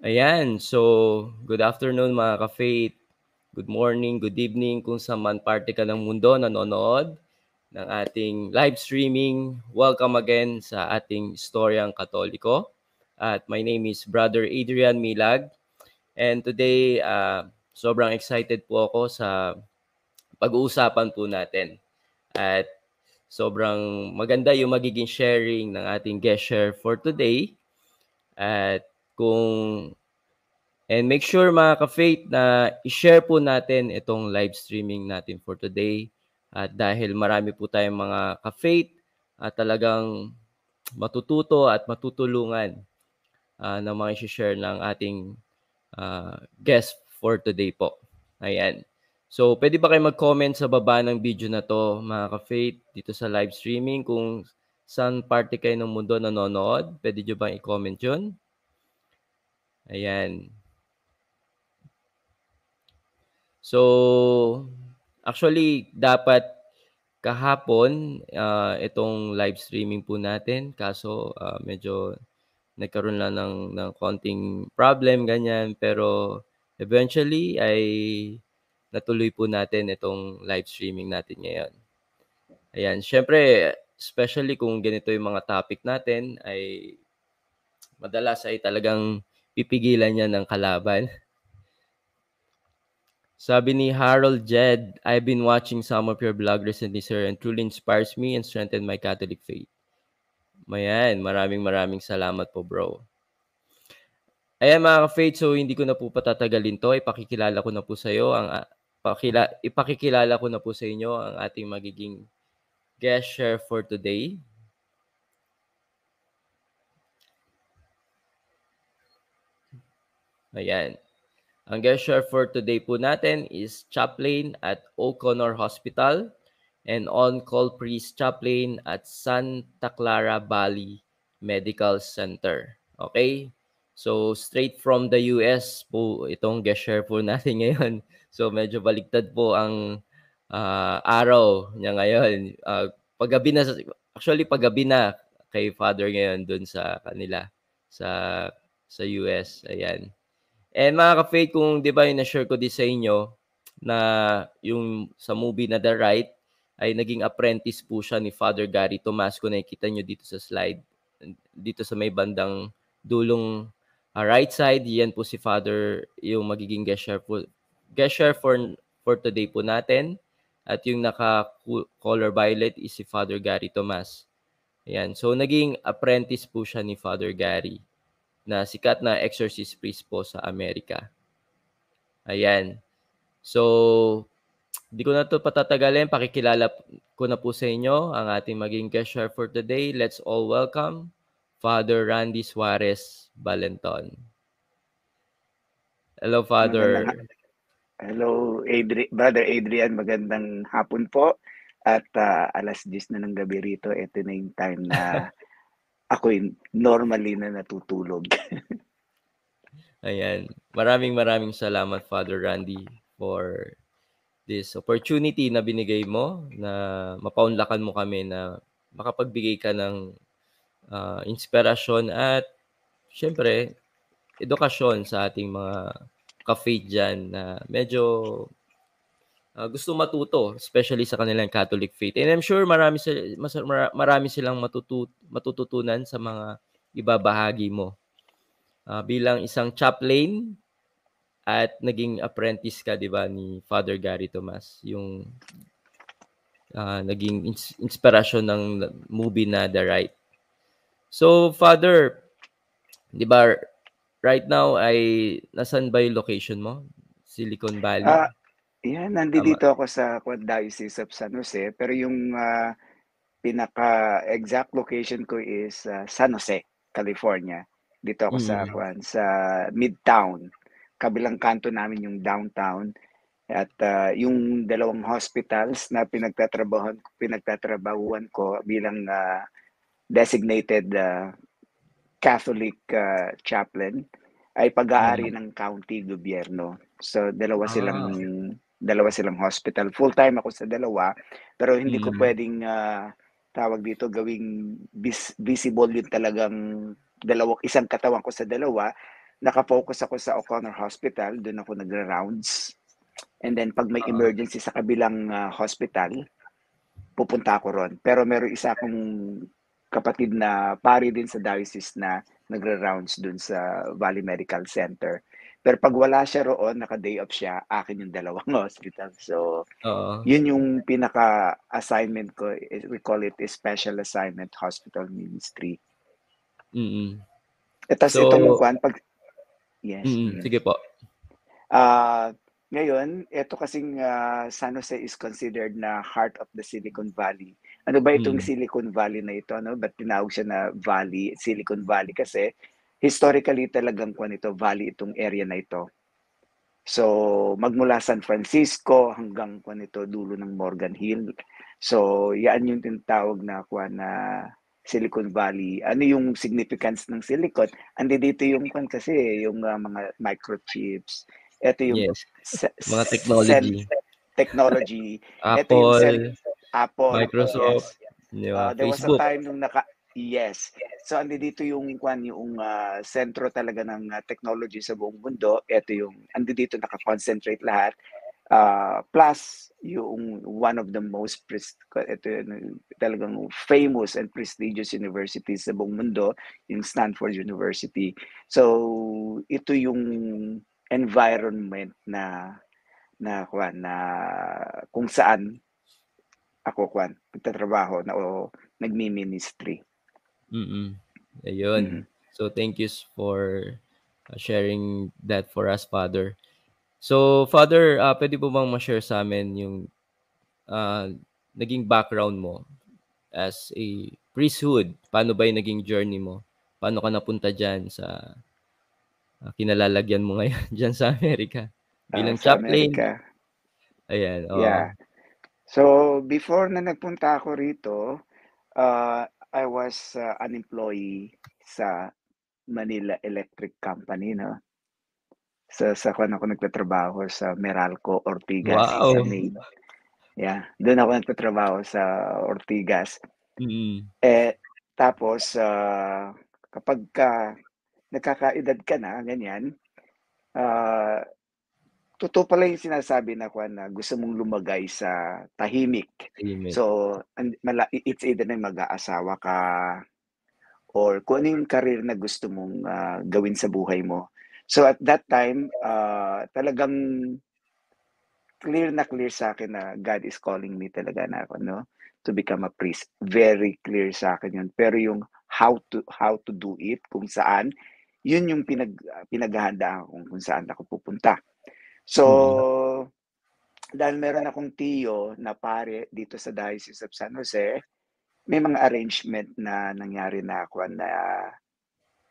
Ayan, so good afternoon mga ka-faith. Good morning, good evening kung sa man parte ka ng mundo nanonood ng ating live streaming. Welcome again sa ating Istoryang Katoliko. At my name is Brother Adrian Milag. And today, uh, sobrang excited po ako sa pag-uusapan po natin. At sobrang maganda yung magiging sharing ng ating guest share for today. At kung and make sure mga ka-faith na i-share po natin itong live streaming natin for today. At dahil marami po tayong mga ka-faith at talagang matututo at matutulungan uh, ng mga i-share ng ating uh, guest for today po. Ayan. So, pwede ba kayo mag-comment sa baba ng video na to, mga ka-faith, dito sa live streaming, kung saan parte kayo ng mundo nanonood? Pwede nyo bang i-comment yun? Ayan. So, actually, dapat kahapon, uh, itong live streaming po natin, kaso uh, medyo nagkaroon lang ng, ng konting problem, ganyan. Pero eventually, ay natuloy po natin itong live streaming natin ngayon. Ayan, syempre, especially kung ganito yung mga topic natin, ay madalas ay talagang pipigilan niya ng kalaban. Sabi ni Harold Jed, I've been watching some of your vlog recently, sir, and truly inspires me and strengthen my Catholic faith. Mayan, maraming maraming salamat po, bro. Ayan mga ka-faith, so hindi ko na po patatagalin to. Ipakikilala ko na po sa iyo ang pakila, ipakikilala ko na po sa inyo ang ating magiging guest share for today. Ayan. Ang guest share for today po natin is chaplain at O'Connor Hospital and on-call priest chaplain at Santa Clara Valley Medical Center. Okay? So, straight from the US po itong guest share po natin ngayon. So, medyo baligtad po ang uh, araw niya ngayon. Uh, paggabi na, actually paggabi na kay Father ngayon dun sa kanila sa sa US. Ayan. And mga ka-faith, kung di ba yung na-share ko din sa inyo na yung sa movie na The Right, ay naging apprentice po siya ni Father Gary Tomas kung nakikita nyo dito sa slide. Dito sa may bandang dulong uh, right side, yan po si Father yung magiging guest share po, guest share for, for today po natin. At yung naka-color violet is si Father Gary Tomas. Ayan. So, naging apprentice po siya ni Father Gary na sikat na exorcist priest po sa Amerika. Ayan. So, di ko na to patatagalin. Pakikilala ko na po sa inyo ang ating maging guest share for today. Let's all welcome Father Randy Suarez Balenton. Hello, Father. Hello, Adri Brother Adrian. Magandang hapon po. At uh, alas 10 na ng gabi rito. Ito na yung time na ako normally na natutulog. Ayan. Maraming maraming salamat, Father Randy, for this opportunity na binigay mo na mapaunlakan mo kami na makapagbigay ka ng uh, inspirasyon at syempre edukasyon sa ating mga ka-faith dyan na medyo uh, gusto matuto, especially sa kanilang Catholic faith. And I'm sure marami, mas, marami silang matutut, matututunan sa mga ibabahagi mo. Uh, bilang isang chaplain at naging apprentice ka, di ba, ni Father Gary Tomas, yung uh, naging ins- inspirasyon ng movie na The Right. So, Father, di ba, right now ay nasan ba yung location mo? Silicon Valley? Uh, yan, nandito ako sa Quad Diocese of San Jose, pero yung uh, pinaka-exact location ko is uh, San Jose, California. Dito ako mm. sa Kwan, sa Midtown. Kabilang kanto namin yung downtown. At uh, yung dalawang hospitals na pinagtatrabahuan pinagtatrabahuan ko bilang uh, designated uh, Catholic uh, chaplain ay pag-aari mm. ng county gobyerno. So dalawa silang ah dalawa silang hospital. Full-time ako sa dalawa, pero hindi mm. ko pwedeng uh, tawag dito gawing vis- visible yung talagang dalawa isang katawan ko sa dalawa naka-focus ako sa O'Connor Hospital, doon ako nagra-rounds. And then pag may emergency sa kabilang uh, hospital, pupunta ako ron. Pero meron isa akong kapatid na pari din sa diocese na nagra-rounds doon sa Valley Medical Center. Pero pag wala siya roon, naka-day off siya, akin yung dalawang hospital. So, Oo. yun yung pinaka-assignment ko. We call it a special assignment hospital ministry. Mm. E, tas So- itong kwan, pag... Yes. Mm. mm. Sige po. Ah, ngayon, ito kasing ah, San Jose is considered na heart of the Silicon Valley. Ano ba itong Mm. Silicon Valley na ito? Ano? Ba't tinawag siya na Valley, Silicon Valley? Kasi historically talagang kwan ito, valley itong area na ito. So, magmula San Francisco hanggang kwan ito, dulo ng Morgan Hill. So, yan yung tinatawag na kwan na Silicon Valley. Ano yung significance ng silicon? Andi dito yung kwan kasi, yung ah, mga microchips. Ito yung Yes. se- Mga sen- technology. technology. Ito yung Apple, cell- Apple. Microsoft, Yes. di Uh, there was a Facebook. time nung naka Yes. So andi dito yung kwan yung ah, sentro talaga ng ah, technology sa buong mundo. Ito yung andi dito naka-concentrate lahat. Ah, plus yung one of the most pres- ito yun, talagang famous and prestigious universities sa buong mundo, yung Stanford University. So ito yung environment na na kwan na kung saan ako kwan nagtatrabaho na o nagmi-ministry. Mm. Ayun. Mhm. So thank you for uh, sharing that for us, Father. So, Father, uh, pwede po bang ma-share sa amin yung uh, naging background mo as a priesthood? Paano ba yung naging journey mo? Paano ka napunta dyan sa uh, kinalalagyan mo ngayon dyan sa Amerika? Ah, Bilang sa chaplain. Amerika. Ayan. oo. Yeah. So before na nagpunta ako rito, uh, I was uh, an employee sa Manila Electric Company, no? Sa sa kung ako nagtatrabaho sa Meralco Ortigas Wow. sa Maine. Yeah, doon ako nagtatrabaho sa Ortigas. Mm. Eh tapos uh, kapag ka nagkakaedad ka na ganyan, uh, totoo pala yung sinasabi na kwan na gusto mong lumagay sa tahimik. Tahimik. So, an- mala- it's either na mag-aasawa ka or kung ano yung career na gusto mong ah, gawin sa buhay mo. So at that time, ah, talagang clear na clear sa akin na God is calling me talaga na ako, no? To become a priest. Very clear sa akin yun. Pero yung how to how to do it, kung saan, yun yung pinag pinaghahandaan ko kung saan ako pupunta. So, dahil meron akong tiyo na pare dito sa Diocese of San Jose, may mga arrangement na nangyari na ako na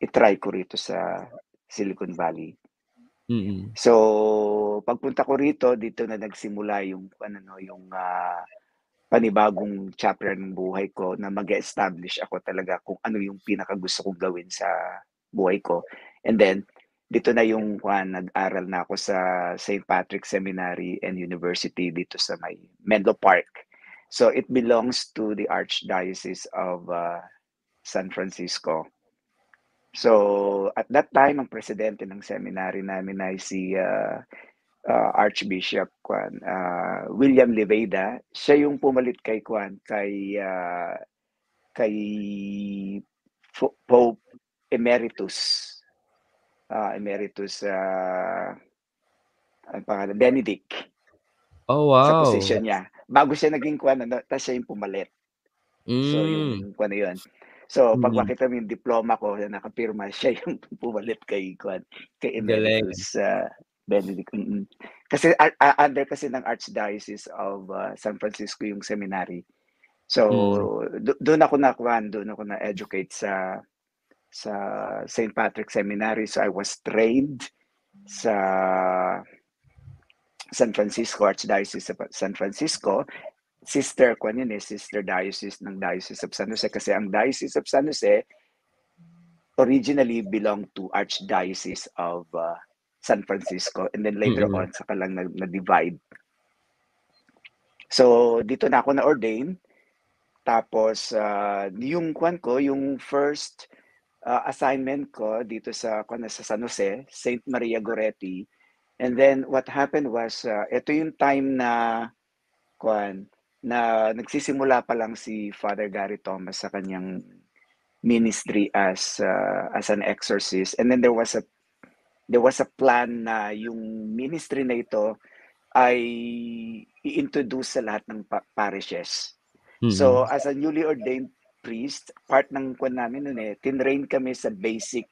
itry ko rito sa Silicon Valley. Mm. So, pagpunta ko rito, dito na nagsimula yung ano no, yung ah, panibagong chapter ng buhay ko na mag-establish ako talaga kung ano yung pinaka gusto kong gawin sa buhay ko. And then dito na yung kuan nag-aral na ako sa St. Patrick Seminary and University dito sa may Menlo Park. So it belongs to the Archdiocese of uh, San Francisco. So at that time ang presidente ng seminary namin ay si uh, uh, Archbishop Kwan uh, William Leveda. Siya yung pumalit kay Kwan kay uh, kay Pope Emeritus uh, Emeritus uh, ang pangalan Benedict Oh, sa wow. position niya. Bago siya naging Kwan, ano, tapos siya yung pumalit. So Mm. yung kwan na yun. So pag Mm. makita mo yung diploma ko na nakapirma, siya yung pumalit kay kwan, kay. Emeritus uh, Benedict. Mm-mm. Kasi uh, under kasi ng Archdiocese of uh, San Francisco yung seminary. So do- doon ako na kwan, doon ako na educate sa sa St. Patrick Seminary. So I was trained sa San Francisco Archdiocese of San Francisco sister ko yun eh, sister diocese ng Diocese of San Jose kasi ang Diocese of San Jose originally belonged to Archdiocese of uh, San Francisco and then later Mm-mm. on saka lang na- na-divide. So dito na ako na-ordain tapos uh, yung kwan ko, yung first uh, assignment ko dito sa sa San Jose, St. Maria Goretti. And then what happened was uh, ito yung time na kuan na nagsisimula pa lang si Father Gary Thomas sa kanyang ministry as uh, as an exorcist and then there was a there was a plan na yung ministry na ito ay i-introduce sa lahat ng parishes. Mm-hmm. So as a newly ordained priest, part ng kwan namin noon eh, tinrain kami sa basic,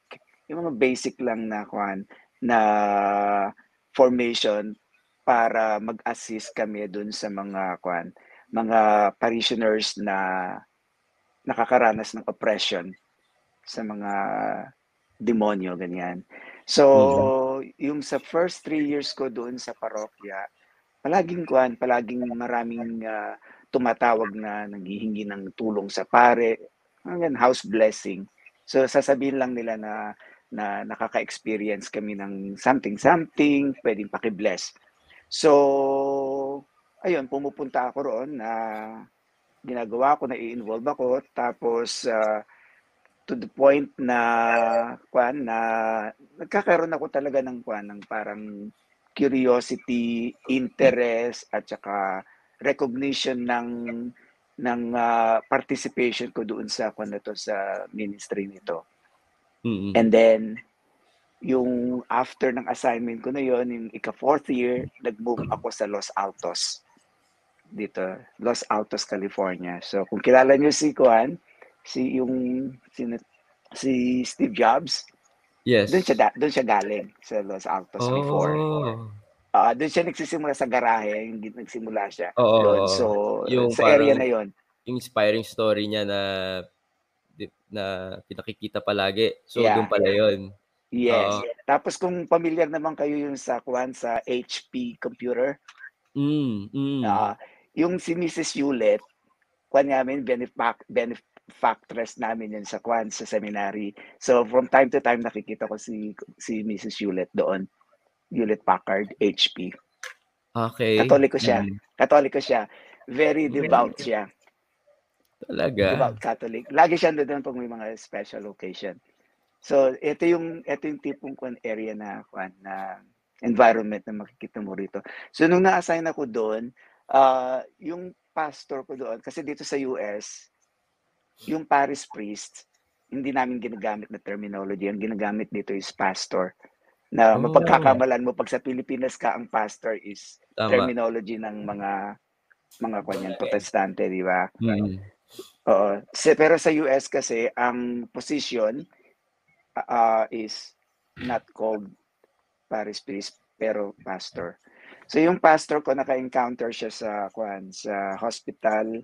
yung mga basic lang na kwan, na formation para mag-assist kami dun sa mga kwan, mga parishioners na nakakaranas ng oppression sa mga demonyo, ganyan. So, mm-hmm. yung sa first three years ko doon sa parokya, palaging kwan, palaging maraming uh, tumatawag na naghihingi ng tulong sa pare, hanggang house blessing. So sasabihin lang nila na na nakaka-experience kami ng something something, pwedeng paki-bless. So ayun, pumupunta ako roon na ginagawa ko na i-involve ako tapos uh, to the point na kwan na nagkakaroon ako talaga ng kwan ng parang curiosity, interest at saka recognition ng ng uh, participation ko doon sa kung to sa ministry nito. Mm-hmm. And then yung after ng assignment ko na yon, yung ika fourth year, nag-move ako sa Los Altos. Dito, Los Altos, California. So kung kilala niyo si Kuan, si yung si, si Steve Jobs, yes. Doon siya doon siya galing sa Los Altos oh. before. Uh, doon siya nagsisimula sa garahe, yung nagsimula siya. Oo. Doon. So, yung sa area na yon. Inspiring story niya na na pinakikita palagi. So, yeah. doon pala yon. Yes. Uh, Tapos kung familiar naman kayo yung sa Kwan sa HP computer. Mm, mm. Uh, yung si Mrs. Hewlett, kwan namin, benefact, benefactress namin yun sa Kwan, sa seminary. So from time to time nakikita ko si si Mrs. Hewlett doon. Hewlett Packard, HP. Okay. Katoliko siya. Mm. Katoliko siya. Very devout siya. Talaga. Devout Catholic. Lagi siya doon pag may mga special occasion. So, ito yung ito yung tipong kwan area na kwan na environment na makikita mo rito. So, nung na-assign ako doon, uh, yung pastor ko doon, kasi dito sa US, yung parish priest, hindi namin ginagamit na terminology. Ang ginagamit dito is pastor na oh. mapagkakamalan mo pag sa Pilipinas ka ang pastor is Tama. terminology ng mga mga kanyan protestante, di ba? Mm. Oo. pero sa US kasi ang position uh, is not called parish priest pero pastor. So yung pastor ko naka-encounter siya sa kwan sa hospital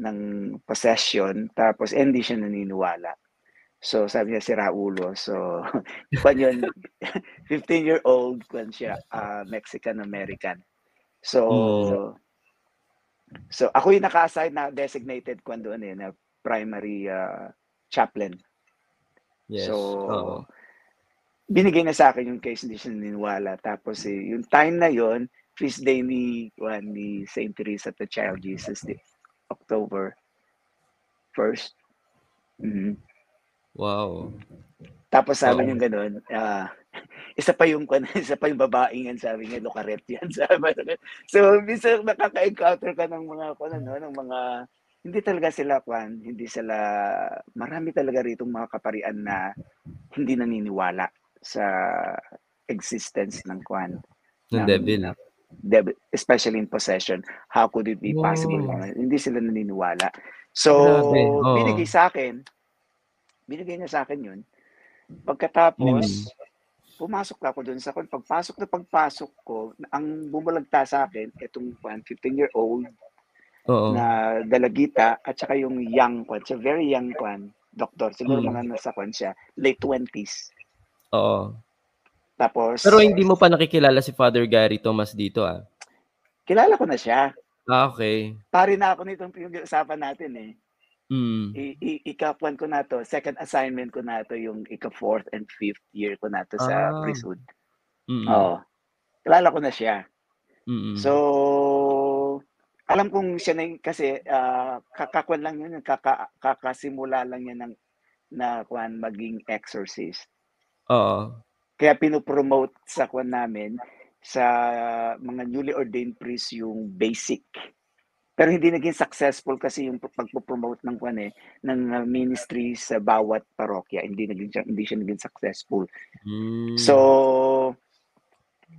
ng possession tapos hindi siya naniniwala. So sabi niya si Raulo. So kwan yun, 15-year-old kwan siya, uh, Mexican-American. So mm. so ako yung naka-assign na designated kwan doon eh, na primary uh, chaplain. Yes. So oh. binigay na sa akin yung case, hindi siya naniniwala. Tapos eh, yung time na yon feast day ni, kwan, ni St. Teresa at the Child Jesus Day, October 1st. Mm-hmm. Wow. Tapos sabi wow. niya ganun, uh, isa pa yung isa pa yung babaeng yan sabi niya Lucaret yan sabi so minsan nakaka-encounter ka ng mga kung ano ng mga hindi talaga sila kwan hindi sila marami talaga rito mga kaparian na hindi naniniwala sa existence ng kwan ng, ng devil devil especially in possession how could it be possible wow. hindi sila naniniwala so oh. binigay sa akin binigay niya sa akin yun. Pagkatapos, mm. pumasok ako doon sa kung pagpasok na pagpasok ko, ang bumulagta sa akin, itong 15-year-old na dalagita at saka yung young kwan, so very young kwan, doktor, siguro mm. mga nasa kwan siya, late 20s. Oo. Tapos Pero hindi mo pa nakikilala si Father Gary Thomas dito ah. Kilala ko na siya. Ah, okay. Pare na ako nitong pinag-usapan natin eh. Mm. I, i, ika-1 ko na to, second assignment ko na to, yung ika-fourth and fifth year ko na to sa ah. priesthood. Mm. Oo. Kilala ko na siya. Mm. So, alam kong siya na yung, kasi uh, kakakwan lang yun, kaka, kakasimula lang yan ng, na kwan maging exorcist. Oo. Kaya pinopromote sa kwan namin sa mga newly ordained priests yung basic. Pero hindi naging successful kasi yung pagpo-promote ng kwan eh ng uh, ministry sa bawat parokya. Hindi naging hindi siya naging successful. Hmm. So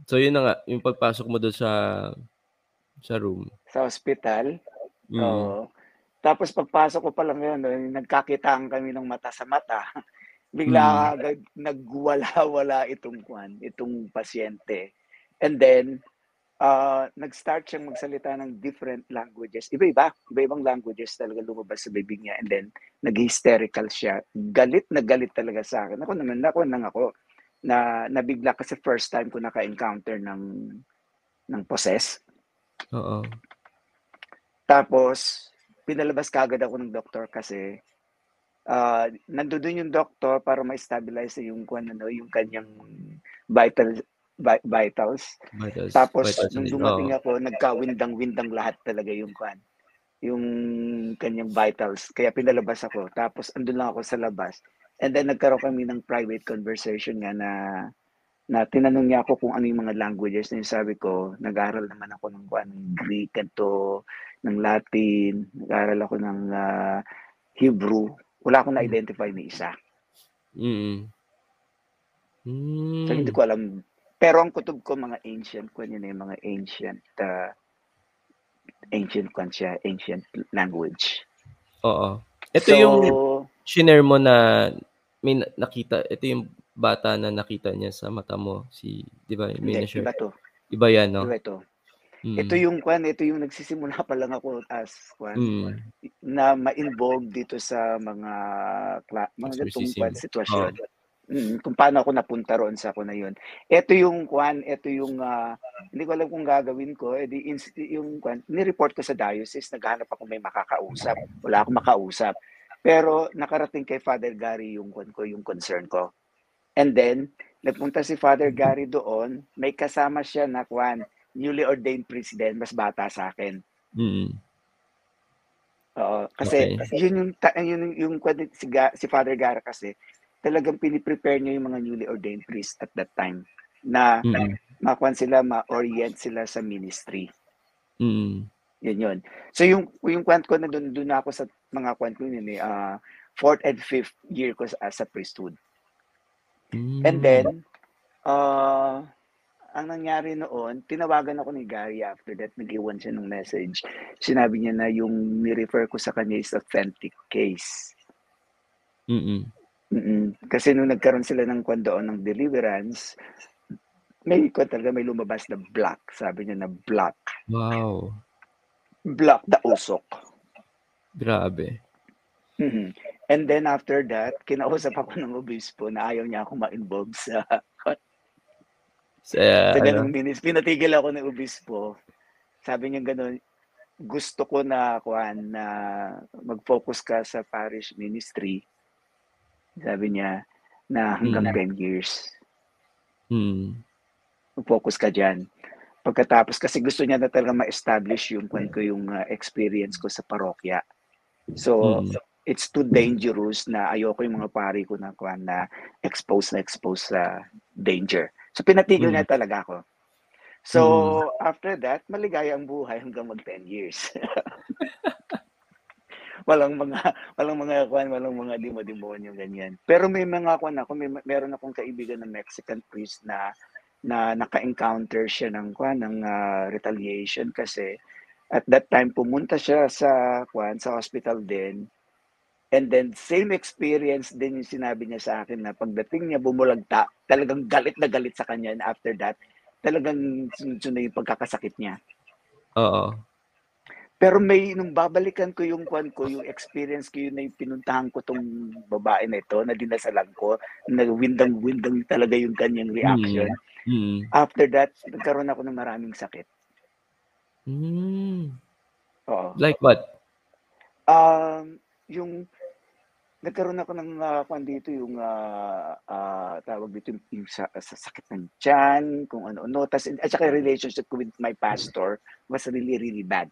So yun na nga, yung pagpasok mo doon sa sa room. Sa hospital. Mm. Oo. Tapos pagpasok ko pa lang yun, no, nagkakitaan kami ng mata sa mata. Bigla mm. nagwala-wala itong kwan, itong pasyente. And then, uh, nag-start siyang magsalita ng different languages. Iba-iba, iba-ibang languages talaga lumabas sa bibig niya. And then, nag-hysterical siya. Galit na galit talaga sa akin. Ako naman, ako nang ako, na nabigla kasi first time ko naka-encounter ng ng possess. Oo. Tapos, pinalabas kagad ako ng doktor kasi uh, nandoon yung doktor para ma-stabilize yung ano, yung kanyang vital vitals. vitals. Tapos vitals nung dumating oh. ako, nagka-windang-windang lahat talaga yung kwan. Yung kanyang vitals. Kaya pinalabas ako. Tapos andun lang ako sa labas. And then nagkaroon kami ng private conversation nga na na tinanong niya ako kung ano yung mga languages na sabi ko, nag-aral naman ako ng, ng Greek, kanto, ng Latin, nag-aral ako ng uh, Hebrew. Wala akong na-identify ni isa. Mm. Mm. So hindi ko alam. Pero ang kutob ko mga ancient, kung yun yung mga ancient uh, ancient kwan siya, ancient language. Oo. Ito so, yung shinare mo na may nakita, ito yung bata na nakita niya sa mata mo, si, di ba? May Hindi, iba to. Iba yan, no? Iba to. Mm. Ito yung kwan, ito yung nagsisimula pa lang ako as kwan mm. na ma-involve dito sa mga kla- mga gatong kwan sitwasyon. Oh. Mm, kung paano ako napunta roon sa ako na yun. Ito yung kwan, ito yung uh, hindi ko alam kung gagawin ko, edi eh, yung kwan, ni-report ko sa diocese, naghahanap ako may makakausap. Wala akong makausap. Pero nakarating kay Father Gary yung kwan ko, yung concern ko. And then, nagpunta si Father Gary doon, may kasama siya na kwan, newly ordained president, mas bata sa akin. Mm. Oo, kasi okay. yun yung yun yung, yung, yung si, si Father Gary kasi talagang piniprepare niya yung mga newly ordained priest at that time na mm. makuan sila, ma-orient sila sa ministry. Mm. Yun yun. So yung yung kwent ko na doon doon ako sa mga kwent ko yun eh, uh, fourth and fifth year ko as a priesthood. Mm. And then, uh, ang nangyari noon, tinawagan ako ni Gary after that, nag-iwan siya ng message. Sinabi niya na yung ni-refer ko sa kanya is authentic case. Mm-mm. Mm-mm. Kasi nung nagkaroon sila ng kwan doon ng deliverance, may kwan talaga may lumabas na black. Sabi niya na black. Wow. Black the usok. Grabe. Mm-hmm. And then after that, kinausap ako ng obispo na ayaw niya ako ma-involve sa sa, uh, sa ganung ano? minis. Pinatigil ako ng obispo. Sabi niya ganun, gusto ko na kuan na mag-focus ka sa parish ministry. Sabi niya na hanggang mm. 10 years. Mm. Mag-focus ka diyan. Pagkatapos kasi gusto niya na talaga ma-establish yung ko yung uh, experience ko sa parokya. So mm it's too dangerous na ayoko yung mga pari ko na na expose na expose sa danger. So pinatigil mm. na talaga ako. So mm. after that, maligaya ang buhay hanggang mag 10 years. walang mga walang mga kuan, walang mga demo-demonyo ganyan. Pero may mga kuan ako, may meron akong kaibigan na Mexican priest na na naka-encounter siya ng kuan ng uh, retaliation kasi at that time pumunta siya sa kuan sa hospital din And then, same experience din yung sinabi niya sa akin na pagdating niya bumulagta, talagang galit na galit sa kanya. And after that, talagang sunod-sunod yung pagkakasakit niya. Oo. Pero may, nung babalikan ko yung kwan ko, yung experience ko yun na yung pinuntahan ko tong babae na ito, na dinasalan ko, na windang-windang talaga yung kanyang reaction. Mm. After that, nagkaroon ako ng maraming sakit. Mm. Oo. Like what? Um, yung nagkaroon ako ng uh, kung dito yung uh, uh, tawag dito yung, yung sa, sa sakit ng tiyan, kung ano-ano. Tas, at saka relationship ko with my pastor was really, really bad.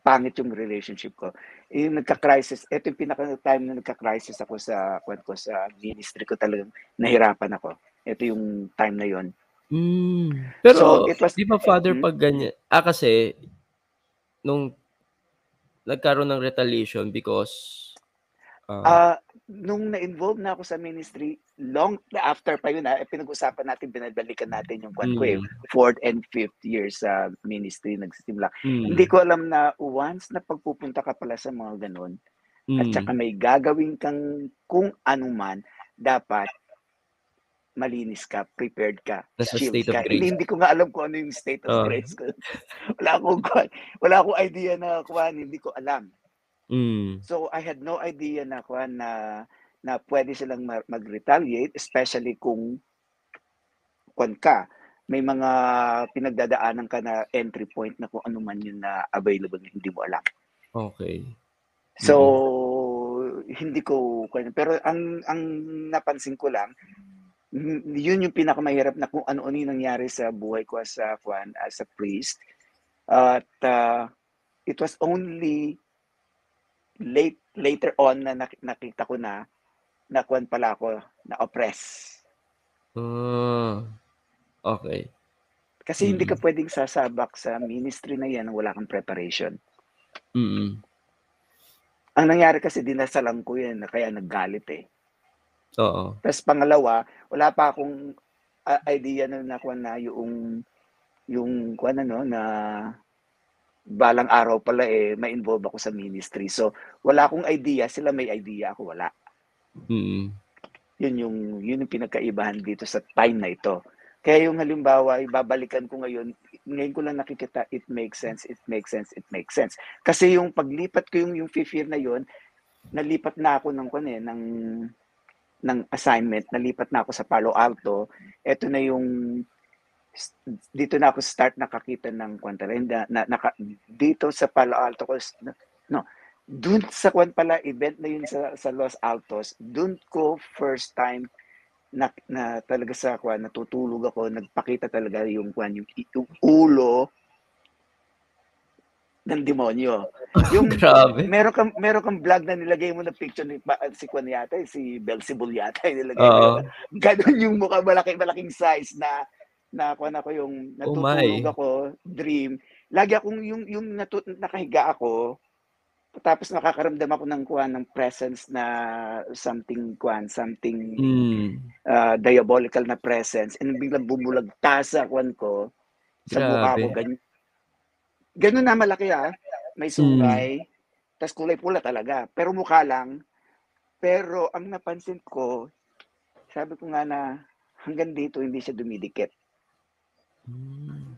Pangit yung relationship ko. Yung nagka-crisis, ito yung pinaka-time na nagka-crisis ako sa, kwent ko, sa ministry ko talagang nahirapan ako. Ito yung time na yon. Mm. Pero, so, it was, di ba father hmm? pag ganyan, ah kasi, nung nagkaroon ng retaliation because Uh, uh, nung na-involve na ako sa ministry, long after pa yun, ah, pinag-usapan natin, binabalikan natin yung kwan mm. ko eh, fourth and fifth years sa uh, ministry nagsisimula. Mm. Hindi ko alam na once na pagpupunta ka pala sa mga ganun, mm. at saka may gagawin kang kung ano man, dapat malinis ka, prepared ka, That's state ka. Of grace. Hindi, hindi ko nga alam kung ano yung state of uh. grace ko. wala akong wala akong idea na kuan, hindi ko alam. Mm. So I had no idea na kuan na na pwede silang mag-retaliate especially kung kuan ka may mga pinagdadaanan ka na entry point na kung ano man yun na available na hindi mo alam. Okay. So mm-hmm. hindi ko pero ang ang napansin ko lang yun yung pinakamahirap na kung ano-ano yung nangyari sa buhay ko as a, kwan, as a priest. At uh, it was only late later on na nakita ko na nakuan pala ako na oppress. Uh, okay. Kasi mm-hmm. hindi ka pwedeng sasabak sa ministry na yan wala kang preparation. Mm-hmm. Ang nangyari kasi dinasalan ko yan kaya naggalit eh. Oo. Tapos pangalawa, wala pa akong uh, idea na nakuha na yung yung kuan ano na balang araw pala eh ma-involve ako sa ministry. So wala akong idea, sila may idea, ako wala. Mm. Yun yung yun yung pinagkaibahan dito sa time na ito. Kaya yung halimbawa, ibabalikan ko ngayon, ngayon ko lang nakikita, it makes sense, it makes sense, it makes sense. Kasi yung paglipat ko yung, yung fifth year na yon nalipat na ako ng, eh, ng, ng assignment, nalipat na ako sa Palo Alto. Ito na yung dito na ako start nakakita ng Quantarenda na, naka, dito sa Palo Alto ko no dun sa kwan pala event na yun sa, sa Los Altos dun ko first time na, na talaga sa kwan natutulog ako nagpakita talaga yung kwan yung, yung ulo ng demonyo. Yung Grabe. meron kang meron kang vlog na nilagay mo na picture ni si Kwan yata, si Belzebul yata nilagay mo. Ganun yung mukha malaki malaking size na na ako na ko yung natutulog oh ako, dream. Lagi akong yung yung natut nakahiga ako tapos nakakaramdam ako ng kuan ng presence na something kuan something mm. uh, diabolical na presence and biglang bumulagta sa kuan ko sa Grabe. mukha ko ganyan ganun na malaki ah may sungay mm. tapos kulay pula talaga pero mukha lang pero ang napansin ko sabi ko nga na hanggang dito hindi siya dumidikit Hmm.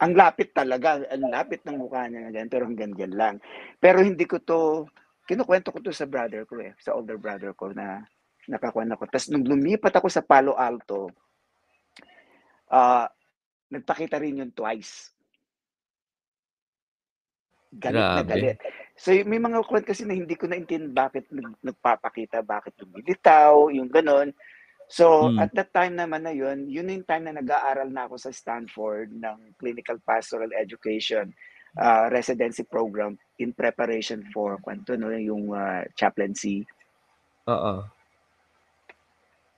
Ang lapit talaga, ang lapit ng mukha niya na pero hanggang dyan lang. Pero hindi ko to, kinukwento ko to sa brother ko eh, sa older brother ko na nakakuha ako. Tapos nung lumipat ako sa Palo Alto, uh, nagpakita rin yun twice. Galit Grabe. na galit. So may mga kwento kasi na hindi ko naintindihan bakit nagpapakita, bakit lumilitaw, yung ganon. So, mm. at that time naman na yun, yun yung time na nag-aaral na ako sa Stanford ng Clinical Pastoral Education uh, residency program in preparation for kwanto no yung uh, chaplaincy. Oo.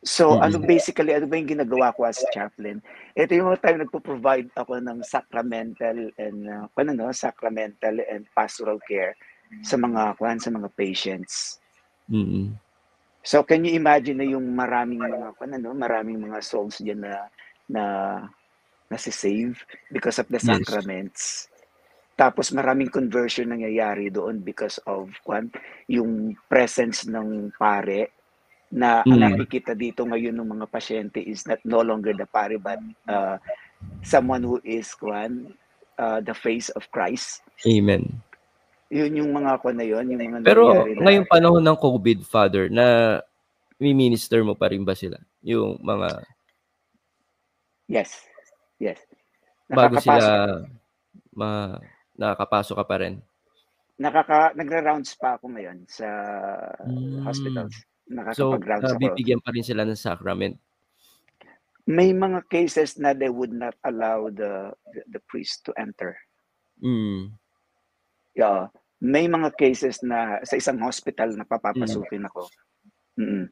So, mm-hmm. ano basically, ano ba yung ginagawa ko as chaplain? Ito yung time nagpo-provide ako ng sacramental and uh, ano no, sacramental and pastoral care sa mga kwan sa mga patients. Mm-hmm. So can you imagine na yung maraming mga ano, maraming mga souls diyan na na nasi-save because of the sacraments. Yes. Tapos maraming conversion nangyayari doon because of kwan, yung presence ng pare na mm. nakikita dito ngayon ng mga pasyente is not no longer the pare but uh, someone who is kwan, uh, the face of Christ. Amen. Yun yung mga ako na yun, yung mga Pero na, ngayong panahon ng COVID, Father, na mi-minister mo pa rin ba sila? Yung mga... Yes. Yes. Bago sila ma nakakapasok ka pa rin? Nakaka, nagra-rounds pa ako ngayon sa mm. hospitals. Nakakapag-rounds so, uh, bibigyan pa rin sila ng sacrament? May mga cases na they would not allow the the, the priest to enter. Mm. Yeah, may mga cases na sa isang hospital na Mm. papapasukin ako. Mm.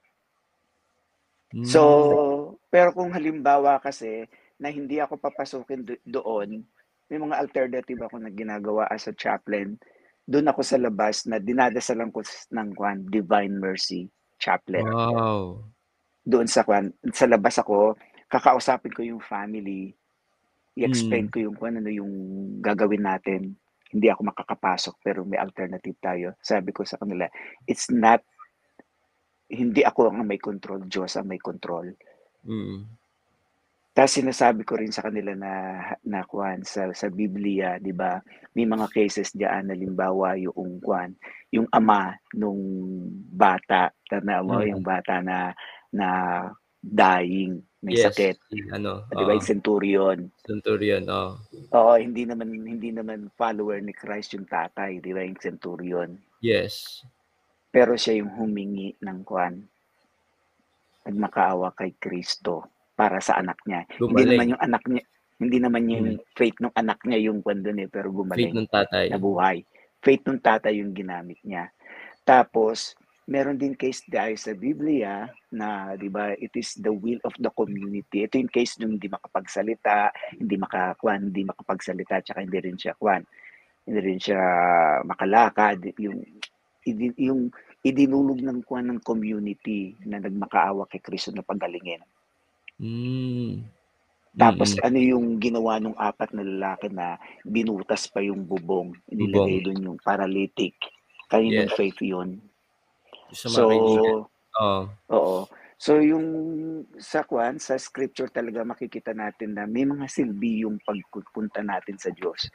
So, Hmm. pero kung halimbawa kasi na hindi ako papasukin do doon, may mga alternative ako na ginagawa as a chaplain. Do'n ako sa labas na dinadasalan ko ng kuwan, Divine Mercy Chaplet. Wow. Doon sa kuwan, sa labas ako, kakausapin ko yung family, i-explain Mm. ko yung kung ano yung gagawin natin. Hindi ako makakapasok pero may alternative tayo. Sabi ko sa kanila, it's not hindi ako ang may control, Diyos ang may control. Mm. Tas sinasabi ko rin sa kanila na na kuwan sa sa Biblia, 'di ba, may mga cases diyan halimbawa yung kuwan, yung ama nung bata, tanda mo yung Mm. bata na na dying, may Yes, sakit. ano, 'Di ba, yung centurion. Centurion, oo. Oo, hindi naman hindi naman follower ni Christ yung tatay, 'di ba, yung centurion. Yes. Pero siya yung humingi ng kuwan nagmakaawa kay Kristo para sa anak niya. Hindi naman yung anak niya hindi naman yung Mm. faith nung anak niya yung kuwan dun, eh, pero Faith gumaling, ng tatay. nabuhay. Faith nung tatay yung ginamit niya. Tapos meron din case dahil sa Biblia na 'di ba, it is the will of the community. Ito yung case nung hindi makapagsalita, hindi makakuwan, hindi makapagsalita, tsaka hindi rin siya kuwan, hindi rin siya makalakad, yung yung idinulog ng kuwan ng community na nagmakaawa kay Kristo na pagalingin. Hmm. Tapos Mm. ano yung ginawa nung apat na lalaki na binutas pa yung bubong, inilagay Bubong. dun yung paralytic. Kaninong Yes. faith yun? Sa So. Oo. oo. So yung sa kuwan, sa scripture talaga makikita natin na may mga silbi yung pagpupunta natin sa Diyos.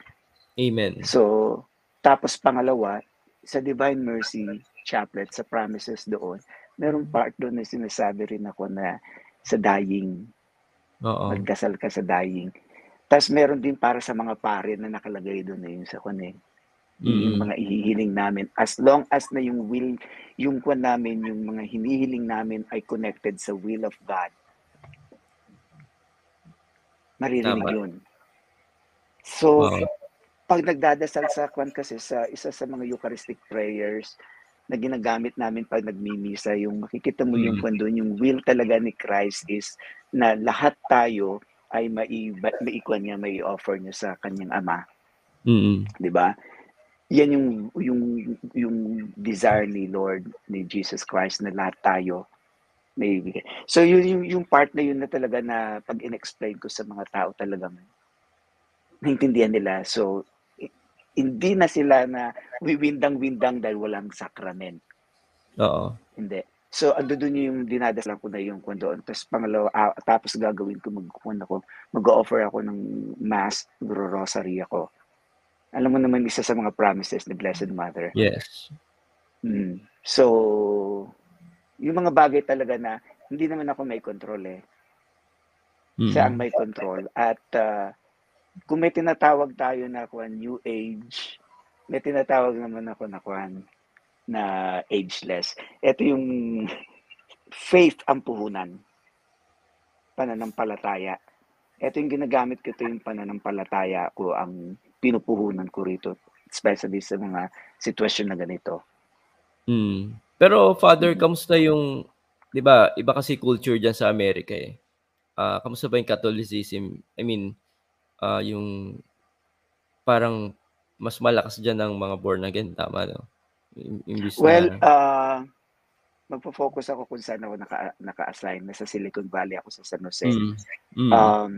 Amen. So, tapos pangalawa, sa Divine Mercy Chaplet, sa promises doon, merong part doon na sinasabi rin ako na sa dying, Oo. magdasal ka sa dying. Tas meron din para sa mga pare na nakalagay doon, eh, yung sa kuwan, eh, yung Mm. mga ihihiling namin. As long as na yung will, yung kuwan namin, yung mga hinihiling namin ay connected sa will of God, maririnig Tama. yun. So, Oo. pag nagdadasal sa kuwan kasi sa isa sa mga Eucharistic prayers na ginagamit namin pag nagmimisa, yung makikita mo yung Mm. kuwan doon, yung will talaga ni Christ is na lahat tayo ay mai maikuwan niya, mai-offer niya sa kanyang Ama, Mm. 'di ba? Yan yung yung yung desire ni Lord, ni Jesus Christ na lahat tayo may ibigay. So yun yung yung part na yun na talaga na pag in-explain ko sa mga tao talagang naintindihan nila. So hindi na sila na wiwindang-windang dahil walang sakrament. Oo. Hindi. So andudun yung dinadasalan ko na yung kuwan doon. Tas pangalawa, ah, tapos gagawin ko magkukuwan ako, mag-o-offer ako ng mass, magro-rosary ako. Alam mo naman isa sa mga promises ni Blessed Mother. Yes. Mm. So, yung mga bagay talaga na hindi naman ako may control, eh. Siya ang Mm. may control at, ah, kung may tinatawag tayo na kuwan, new age, may tinatawag naman ako na kuwan, na ageless. Ito yung faith ang puhunan. Pananampalataya. Ito yung ginagamit ko, ito yung pananampalataya ko ang pinupuhunan ko rito, especially sa mga sitwasyon na ganito. Mm. Pero Father, Mm. kamusta yung 'di ba, iba kasi culture diyan sa Amerika, eh. Ah, kamusta ba yung Catholicism? I mean, ah, yung parang mas malakas diyan ang mga born again, tama 'no? Im imbis Well, na ah, magfo-focus ako kung saan ako naka naka-assign. Nasa Silicon Valley ako sa San Jose. Mm. Mm. Um,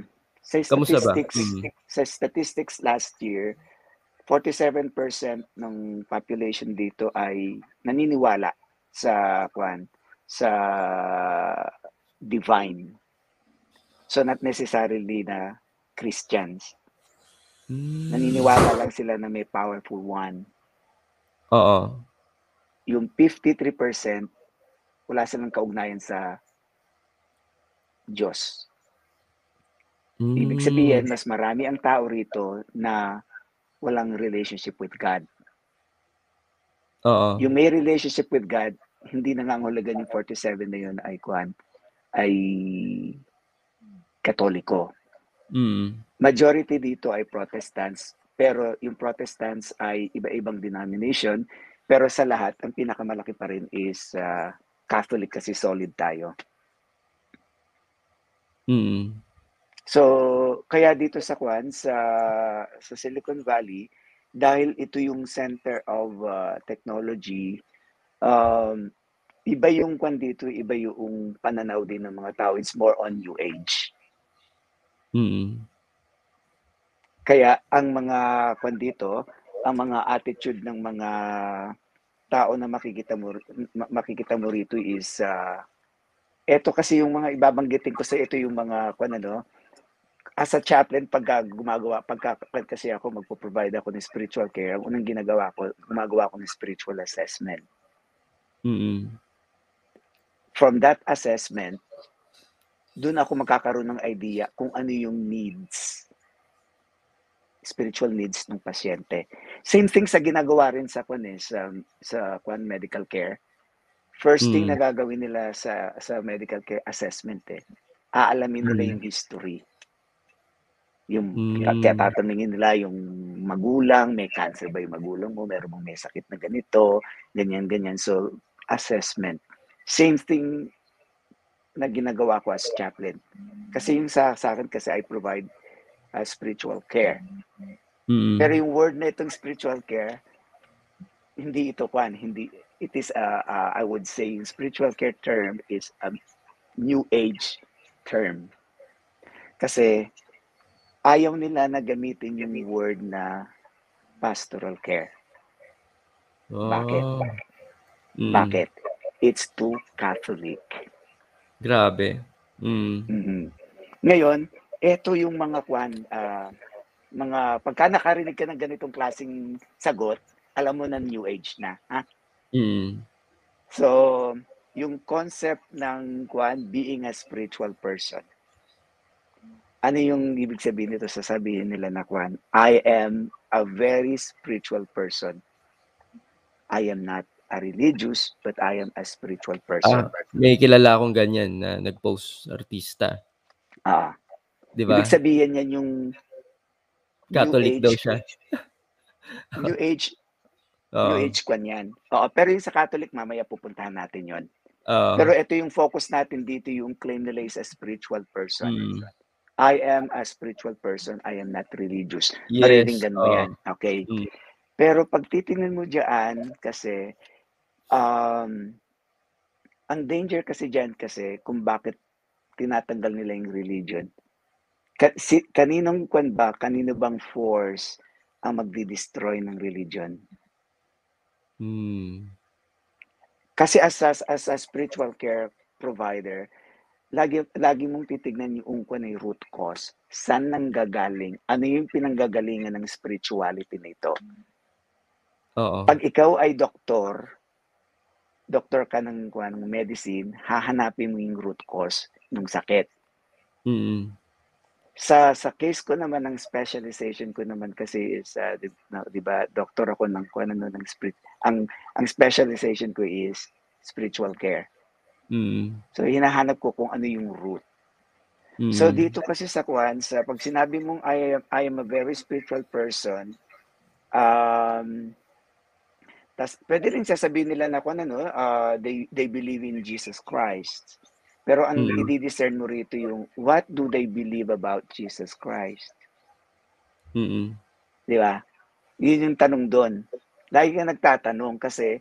sa statistics Mm. sa statistics last year, 47% ng population dito ay naniniwala sa kuwan, sa divine. So not necessarily na Christians. Hmm. Naniniwala lang sila na may powerful one. Oo. Yung 53% wala silang kaugnayan sa Diyos. Ibig sabihin, Hmm. mas marami ang tao rito na walang relationship with God. Oo. Yung may relationship with God, hindi nangangahulugan yung 47 na yun ay kuwan, ay Katoliko. Mm. Majority dito ay Protestants, pero yung Protestants ay iba-ibang denomination. Pero sa lahat, ang pinakamalaki pa rin is uh, Catholic kasi solid tayo. Mm. So, kaya dito sa Kwan, sa, sa Silicon Valley, dahil ito yung center of uh, technology, um, iba yung kwan dito, iba yung pananaw din ng mga tao. It's more on new age. Mm. Kaya ang mga kwan dito, ang mga attitude ng mga tao na makikita mo makikita mo rito is uh, ito kasi yung mga ibabanggitin ko sa ito yung mga kwan ano as a chaplain pag gumagawa pagka kasi ako magpo-provide ako ng spiritual care ang unang ginagawa ko gumagawa ako ng spiritual assessment mm from that assessment, doon ako magkakaroon ng idea kung ano yung needs, spiritual needs ng pasyente. Same thing sa ginagawa rin sa kwan eh, sa, sa kwan medical care. First thing Mm. na gagawin nila sa sa medical care assessment eh, aalamin nila Mm. yung history. Yung Mm. kaya tatanungin nila yung magulang, may cancer ba yung magulang mo, meron bang may sakit na ganito, ganyan ganyan. So assessment. Same thing na ginagawa ko as chaplain. Kasi yung sa, sa akin kasi I provide uh, spiritual care. Mm. Pero yung word na itong spiritual care, hindi ito kwan, hindi it is uh, uh, I would say yung spiritual care term is a new age term. Kasi ayaw nila na gamitin yung word na pastoral care. Bakit? Oh. Mm. Bakit? It's too Catholic. Grabe. Mm. Mhm. Ngayon, ito yung mga kwan, ah, mga pagka nakarinig ka ng ganitong klaseng sagot, alam mo na new age na, ha? Mm. So, yung concept ng kwan, being a spiritual person. Ano yung ibig sabihin nito? Sasabihin nila na kwan, I am a very spiritual person. I am not a religious, but I am a spiritual person. Ah, may kilala akong ganyan na nag-post artista. Ah, 'Di ba? ibig sabihin yan yung Catholic daw siya. New age Oo. New Age kwan yan. Oo, pero yung sa Catholic, mamaya pupuntahan natin yon. Oo. Pero ito yung focus natin dito, yung claim nila is a spiritual person. Mm. I am a spiritual person, I am not religious. Yes. Mariringgan mo oo. yan. Okay. Mm. Pero pag titingnan mo dyan, kasi, um, ang danger kasi dyan kasi kung bakit tinatanggal nila yung religion. Ka- si, kaninong kwan ba, kanino bang force ang magdi-destroy ng religion? Mm. Kasi as, as, as a spiritual care provider, lagi, lagi mong titignan yung kung ano yung root cause. Saan nanggagaling? Ano yung pinanggagalingan ng spirituality nito? Oo. Pag ikaw ay doktor, doktor ka ng, kung ng medicine, hahanapin mo yung root cause ng sakit. Mm. Sa sa case ko naman ng specialization ko naman kasi is uh, di, na, di ba doktor ako ng kung ano ng spirit ang ang specialization ko is spiritual care. Mm. So hinahanap ko kung ano yung root. Mm. So dito kasi sa Kwan, sa pag sinabi mong I am, I am a very spiritual person, um, tas, pwede rin sasabihin nila na kung ano, uh, they, they believe in Jesus Christ. Pero ang Mm. i-discern mo rito yung what do they believe about Jesus Christ? Mm. Di ba? Yun yung tanong doon. Lagi ka nagtatanong kasi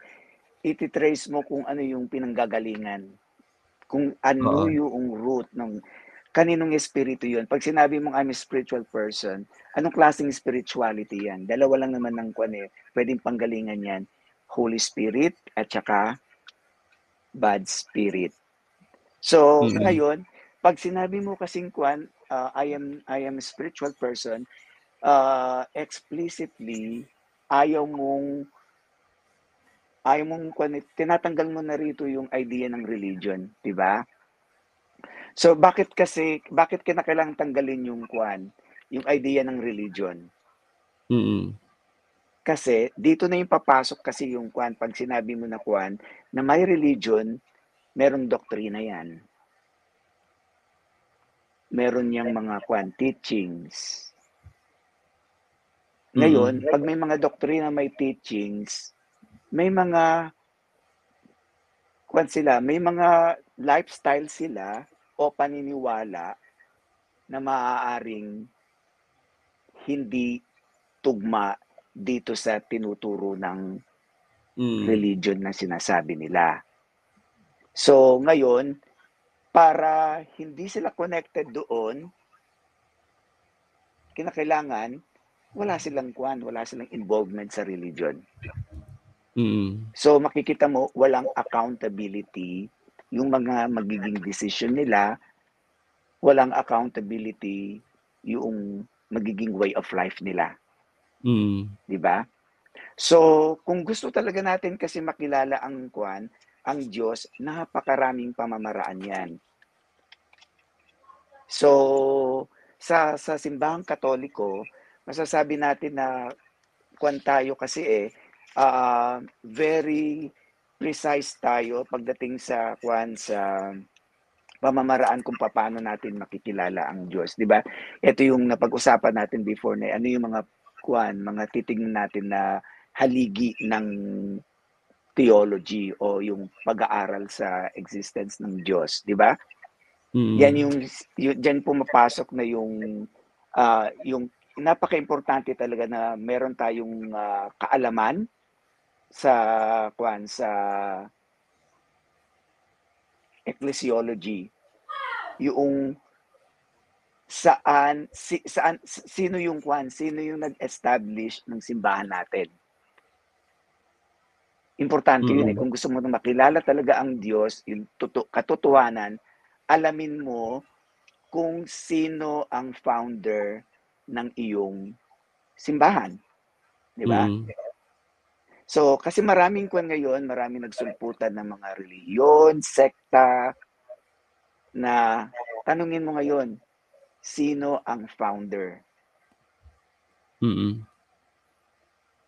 ititrace mo kung ano yung pinanggagalingan. Kung ano Oo. yung root ng kaninong espiritu yun. Pag sinabi mong I'm a spiritual person, anong klaseng spirituality yan? Dalawa lang naman ng kwan eh. Pwedeng panggalingan yan. Holy Spirit at saka bad spirit. So, Mm. ngayon, pag sinabi mo kasing kwan, uh, I am I am a spiritual person, uh, explicitly ayaw mong ayaw mong tinatanggal mo na rito yung idea ng religion, 'di ba? So bakit kasi bakit kinakailangan tanggalin yung kwan, yung idea ng religion? Mm. Kasi dito na yung papasok kasi yung kwan pag sinabi mo na kwan na may religion, merong doktrina yan. Meron yang mga kwan teachings. Ngayon, mm-hmm. pag may mga doktrina, may teachings, may mga kwan sila, may mga lifestyle sila o paniniwala na maaaring hindi tugma dito sa tinuturo ng mm. religion na sinasabi nila. So ngayon, para hindi sila connected doon, kinakailangan wala silang kwan, wala silang involvement sa religion. Mm. So makikita mo walang accountability yung mga magiging decision nila, walang accountability yung magiging way of life nila. Mm. 'Di ba? So, kung gusto talaga natin kasi makilala ang kwan, ang Diyos, napakaraming pamamaraan 'yan. So, sa sa simbahang Katoliko, masasabi natin na kwan tayo kasi eh uh, very precise tayo pagdating sa kwan sa pamamaraan kung paano natin makikilala ang Diyos, 'di ba? Ito yung napag-usapan natin before na ano yung mga kwan, mga titingnan natin na haligi ng theology o yung pag-aaral sa existence ng Diyos, 'di ba? Mm. Yan yung, yung diyan pumapasok na yung uh, yung napaka-importante talaga na meron tayong uh, kaalaman sa kwan sa ecclesiology yung saan si, saan sino yung kwan sino yung nag-establish ng simbahan natin importante mm-hmm. yun eh mm. kung gusto mo makilala talaga ang Diyos yung tuto, katotohanan alamin mo kung sino ang founder ng iyong simbahan di ba mm-hmm. So, kasi maraming kwan ngayon, maraming nagsulputan ng mga reliyon, sekta, na tanungin mo ngayon, sino ang founder? Mm-hmm.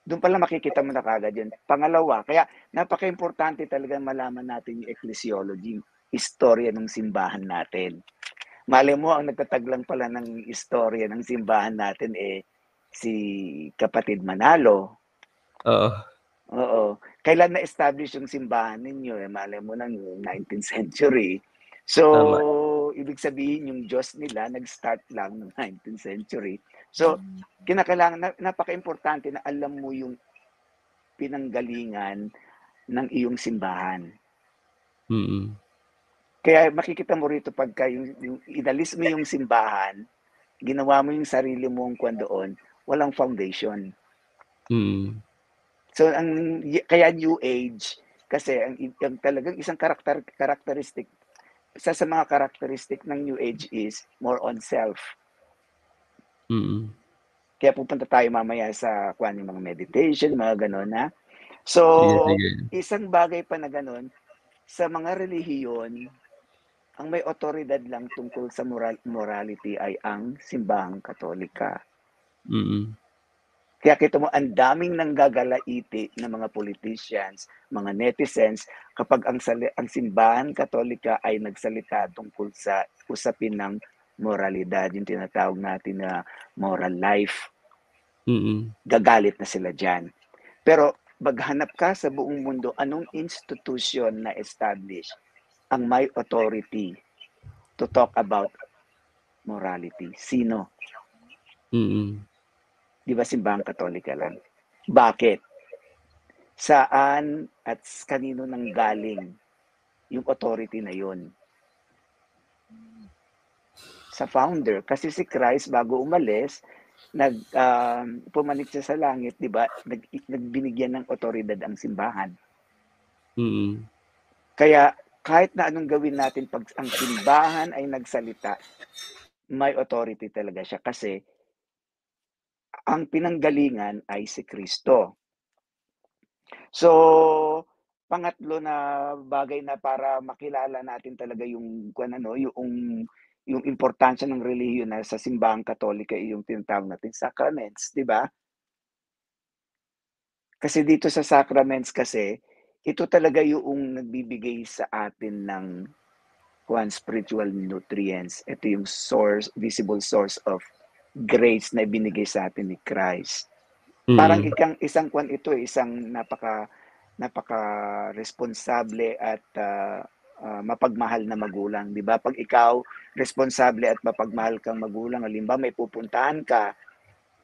Doon pala makikita mo na kagad yun. Pangalawa, kaya napaka-importante talaga malaman natin yung ecclesiology, istorya ng simbahan natin. Mali mo, ang nagtataglang pala ng istorya ng simbahan natin eh si kapatid Manalo. Oo. Oo. Kailan na-establish yung simbahan ninyo? Eh, malay mo nang 19th century. So, Tama. ibig sabihin yung Diyos nila nag-start lang ng 19th century. So, kinakailangan, napaka-importante na alam mo yung pinanggalingan ng iyong simbahan. Mm-hmm. Kaya makikita mo rito pagka yung, yung inalis mo yung simbahan, ginawa mo yung sarili mong kwan doon, walang foundation. Mm-hmm. So ang kaya new age kasi ang, ang talagang isang karakter characteristic isa sa mga characteristic ng new age is more on self. Mm-hmm. Kaya pupunta tayo mamaya sa kuan yung mga meditation, mga gano'n na. So, yeah, isang bagay pa na gano'n, sa mga relihiyon, ang may otoridad lang tungkol sa moral morality ay ang simbahang katolika. Mm-hmm. Kaya kita mo, ang daming nanggagalaiti ng mga politicians, mga netizens, kapag ang, sali- ang simbahan katolika ay nagsalita tungkol sa usapin ng moralidad, yung tinatawag natin na moral life. Mm-hmm. Gagalit na sila dyan. Pero maghanap ka sa buong mundo, anong institution na establish ang may authority to talk about morality? Sino? Mm-hmm. Di ba simbahang katolika lang? Bakit? Saan at kanino nang galing yung authority na yon? Sa founder. Kasi si Christ, bago umalis, nag uh, pumanik siya sa langit, 'di ba? Nag, nagbinigyan ng otoridad ang simbahan. Mm-hmm. Kaya kahit na anong gawin natin pag ang simbahan ay nagsalita, may authority talaga siya kasi ang pinanggalingan ay si Kristo. So, pangatlo na bagay na para makilala natin talaga yung ano, yung yung importansya ng relihiyon na sa simbahang Katolika yung tinatawag natin sacraments, di ba? Kasi dito sa sacraments kasi, ito talaga yung nagbibigay sa atin ng one spiritual nutrients. Ito yung source, visible source of grace na ibinigay sa atin ni Christ. Parang Mm. ikang isang kwan ito, eh, isang napaka napaka-responsable at, ah, ah, mapagmahal na magulang, 'di ba? 'Pag ikaw responsable at mapagmahal kang magulang, halimbawa may pupuntahan ka,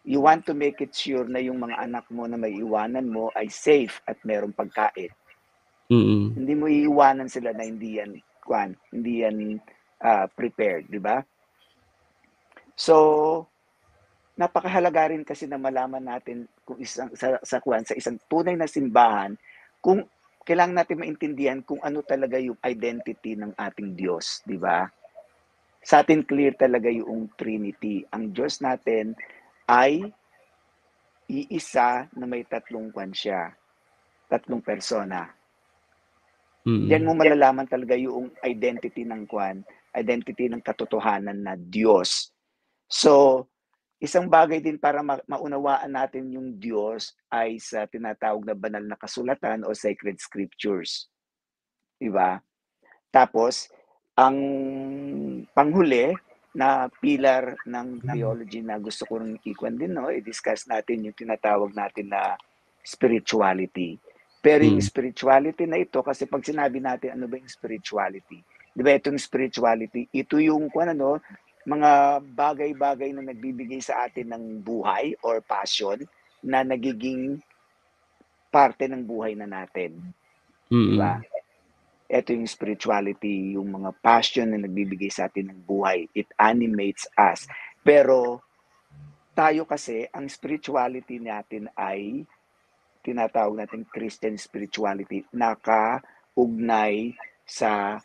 you want to make it sure na yung mga anak mo na maiiwanan mo ay safe at merong pagkain. Mm. Hindi mo iiwanan sila na hindi yan kwan, hindi yan, ah, prepared, 'di ba? So, napakahalaga rin kasi na malaman natin kung isang sa sa kwan, sa isang tunay na simbahan, kung kailangan natin maintindihan kung ano talaga yung identity ng ating Diyos, 'di ba? Sa atin clear talaga yung Trinity. Ang Diyos natin ay iisa na may tatlong kwan siya, tatlong persona. Mm. Diyan mo malalaman talaga yung identity ng kwan, identity ng katotohanan na Diyos. So, isang bagay din para ma maunawaan natin yung Diyos ay sa tinatawag na banal na kasulatan o sacred scriptures. 'Di ba? Tapos, ang panghuli na pillar ng theology na gusto ko ring ikwan din 'no, i-discuss natin yung tinatawag natin na spirituality. Pero yung Hmm. spirituality na ito kasi 'pag sinabi natin ano ba yung spirituality, 'di ba itong spirituality, ito yung kung ano, mga bagay-bagay na nagbibigay sa atin ng buhay or passion na nagiging parte ng buhay na natin. 'Di ba? Mm. Ito yung spirituality, yung mga passion na nagbibigay sa atin ng buhay. It animates us. Pero tayo kasi, ang spirituality natin ay tinatawag natin Christian spirituality. Nakaugnay sa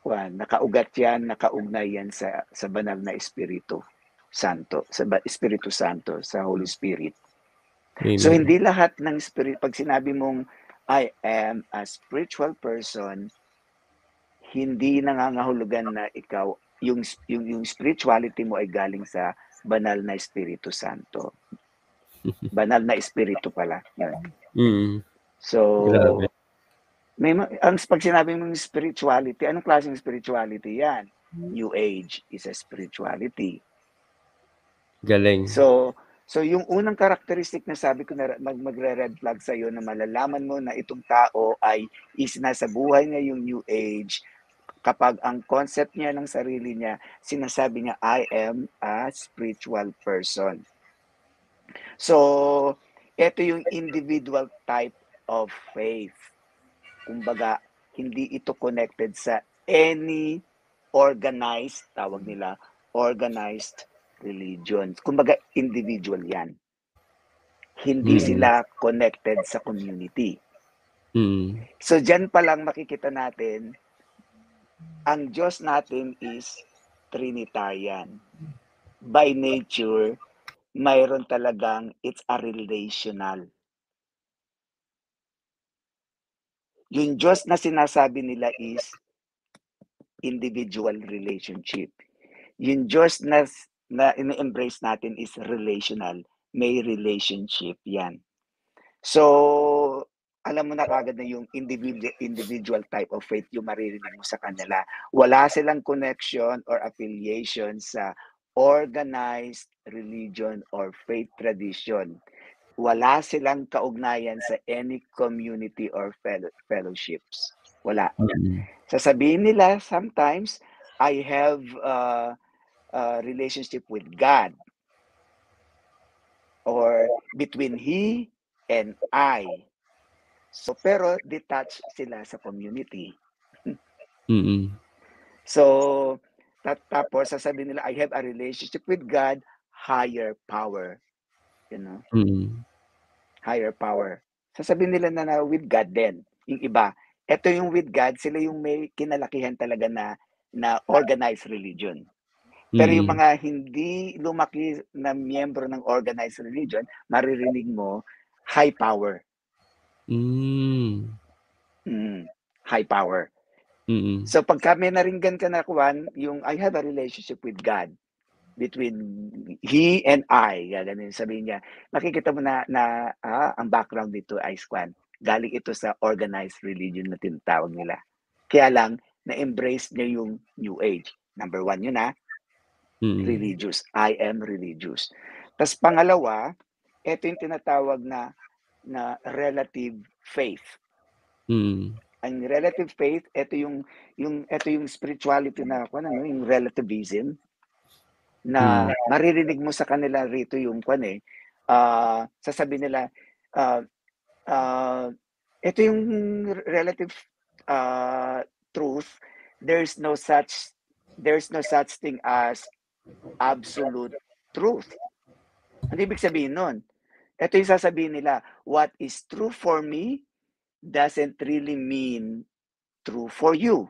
kwan, nakaugat yan, nakaugnay yan sa, sa banal na Espiritu Santo, sa ba- Espiritu Santo, sa Holy Spirit. So Amen. hindi lahat ng spirit pag sinabi mong I am a spiritual person, hindi nangangahulugan na ikaw yung yung yung spirituality mo ay galing sa banal na Espiritu Santo. Banal na espiritu pala. Yun. Mm. So Grabe. May ma- ang pag sinabi mong spirituality, anong klaseng spirituality 'yan? New Age is a spirituality. Galing. So, so yung unang karakteristik na sabi ko na mag magre-red flag sa na malalaman mo na itong tao ay is nasa buhay niya yung new age kapag ang concept niya ng sarili niya, sinasabi niya, I am a spiritual person. So, ito yung individual type of faith. Kumbaga, hindi ito connected sa any organized, tawag nila, organized religion. Kumbaga, individual yan. Hindi Mm. sila connected sa community. Mm. So, dyan pa lang makikita natin, ang Diyos natin is Trinitarian. By nature, mayroon talagang, it's a relational. Yung Diyos na sinasabi nila is individual relationship. Yung Diyos na na ini-embrace natin is relational. May relationship yan. So, alam mo na kagad na yung individual, individual type of faith yung maririnig mo sa kanila. Wala silang connection or affiliation sa organized religion or faith tradition. Wala silang kaugnayan sa any community or fellow, fellowships. Wala. Mm. Sasabihin nila sometimes, I have uh, a relationship with God or between He and I. So, pero detached sila sa community. Mm. So, tat- tapos sasabihin nila, I have a relationship with God, higher power. You know, Mm. Higher power. Sasabihin nila na, na with God din. Yung iba, ito yung with God, sila yung may kinalakihan talaga na na organized religion. Pero yung Mm. mga hindi lumaki na miyembro ng organized religion, maririnig mo high power. Mm. Mm, high power. Mm. So pagka may naringgan ka na kuwan, yung I have a relationship with God between he and I, gaganin sabihin niya, makikita mo na, na ah, ang background nito ay kwan. Galing ito sa organized religion na tinatawag nila. Kaya lang, na-embrace niya yung New Age. Number one yun ah, Mm. religious. I am religious. Tapos pangalawa, ito yung tinatawag na na relative faith. Mm. Ang relative faith, ito yung yung ito yung spirituality na ano, yung relativism na Mm. maririnig mo sa kanila rito yung kwan eh. Uh, sasabihin nila uh, uh, ito yung relative uh, truth. There's no such there's no such thing as absolute truth. Ano ibig sabihin nun? Ito yung sasabihin nila, what is true for me doesn't really mean true for you.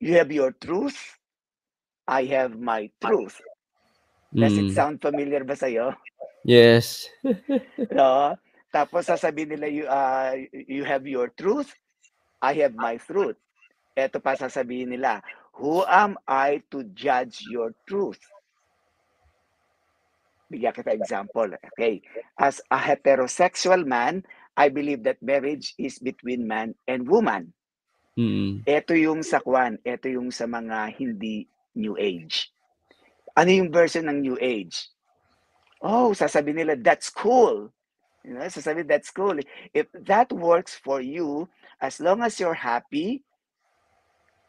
You have your truth, I have my truth. Does it Mm. sound familiar ba sa'yo? Yes. No? Tapos sasabihin nila, you, uh, you have your truth, I have my truth. Ito pa sasabihin nila, who am I to judge your truth? Bigyan kita example. Okay. As a heterosexual man, I believe that marriage is between man and woman. Mm. Ito yung sa kwan, ito yung sa mga hindi New Age. Ano yung version ng New Age? Oh, sasabihin nila, that's cool. You know, sasabihin, that's cool. If that works for you, as long as you're happy,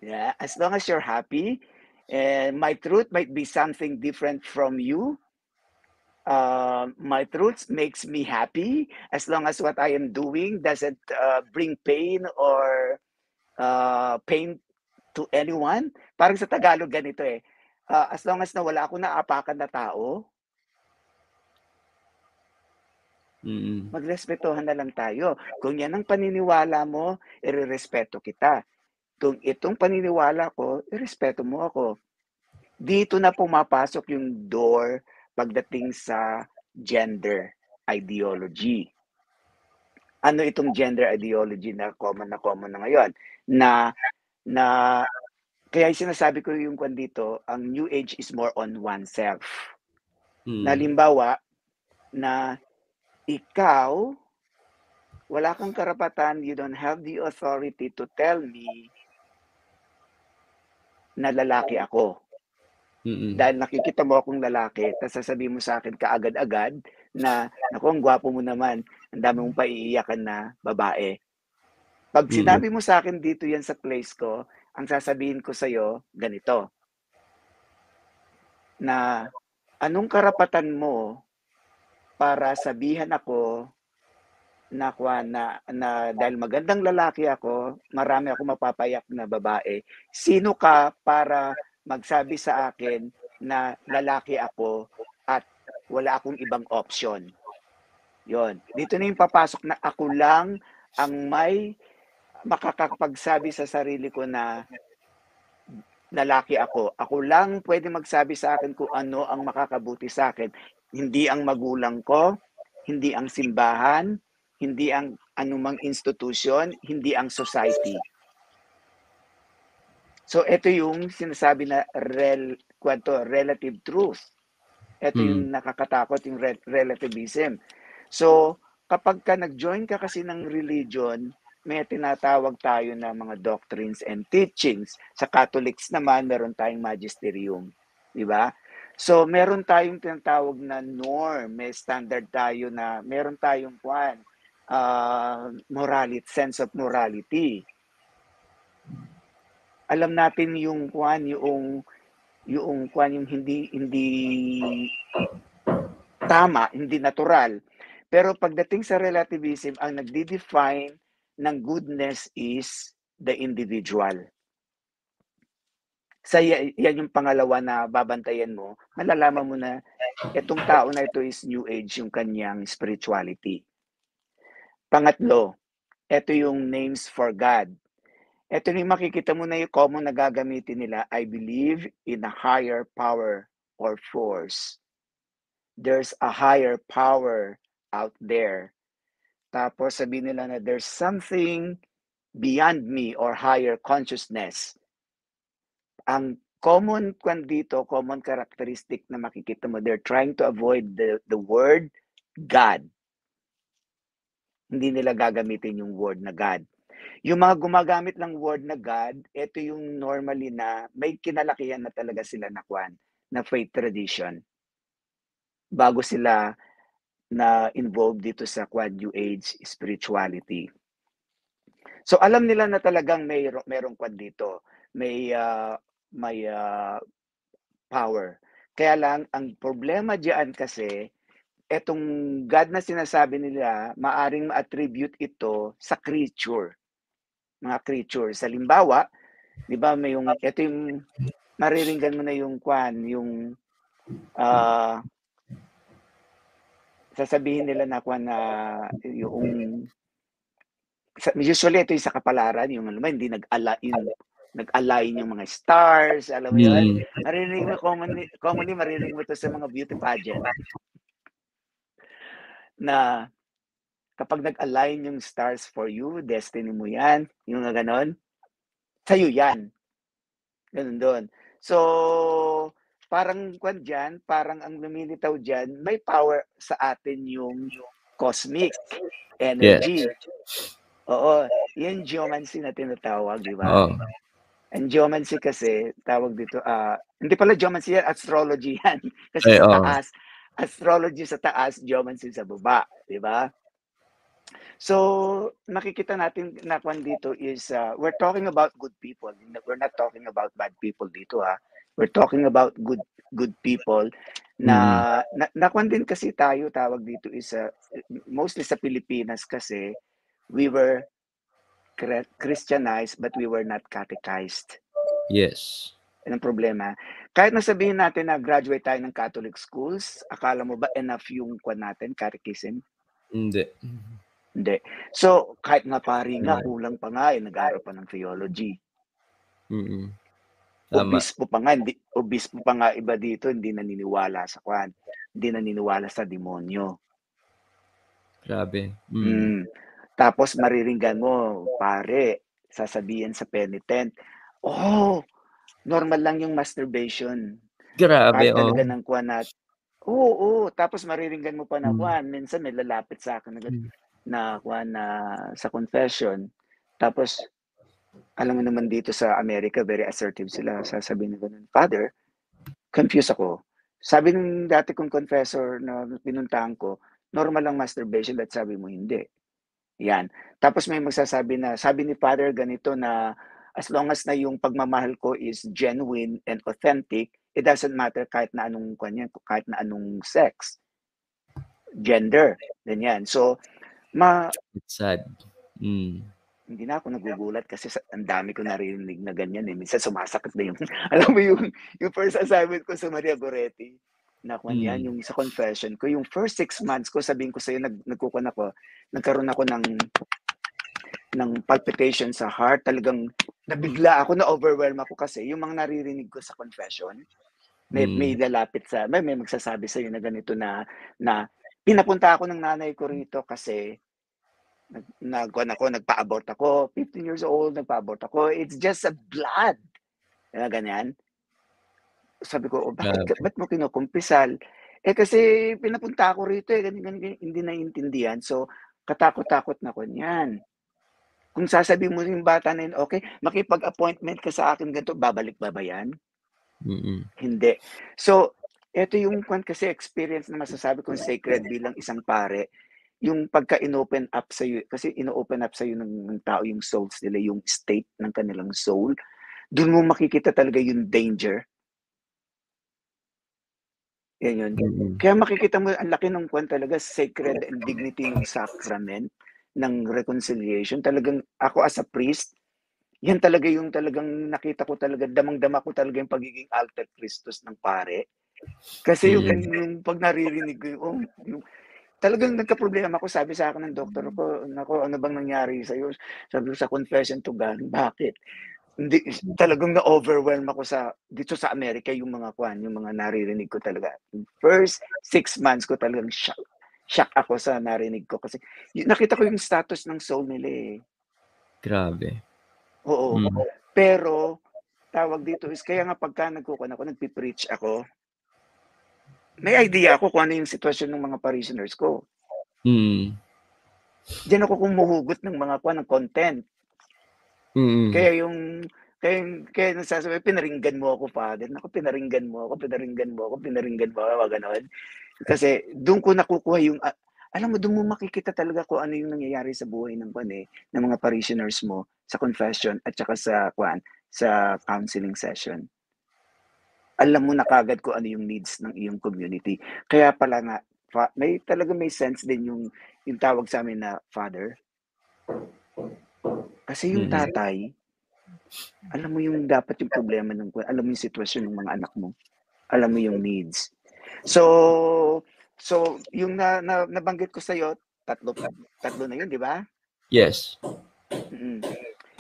yeah, as long as you're happy, and my truth might be something different from you, uh, my truth makes me happy as long as what I am doing doesn't uh, bring pain or uh, pain to anyone. Parang sa Tagalog ganito eh. Uh, as long as na wala akong naapakan na tao, Mm. magrespetuhan na lang tayo. Kung yan ang paniniwala mo, irerespeto kita. Kung itong paniniwala ko, irespeto mo ako. Dito na pumapasok yung door pagdating sa gender ideology. Ano itong gender ideology na common na common na ngayon? Na na kaya sinasabi ko yung kwan dito, ang new age is more on oneself. Mm. Na limbawa na ikaw wala kang karapatan, you don't have the authority to tell me na lalaki ako. Mm. Dahil nakikita mo akong lalaki, tapos sasabihin mo sa akin kaagad-agad na, naku, ang gwapo mo naman, ang dami mong paiiyakan na babae. Pag sinabi mo sa akin dito yan sa place ko, ang sasabihin ko sa'yo, ganito. Na, anong karapatan mo para sabihan ako na, na, na dahil magandang lalaki ako, marami ako mapapayak na babae, sino ka para magsabi sa akin na lalaki ako at wala akong ibang option. Yon. Dito na yung papasok na ako lang ang may makakapagsabi sa sarili ko na lalaki ako. Ako lang pwede magsabi sa akin kung ano ang makakabuti sa akin. Hindi ang magulang ko, hindi ang simbahan, hindi ang anumang institusyon, hindi ang society. So ito yung sinasabi na rel kwento, relative truth. Ito Mm. yung nakakatakot yung re- relativism. So kapag ka nag-join ka kasi ng religion, may tinatawag tayo na mga doctrines and teachings. Sa Catholics naman, meron tayong magisterium. Di ba? So, meron tayong tinatawag na norm, may standard tayo na, meron tayong kwan, uh, morality, sense of morality. Alam natin yung kwan, yung yung kwan yung hindi hindi tama, hindi natural. Pero pagdating sa relativism, ang nagde-define ng goodness is the individual. Sa yan yung pangalawa na babantayan mo, malalaman mo na itong tao na ito is new age yung kanyang spirituality. Pangatlo, ito yung names for God. Ito yung makikita mo na yung common na gagamitin nila, I believe in a higher power or force. There's a higher power out there. Tapos sabihin nila na there's something beyond me or higher consciousness. Ang common kwan dito, common characteristic na makikita mo, they're trying to avoid the, the word God. Hindi nila gagamitin yung word na God. Yung mga gumagamit ng word na God, ito yung normally na may kinalakihan na talaga sila na kwan, na faith tradition. bago sila na involved dito sa Quad New Age spirituality. So alam nila na talagang may merong quad dito, may uh, may uh, power. Kaya lang ang problema diyan kasi etong God na sinasabi nila, maaring ma-attribute ito sa creature. Mga creatures. Halimbawa, 'di ba may yung ito yung mariringgan mo na yung kwan, yung uh, sasabihin nila na kwan na yung usually ito yung sa kapalaran, yung alam mo, hindi nag-align, nag-align yung mga stars, alam mo yun. Mm. Marinig mo, commonly, commonly marinig mo ito sa mga beauty pageant. Na kapag nag-align yung stars for you, destiny mo yan, yung nga ganon, sa'yo yan. Ganun doon. So, parang kwan dyan, parang ang lumilitaw dyan, may power sa atin yung, yung cosmic energy. Yeah. Oo, yan geomancy na tinatawag, di ba? Oo. Ang geomancy kasi, tawag dito, uh, hindi pala geomancy yan, astrology yan. Kasi Eh, sa taas, astrology sa taas, geomancy sa baba, di ba? So, makikita natin na kwan dito is, uh, we're talking about good people. We're not talking about bad people dito, ha? We're talking about good good people na, Mm. na, na kwan din kasi tayo, tawag dito is, uh, mostly sa Pilipinas kasi, we were Christianized but we were not catechized. Yes. Yan ang problema. Kahit nasabihin natin na graduate tayo ng Catholic schools, akala mo ba enough yung kwan natin, catechism? Hindi. Hindi. So, kahit nga pari nga, kulang pa nga, eh, nag-aaral pa ng theology. Mm. Tama. Obispo pa nga, hindi, obispo pa nga iba dito, hindi naniniwala sa kwan. Hindi naniniwala sa demonyo. Grabe. Mm. Mm. Tapos mariringgan mo, pare, sasabihin sa penitent, oh, normal lang yung masturbation. Grabe, talaga oh. ng kuwan na, oo, oo, tapos mariringgan mo pa na Mm. kuwan, minsan may lalapit sa akin na, Mm. na kuwan na sa confession. Tapos, alam mo naman dito sa America, very assertive sila. Sasabihin na ganun, Father, confused ako. Sabi ng dati kong confessor na pinuntahan ko, normal lang masturbation, but sabi mo hindi. Yan. Tapos may magsasabi na, sabi ni Father ganito na, as long as na yung pagmamahal ko is genuine and authentic, it doesn't matter kahit na anong kanya, kahit na anong sex, gender, ganyan. So, ma It's sad. Mm. Hindi na ako nagugulat kasi sa, ang dami ko narinig na ganyan eh. Minsan sumasakit na yung, alam mo yung, yung first assignment ko sa Maria Goretti, na kung yan, Mm. yung sa confession ko, yung first six months ko, sabihin ko sa'yo, nag, nagkukon ako, nagkaroon ako ng, ng palpitation sa heart, talagang nabigla ako, na-overwhelm ako kasi yung mga naririnig ko sa confession, may, Mm. may lalapit sa, may, may magsasabi sa'yo na ganito na, na pinapunta ako ng nanay ko rito kasi nag, nag ako, nagpa-abort ako, 15 years old, nagpa-abort ako, it's just a blood. Na ganyan. Sabi ko, oh, bakit, ba't mo kinukumpisal? Eh kasi pinapunta ako rito eh, ganyan, ganyan, ganyan, hindi naiintindihan. So, katakot-takot na ko niyan. Kung sasabihin mo yung bata na yun, okay, makipag-appointment ka sa akin ganito, babalik ba ba yan? Mm. Hindi. So, ito yung kwan kasi experience na masasabi kong sacred bilang isang pare, yung pagka inopen up sa iyo kasi ino-open up sa iyo ng, ng tao yung souls nila, yung state ng kanilang soul, doon mo makikita talaga yung danger. Yan yun. Kaya makikita mo, ang laki ng kwan talaga, sacred and dignity ng sacrament ng reconciliation. Talagang ako as a priest, yan talaga yung talagang nakita ko talaga, damang-dama ko talaga yung pagiging alter Christus ng pare. Kasi yung, yung pag naririnig ko, yung, oh, yung, talagang nagka-problema ako, sabi sa akin ng doktor ko, nako, ano bang nangyari sa'yo? Sabi ko sa confession to God, bakit? Hindi, talagang na-overwhelm ako sa, dito sa Amerika, yung mga kwan, yung mga naririnig ko talaga. First six months ko talagang shock, shock ako sa narinig ko kasi nakita ko yung status ng soul nila eh. Grabe. Oo. Mm. Pero, tawag dito is, kaya nga pagka nagkukuhan ako, nagpipreach ako, may idea ako kung ano yung sitwasyon ng mga parishioners ko. Mm. Diyan ako kumuhugot ng mga kwan, ng content. Mm. Kaya yung, kaya, kaya nasasabi, pinaringgan mo ako, Father. Naku, pinaringgan mo ako, pinaringgan mo ako, pinaringgan mo ako, ganon. Kasi doon ko nakukuha yung uh, alam mo doon mo makikita talaga kung ano yung nangyayari sa buhay ng kwan eh, ng mga parishioners mo sa confession at saka sa kwan sa counseling session. Alam mo na kagad kung ano yung needs ng iyong community. Kaya pala nga fa- may talaga may sense din yung yung tawag sa amin na father. Kasi yung Mm. tatay, alam mo yung dapat yung problema ng alam mo yung sitwasyon ng mga anak mo. Alam mo yung needs. So, so yung na, na nabanggit ko sa iyo, tatlo tatlo na yun, di ba? Yes. Mm.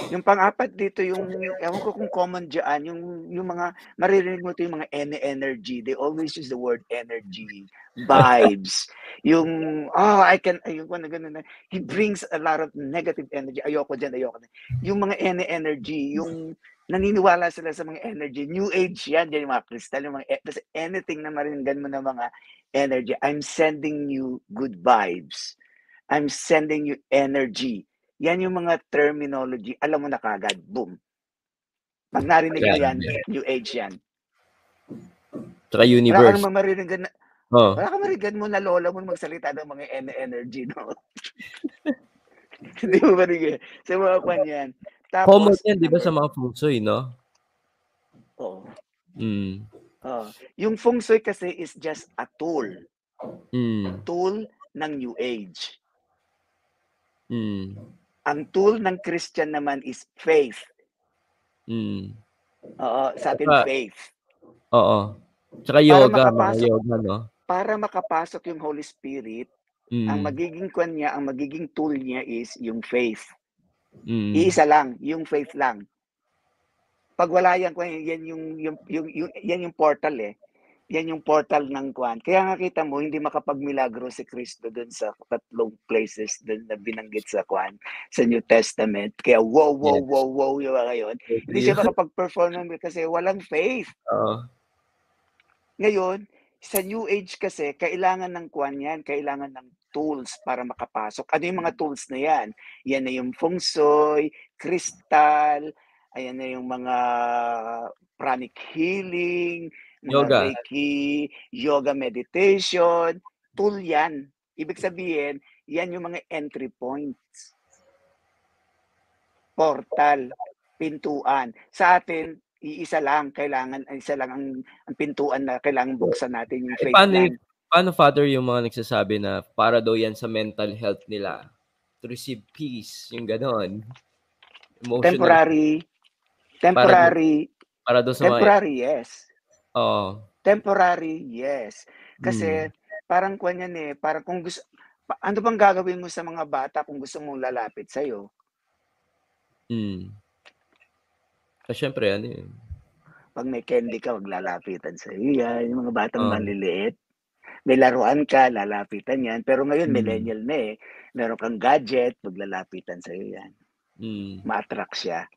Yung pang-apat dito yung ewan ko kung common diyan yung yung mga maririnig mo to yung mga energy. They always use the word energy, vibes. yung oh, I can yung ano ganun na. He brings a lot of negative energy. Ayoko diyan, ayoko na. Yung mga energy, yung naniniwala sila sa mga energy. New age yan, yan yung mga crystal, yung mga, kasi anything na maringan mo ng mga energy, I'm sending you good vibes. I'm sending you energy. Yan yung mga terminology, alam mo na kagad, boom. Pag narinig mo yan, new age yan. Tsaka universe. Wala ka naman maririnig na, oh. wala ka maririnig mo na lola mo magsalita ng mga energy, no? Hindi mo maririnig. Sa mga kwan yan. Tapos, Common yan, di ba, sa mga feng shui, no? Oo. Mm. Oh. Yung feng shui kasi is just a tool. Mm. Tool ng new age. Mm. Ang tool ng Christian naman is faith. Mm. Oo, sa atin Saka, faith. Oo. Tsaka yoga, mga yoga, no? Para makapasok yung Holy Spirit, mm. ang magiging kwan niya, ang magiging tool niya is yung faith. Mm. Iisa lang, yung faith lang. Pag wala yan, yan yung, yung, yung, yung, yan yung portal eh yan yung portal ng Kwan. Kaya nga kita mo, hindi makapagmilagro si Kristo dun sa tatlong places dun na binanggit sa Kwan, sa New Testament. Kaya wow, wow, yes. wow, wow yung mga yun. Hindi siya makapag-perform ng kasi walang faith. Uh-huh. Ngayon, sa New Age kasi, kailangan ng Kwan yan, kailangan ng tools para makapasok. Ano yung mga tools na yan? Yan na yung feng shui, crystal, ayan na yung mga pranic healing, yoga. Reiki, yoga meditation, tool yan. Ibig sabihin, yan yung mga entry points. Portal, pintuan. Sa atin, iisa lang, kailangan, isa lang ang, ang pintuan na kailangan buksan natin yung faith paano, plan. Paano, Father, yung mga nagsasabi na para daw yan sa mental health nila? To receive peace, yung ganon. Emotional. Temporary. Temporary. Para, para daw sa temporary, mga, yes Oo. Temporary, yes. Kasi mm. parang kuwan yan eh, parang kung gusto, ano bang gagawin mo sa mga bata kung gusto mong lalapit sa'yo? Mm. Kasi syempre, ano yun? Pag may candy ka, wag lalapitan sa iyo yan. Yung mga batang oh. maliliit. May laruan ka, lalapitan yan. Pero ngayon, mm. millennial na eh. Meron kang gadget, maglalapitan sa iyo yan. Mm. Ma-attract siya.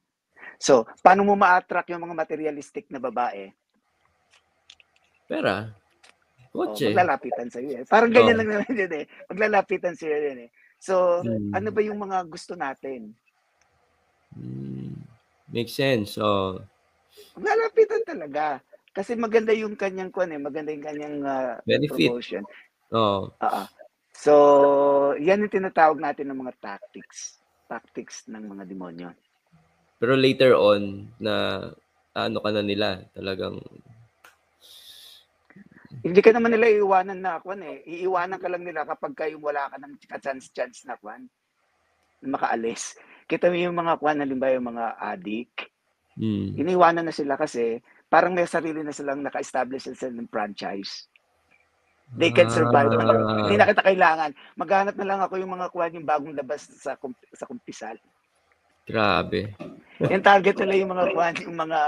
So, paano mo ma-attract yung mga materialistic na babae? Pera. Kotse. Oh, maglalapitan sa iyo eh. Parang ganyan oh. lang naman yun eh. Maglalapitan sa iyo eh. So, hmm. ano ba yung mga gusto natin? Hmm. Makes sense. Oh. Maglalapitan talaga. Kasi maganda yung kanyang kuan eh, maganda yung kanyang uh, Benefit. promotion. Oh. Uh-uh. So, yan yung tinatawag natin ng mga tactics. Tactics ng mga demonyo. Pero later on, na ano ka na nila, talagang hindi ka naman nila iiwanan na kwan eh. Iiwanan ka lang nila kapag kayo wala ka ng chance-chance na kwan. Makaalis. Kita mo yung mga kwan, halimbawa yung mga addict. Mm. Iniwanan na sila kasi parang may sarili na silang naka-establish sila ng franchise. They can survive. Ah. Hindi na kita kailangan. Maghanap na lang ako yung mga kwan, yung bagong labas sa sa kumpisal. Grabe. yung target nila yung mga kwan, yung mga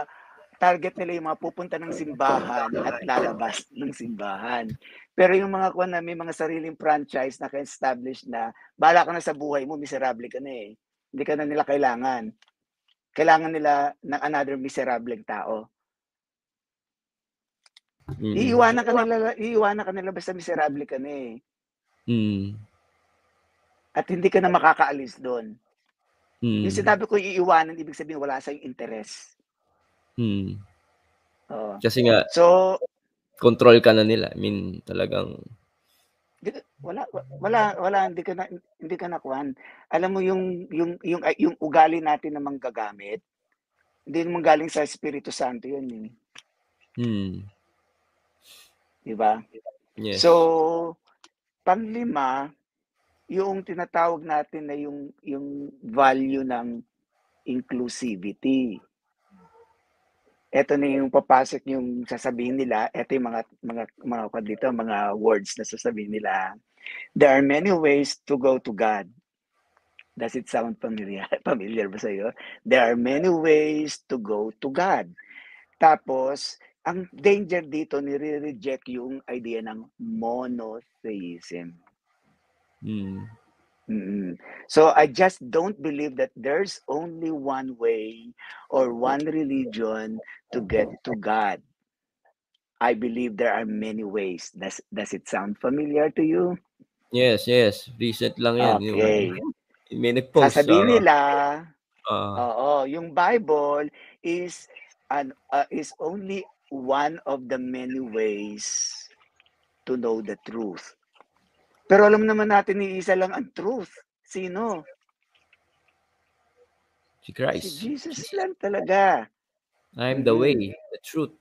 target nila yung mga pupunta ng simbahan at lalabas ng simbahan. Pero yung mga kuwan na may mga sariling franchise na ka-establish na bala ka na sa buhay mo, miserable ka na eh. Hindi ka na nila kailangan. Kailangan nila ng another miserable tao. Mm. Iiwanan ka nila, iiwanan ka nila basta miserable ka na eh. Mm. At hindi ka na makakaalis doon. Mm. Yung sinabi ko iiwanan, ibig sabihin wala sa interest. Hmm. Oo. Kasi nga So, control ka na nila. I mean, talagang wala wala wala hindi ka na hindi ka nakuan. Alam mo yung yung yung yung ugali natin na manggagamit, hindi naman galing sa Espiritu Santo yun eh. Hmm. Di ba? Yes. So, panglima, yung tinatawag natin na yung yung value ng inclusivity. Ito na yung papasok yung sasabihin nila, ito yung mga mga mga dito, mga words na sasabihin nila. There are many ways to go to God. Does it sound familiar? Familiar ba sa iyo? There are many ways to go to God. Tapos, ang danger dito, nire-reject yung idea ng monotheism. Mm. Mm-mm. So I just don't believe that there's only one way or one religion to get to God. I believe there are many ways. Does does it sound familiar to you? Yes, yes. Recent lang yan. Okay. Yung, may nag-post. Sasabihin uh, nila, uh, oo, yung Bible is an uh, is only one of the many ways to know the truth. Pero alam naman natin ni isa lang ang truth. Sino? Si Christ. Si Jesus lang talaga. I'm the way, the truth.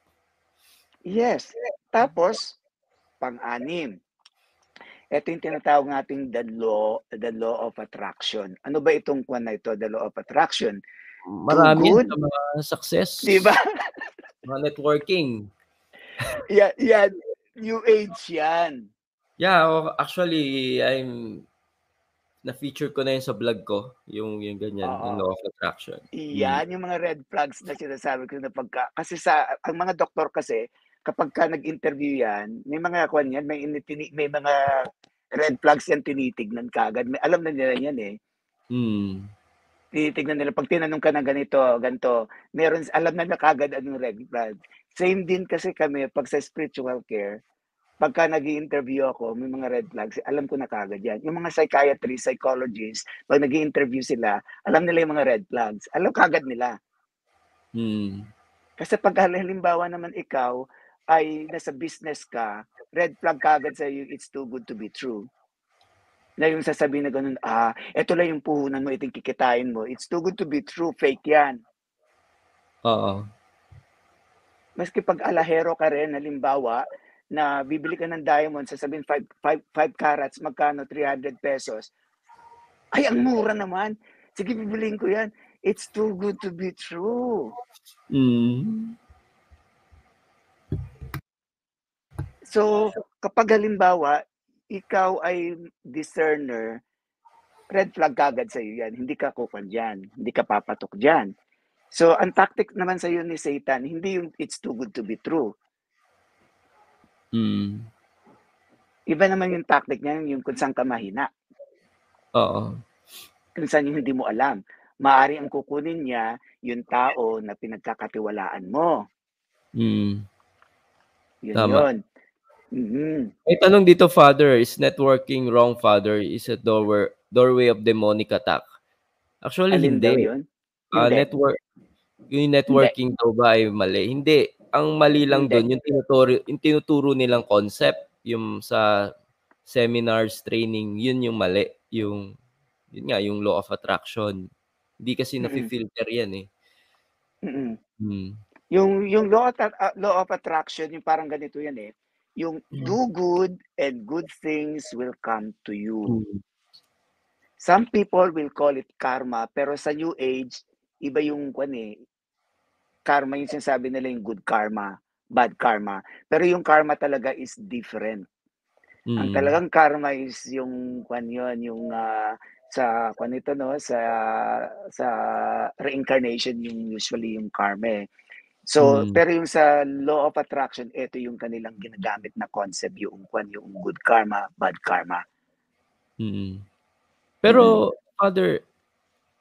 Yes. Tapos, pang-anim. Ito yung tinatawag nating the law, the law of attraction. Ano ba itong kwan na ito, the law of attraction? Marami sa mga success. Diba? mga networking. yan, yan. New age yan. Yeah, actually, I'm na-feature ko na yun sa vlog ko, yung yung ganyan, Oo. yung law of attraction. Iyan, yung mga red flags na sinasabi ko na pagka, kasi sa, ang mga doktor kasi, kapag ka nag-interview yan, may mga kwan yan, may, may mga red flags yan tinitignan kagad. May, alam na nila yan eh. Mm. Tinitignan nila, pag tinanong ka na ganito, ganito, meron, alam na na kagad anong red flag. Same din kasi kami, pag sa spiritual care, pagka nag interview ako, may mga red flags, alam ko na kagad yan. Yung mga psychiatrists, psychologists, pag nag interview sila, alam nila yung mga red flags. Alam kagad nila. Hmm. Kasi pag halimbawa naman ikaw ay nasa business ka, red flag kagad sa iyo, it's too good to be true. Na yung sasabihin na ganun, ah, eto lang yung puhunan mo, itong kikitain mo. It's too good to be true, fake yan. Oo. Maski pag alahero ka rin, halimbawa, na bibili ka ng diamond, sasabihin 5, 5, 5 carats, magkano? 300 pesos. Ay, ang mura naman. Sige, bibiliin ko yan. It's too good to be true. Mm. So, kapag halimbawa, ikaw ay discerner, red flag kagad sa iyo yan. Hindi ka kukan dyan. Hindi ka papatok dyan. So, ang tactic naman sa iyo ni Satan, hindi yung it's too good to be true. Mm. Iba naman yung tactic niya, yung kung saan ka mahina. Oo. Kung saan yung hindi mo alam. Maari ang kukunin niya yung tao na pinagkakatiwalaan mo. Mm. Yun Tama. yun. Mm-hmm. May tanong dito, Father, is networking wrong, Father? Is a doorway, doorway of demonic attack? Actually, Alin hindi. Yun? Uh, network, yung networking hindi. daw ba ay mali? Hindi ang mali lang doon yung tinuturo yung tinuturo nilang concept yung sa seminars training yun yung mali yung yun nga yung law of attraction hindi kasi mm-hmm. na-filter yan eh mm-hmm. mm. yung yung law of, uh, law of attraction yung parang ganito yan eh yung mm. do good and good things will come to you mm. some people will call it karma pero sa new age iba yung kwan eh karma yung sinasabi nila yung good karma, bad karma. Pero yung karma talaga is different. Mm. Ang talagang karma is yung kwan yun, yung uh, sa kwan ito no, sa sa reincarnation yung usually yung karma eh. So, mm. pero yung sa law of attraction, ito yung kanilang ginagamit na concept, yung kwan, yung good karma, bad karma. Mm. Pero, mm. Father,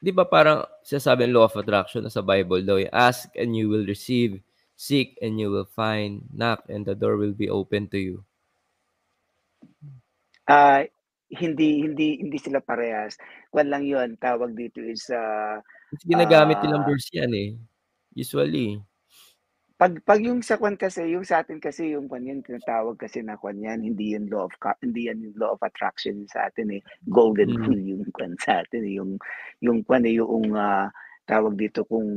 di ba parang sinasabi ng law of attraction sa Bible daw, ask and you will receive, seek and you will find, knock and the door will be open to you. Ah, uh, hindi hindi hindi sila parehas. Kwan lang 'yon, tawag dito is uh, ginagamit uh, nilang verse yan eh. Usually. Pag pag yung sa kwan kasi, yung sa atin kasi yung kwan yan tinatawag kasi na kwan yan, hindi yan law of hindi yan yung law of attraction sa atin eh. Golden Mm. rule yung kwan sa atin eh, yung yung kwan eh, yung ah, tawag dito kung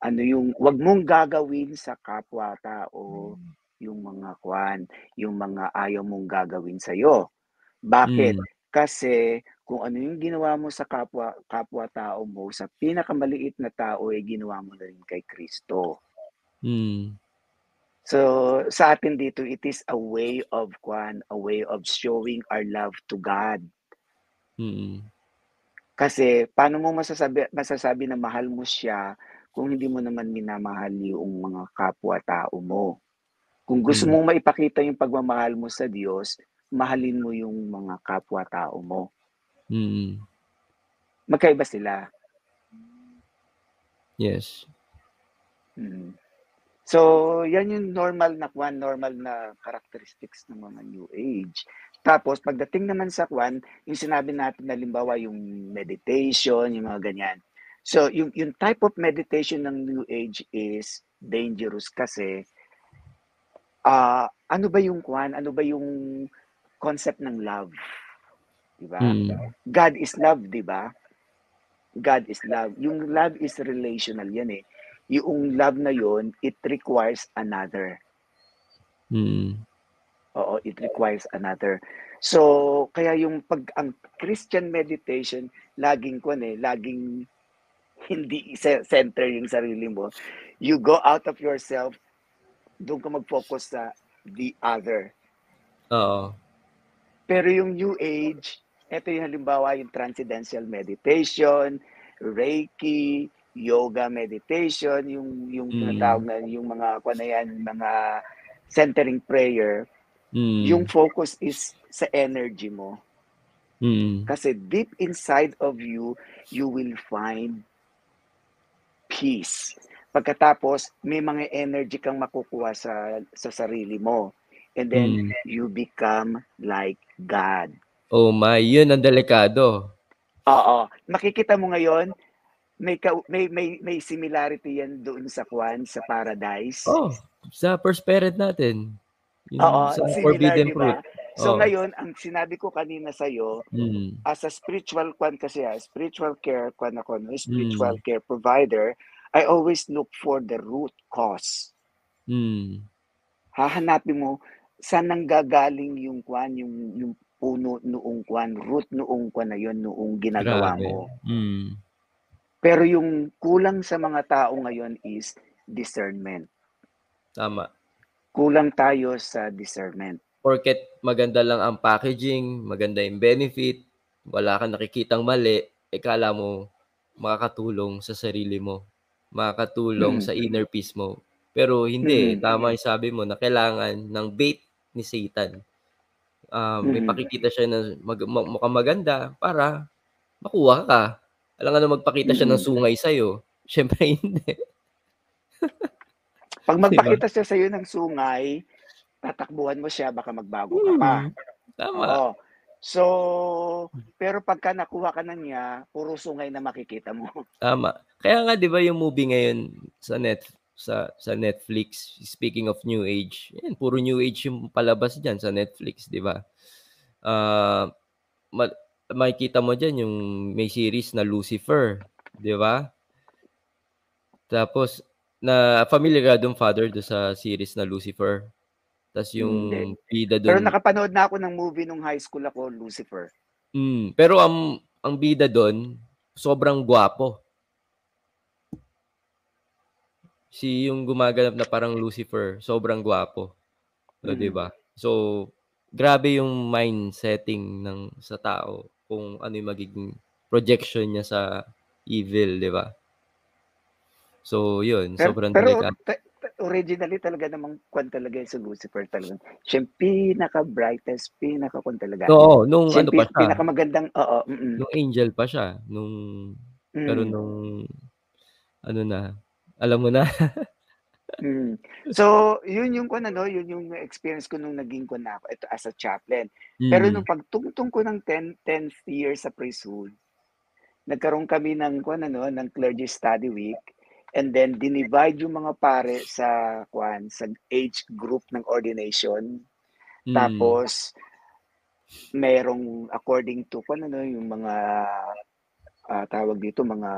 ano yung wag mong gagawin sa kapwa-tao yung mga kwan, yung mga ayaw mong gagawin sa iyo. Bakit? Mm. Kasi kung ano yung ginawa mo sa kapwa kapwa-tao mo, sa pinakamaliit na tao ay ginawa mo na rin kay Kristo. Mm. So, sa atin dito, it is a way of kwan, a way of showing our love to God. Mm. Kasi paano mo masasabi masasabi na mahal mo siya kung hindi mo naman minamahal yung mga kapwa-tao mo? Kung gusto Mm. mong maipakita yung pagmamahal mo sa Diyos, mahalin mo yung mga kapwa-tao mo. Mm. Magkaiba sila. Yes. Mm. So, yan yung normal na kwan, normal na characteristics ng mga New Age. Tapos, pagdating naman sa kwan, yung sinabi natin na limbawa yung meditation, yung mga ganyan. So, yung, yung type of meditation ng New Age is dangerous kasi ah ano ba yung kwan? Ano ba yung concept ng love? Diba? Mm. God is love, di ba? God is love. Yung love is relational yan eh. Yung love na yon, it requires another. Mm. Oo, it requires another. So, kaya yung pag ang Christian meditation, laging kwan eh, laging hindi center yung sarili mo. You go out of yourself, doon ka mag-focus sa the other. Oo. Pero yung New Age, ito yung halimbawa yung transcendental meditation, Reiki, yoga meditation, yung yung Mm. tinatawag na yung mga kuan na yan, mga centering prayer, Mm. yung focus is sa energy mo. Mm. Kasi deep inside of you, you will find peace. Pagkatapos, may mga energy kang makukuha sa sa sarili mo. And then Mm. you become like God. Oh my, yun ang delikado. Oo. Makikita mo ngayon, may ka, may may may similarity yan doon sa Kwan, sa paradise. Oh, sa first parent natin. Yung Oo, sa similar, forbidden di fruit. So Oo. ngayon, ang sinabi ko kanina sa iyo, Mm. as a spiritual kwan kasi, ah, spiritual care kwan ako, no? Mm. spiritual care provider, I always look for the root cause. Mm. Hahanapin mo saan nanggagaling yung kwan, yung yung puno noong kwan, root noong kwan na yon noong ginagawa Grabe. mo. Mm. Pero yung kulang sa mga tao ngayon is discernment. Tama. Kulang tayo sa discernment. Porket maganda lang ang packaging, maganda yung benefit, wala kang nakikitang mali, eh kala mo makakatulong sa sarili mo, makakatulong Mm. sa inner peace mo. Pero hindi, Mm. tama yung sabi mo na kailangan ng bait ni Satan. Ah, may Mm. pakikita siya na mag, mu- mukhang maganda para makuha ka. Alam nga na magpakita siya ng Mm. sungay sa'yo. Siyempre hindi. Pag Di ba? magpakita siya sa iyo ng sungay, tatakbuhan mo siya baka magbago ka pa. Mm. Tama. Oo. So, pero pagka nakuha ka na niya, puro sungay na makikita mo. Tama. Kaya nga 'di ba yung movie ngayon sa net sa sa Netflix, speaking of new age, yan puro new age yung palabas diyan sa Netflix, 'di ba? Ma makikita mo diyan yung may series na Lucifer, 'di ba? Tapos na familiar ka dun father do sa series na Lucifer. Tas yung Hindi. bida Pero dun nakapanood na ako ng movie nung high school ako, Lucifer. mm, pero ang ang bida dun sobrang gwapo. Si yung gumaganap na parang Lucifer, sobrang gwapo. O, Mhm. 'di ba? So, grabe yung mind setting ng sa tao kung ano yung magiging projection niya sa evil, 'di ba? So, yun, Pero, sobrang pero delikado. originally talaga namang kwan talaga yung si Lucifer talaga. Siya yung pinaka-brightest, pinaka-kwan talaga. Oo, nung Siya ano pa siya, pinaka-magandang, oo, mm nung angel pa siya, nung pero mm, nung ano na, alam mo na. mm. So, yun yung kwan ano, yun yung experience ko nung naging kwan na ako, ito as a chaplain. Pero Mm. nung pagtungtong ko ng 10, 10th year sa priesthood, nagkaroon kami ng kwan ano, ng clergy study week. and then dinivide yung mga pare sa kwan sa age group ng ordination. Mm. Tapos merong according to kung ano yung mga uh, tawag dito mga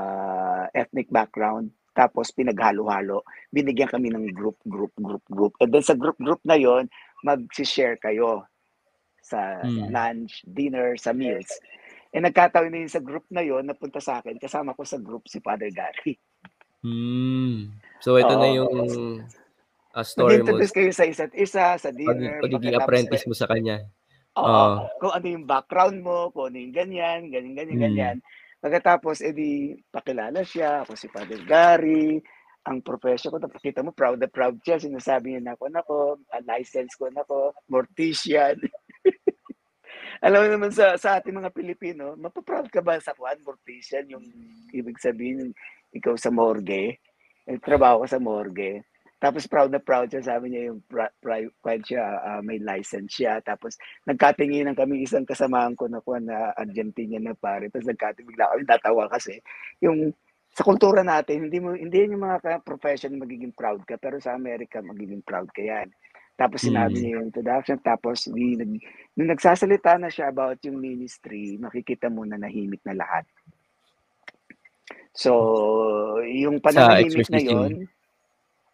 ethnic background tapos pinaghalo-halo binigyan kami ng group group group group and then sa group group na yon mag-share kayo sa mm. lunch dinner sa meals eh nagkataon na yun sa group na yon napunta sa akin kasama ko sa group si Father Gary mm. so ito uh, na yung uh, story mo kayo sa isa't isa sa dinner pag, pagiging apprentice mo sa kanya Oo. Uh, kung ano yung background mo, kung ano yung ganyan, ganyan, ganyan, hmm. ganyan. Pagkatapos, edi, pakilala siya, ako si Father Gary, ang profession ko, nakikita mo, proud na proud siya, sinasabi niya na ako, nako, license ko, nako, mortician. Alam mo naman sa, sa ating mga Pilipino, mapaproud ka ba sa kwan, mortician, yung ibig sabihin, ikaw sa morgue, trabaho ka sa morgue, tapos proud na proud siya, sabi niya yung pri- pri- siya, uh, may license siya. Tapos nagkatinginan kami isang kasamaan ko na kuha na Argentina na pare. Tapos nagkating bigla kami tatawa kasi yung sa kultura natin, hindi mo hindi yan yung mga profession magiging proud ka, pero sa Amerika magiging proud ka yan. Tapos sinabi mm. niya yung introduction, tapos di, nag, nung nagsasalita na siya about yung ministry, makikita mo na nahimik na lahat. So, yung pananahimik na yon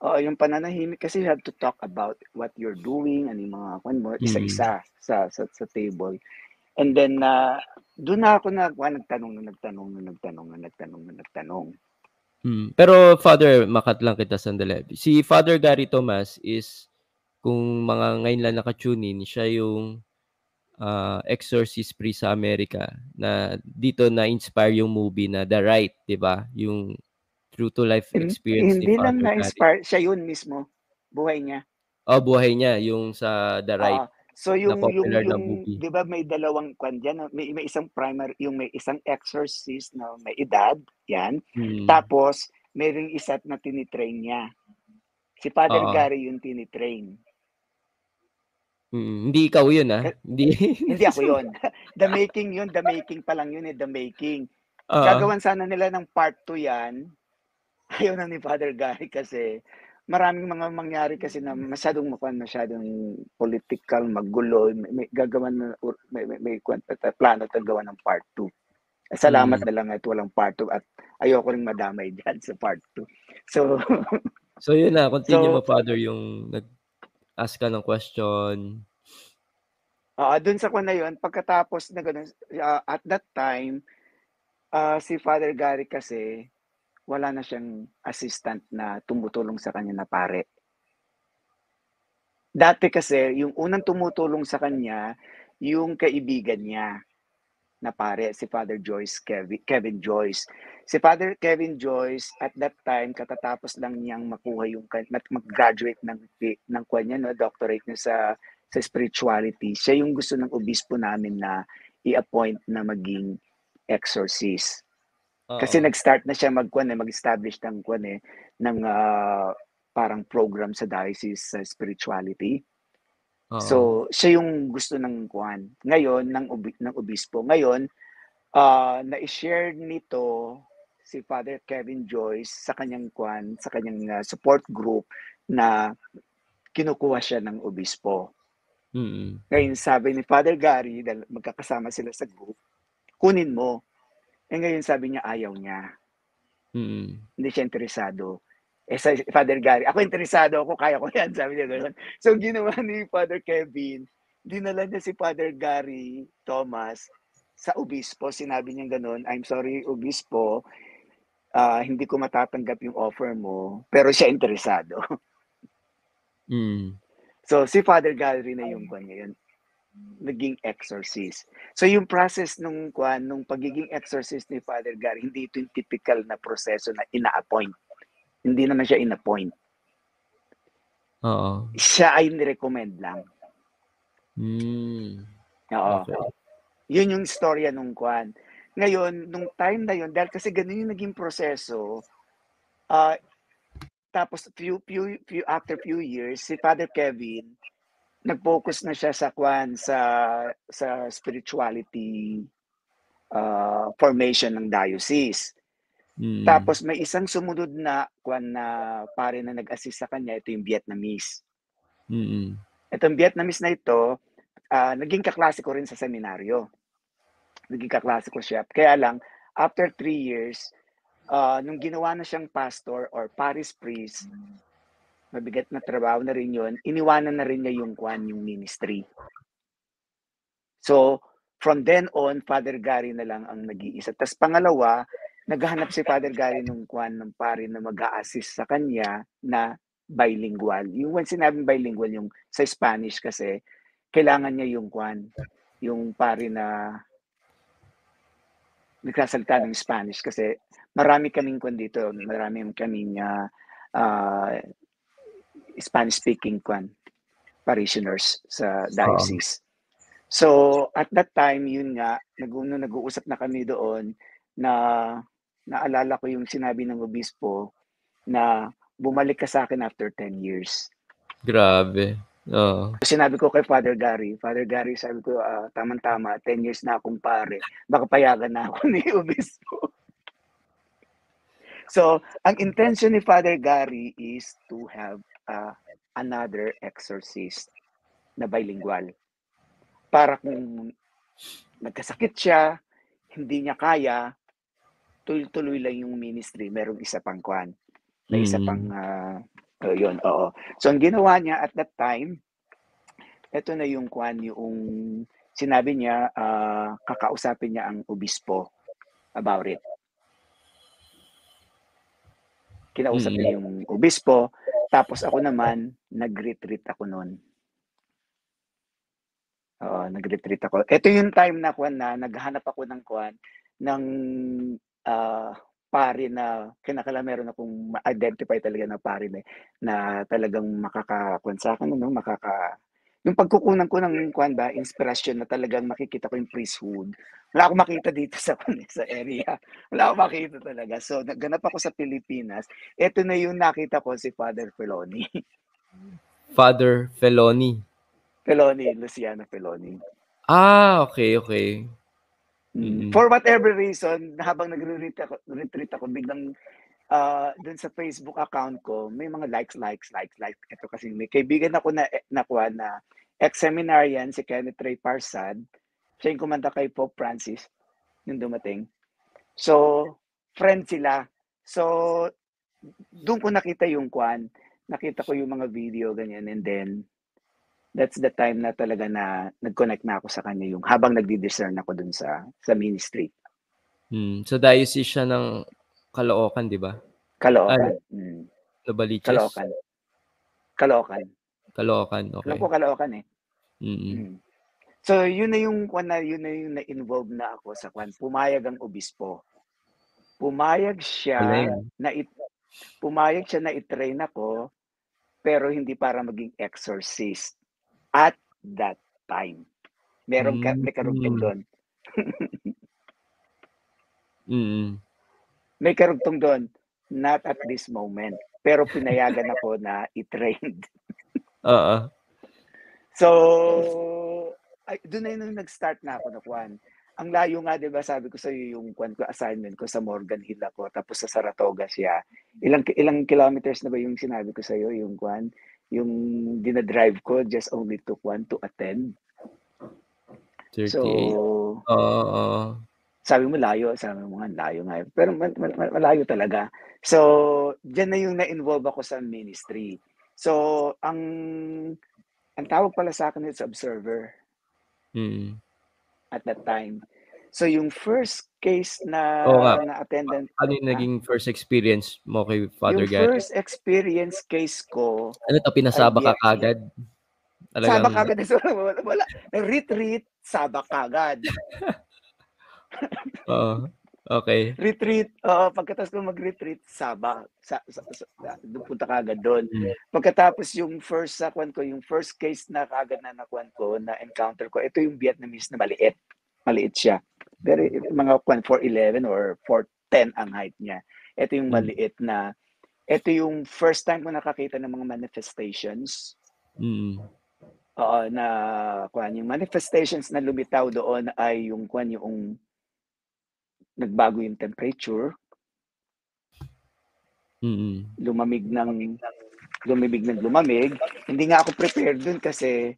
Oo, yung pananahimik kasi you have to talk about what you're doing, ano yung mga kwan mo, isa-isa mm. sa, sa, sa table. And then, uh, doon na ako nag, ah, nagtanong na nagtanong na nagtanong na nagtanong na nagtanong. Hmm. Pero Father, makat lang kita sandali. Si Father Gary Thomas is, kung mga ngayon lang nakatune in, siya yung uh, exorcist priest sa Amerika na dito na-inspire yung movie na The Right, di ba? Yung true to life experience hindi ni lang na-inspire siya yun mismo buhay niya. Oh buhay niya yung sa The Right uh, so yung yung yung di ba may dalawang kwan diyan may, may isang primary yung may isang exorcist na may edad yan. Hmm. tapos mayroong isa na tinitrain niya. Si Father uh, Gary yung tinitrain. Hmm, hindi ikaw yun ah. Hindi. hindi ako yun. the making yun, the making pa lang yun eh, the making. Uh, Gagawan sana nila ng part 2 yan ayaw na ni Father Gary kasi maraming mga mangyari kasi na masyadong makuan masyadong political magulo may, may gagawan na may, may, may, may plano at gawa ng part 2 eh, salamat mm. na lang at walang part 2 at ayoko ring madamay diyan sa part 2 so so yun na continue so, mo father yung nag ask ka ng question. Uh, dun sa kwan na yun pagkatapos na ganun uh, at that time uh, si Father Gary kasi wala na siyang assistant na tumutulong sa kanya na pare. Dati kasi, yung unang tumutulong sa kanya, yung kaibigan niya na pare, si Father Joyce, Kevin, Kevin Joyce. Si Father Kevin Joyce, at that time, katatapos lang niyang makuha yung, mag-graduate ng, ng kanya, no, doctorate niya sa, sa spirituality. Siya yung gusto ng obispo namin na i-appoint na maging exorcist. Oo. Kasi nag-start na siya magkuan eh, mag-establish ng kuan eh ng uh, parang program sa diocese sa spirituality. Oo. So, siya yung gusto ng kuan. Ngayon ng ubi- ng obispo. Ngayon, uh, na-share nito si Father Kevin Joyce sa kanyang kuan, sa kanyang uh, support group na kinukuha siya ng obispo. Mm-hmm. Ngayon sabi ni Father Gary, dahil magkakasama sila sa group, kunin mo eh ngayon sabi niya ayaw niya. Mm. Hindi siya interesado. Eh sa Father Gary, ako interesado ako, kaya ko yan, sabi niya gano'n. So ginawa ni Father Kevin, dinala niya si Father Gary Thomas sa obispo. Sinabi niya gano'n, I'm sorry obispo, uh, hindi ko matatanggap yung offer mo, pero siya interesado. Mm. So si Father Gary na yung kanya yun naging exorcist. So yung process nung kwan nung pagiging exorcist ni Father Gary, hindi ito yung typical na proseso na ina-appoint. Hindi naman siya in-appoint. Oo. Siya ay ni-recommend lang. Mm. Oo. Okay. Yun yung storya nung kwan. Ngayon, nung time na yun, dahil kasi ganun yung naging proseso, uh, tapos few, few, few, after few years, si Father Kevin, nag-focus na siya sa kwan sa sa spirituality uh, formation ng diocese. Mm. Tapos may isang sumunod na kwan na pare na nag-assist sa kanya, ito yung Vietnamese. Mm. Itong Vietnamese na ito, ah, naging kaklase ko rin sa seminaryo. Naging kaklase ko siya. Kaya lang, after three years, ah, nung ginawa na siyang pastor or parish priest, mabigat na trabaho na rin yun, iniwanan na rin niya yung kwan, yung ministry. So, from then on, Father Gary na lang ang nag-iisa. Tapos pangalawa, naghahanap si Father Gary ng kwan ng pare na mag assist sa kanya na bilingual. Yung when sinabing bilingual, yung sa Spanish kasi, kailangan niya yung kwan, yung pare na nagsasalita ng Spanish kasi marami kaming kwan dito, marami kaming uh, uh, Spanish speaking kwan parishioners sa diocese. So at that time yun nga nag nag-uusap na kami doon na naalala ko yung sinabi ng obispo na bumalik ka sa akin after 10 years. Grabe. Oo. Sinabi ko kay Father Gary, Father Gary, sabi ko, uh, tamang-tama, 10 years na akong pare. Baka payagan na ako ni Obispo. so, ang intention ni Father Gary is to have uh, another exorcist na bilingual. Para kung nagkasakit siya, hindi niya kaya, tuloy-tuloy lang yung ministry, merong isa pang kwan. May isa pang uh, Uh, yun, oo. So, ang ginawa niya at that time, ito na yung kwan, yung sinabi niya, uh, kakausapin niya ang obispo about it. Kinausap mm niya yung obispo, tapos ako naman, nag-retreat ako noon. Oo, nag-retreat ako. Ito yung time na kwan na naghanap ako ng kwan ng uh, pare na kinakala meron akong ma-identify talaga na pare na, na talagang makakakuan sa akin, no? makaka yung pagkukunan ko ng kuan ba, inspiration na talagang makikita ko yung priesthood. Wala akong makita dito sa sa area. Wala akong makita talaga. So, nagganap ako sa Pilipinas. Ito na yung nakita ko si Father Feloni. Father Feloni. Feloni, Luciano Feloni. Ah, okay, okay. Mm. For whatever reason, habang nagre-retreat ako, retreat ako biglang uh, dun sa Facebook account ko, may mga likes, likes, likes, likes. Ito kasi may kaibigan ako na nakuha na ex-seminarian, si Kenneth Ray Parsad. Siya yung kumanta kay Pope Francis yung dumating. So, friend sila. So, doon ko nakita yung kwan. Nakita ko yung mga video, ganyan. And then, that's the time na talaga na nag-connect na ako sa kanya yung habang nagdi-discern ako dun sa sa ministry. Hmm. So diocese siya ng Caloocan, di ba? Caloocan. Ah, mm. Novaliches? Caloocan. Caloocan. Caloocan, okay. Alam ko Caloocan eh. Mm-hmm. Mm. So yun na yung kwan na yun na yung na-involve na ako sa kwan. Pumayag ang obispo. Pumayag siya Alay. na it, pumayag siya na i-train ako pero hindi para maging exorcist at that time. Meron ka, may karugtong doon. mm. May karugtong doon. Not at this moment. Pero pinayagan ako na i-trained. Oo. so, ay, doon na yun nag-start na ako na kwan. Ang layo nga, di ba, sabi ko sa iyo yung kwan ko, assignment ko sa Morgan Hill ako, tapos sa Saratoga siya. Ilang ilang kilometers na ba yung sinabi ko sa iyo, yung kwan? yung dinadrive ko just only took one to attend. 38. So. Uh, sabi mo layo, sabi mo nga layo nga. Pero malayo talaga. So, diyan na yung na-involve ako sa ministry. So, ang ang tawag pala sa akin is observer. Mm. At that time. So yung first case na Oo nga. na attendant Ano yung naging first experience mo kay Father yung Gary? first experience case ko Ano to, pinasaba ka kagad? Sabak kagad. wala, wala. Retreat, sabak kagad. Oo. Okay. Retreat, uh, pagkatapos ko mag-retreat, saba, sa, sa, sa, doon punta kagad doon. Mm. Pagkatapos yung first sakwan ko, yung first case na kagad na nakuan ko, na encounter ko, ito yung Vietnamese na maliit. Maliit siya. Pero mga 4'11 or 4'10 ang height niya. Ito yung Mm. maliit na, ito yung first time ko nakakita ng mga manifestations. Mm. Oo, na kuan yung manifestations na lumitaw doon ay yung kuan yung nagbago yung temperature. Mm. Lumamig ng lumamig ng lumamig. Hindi nga ako prepared dun kasi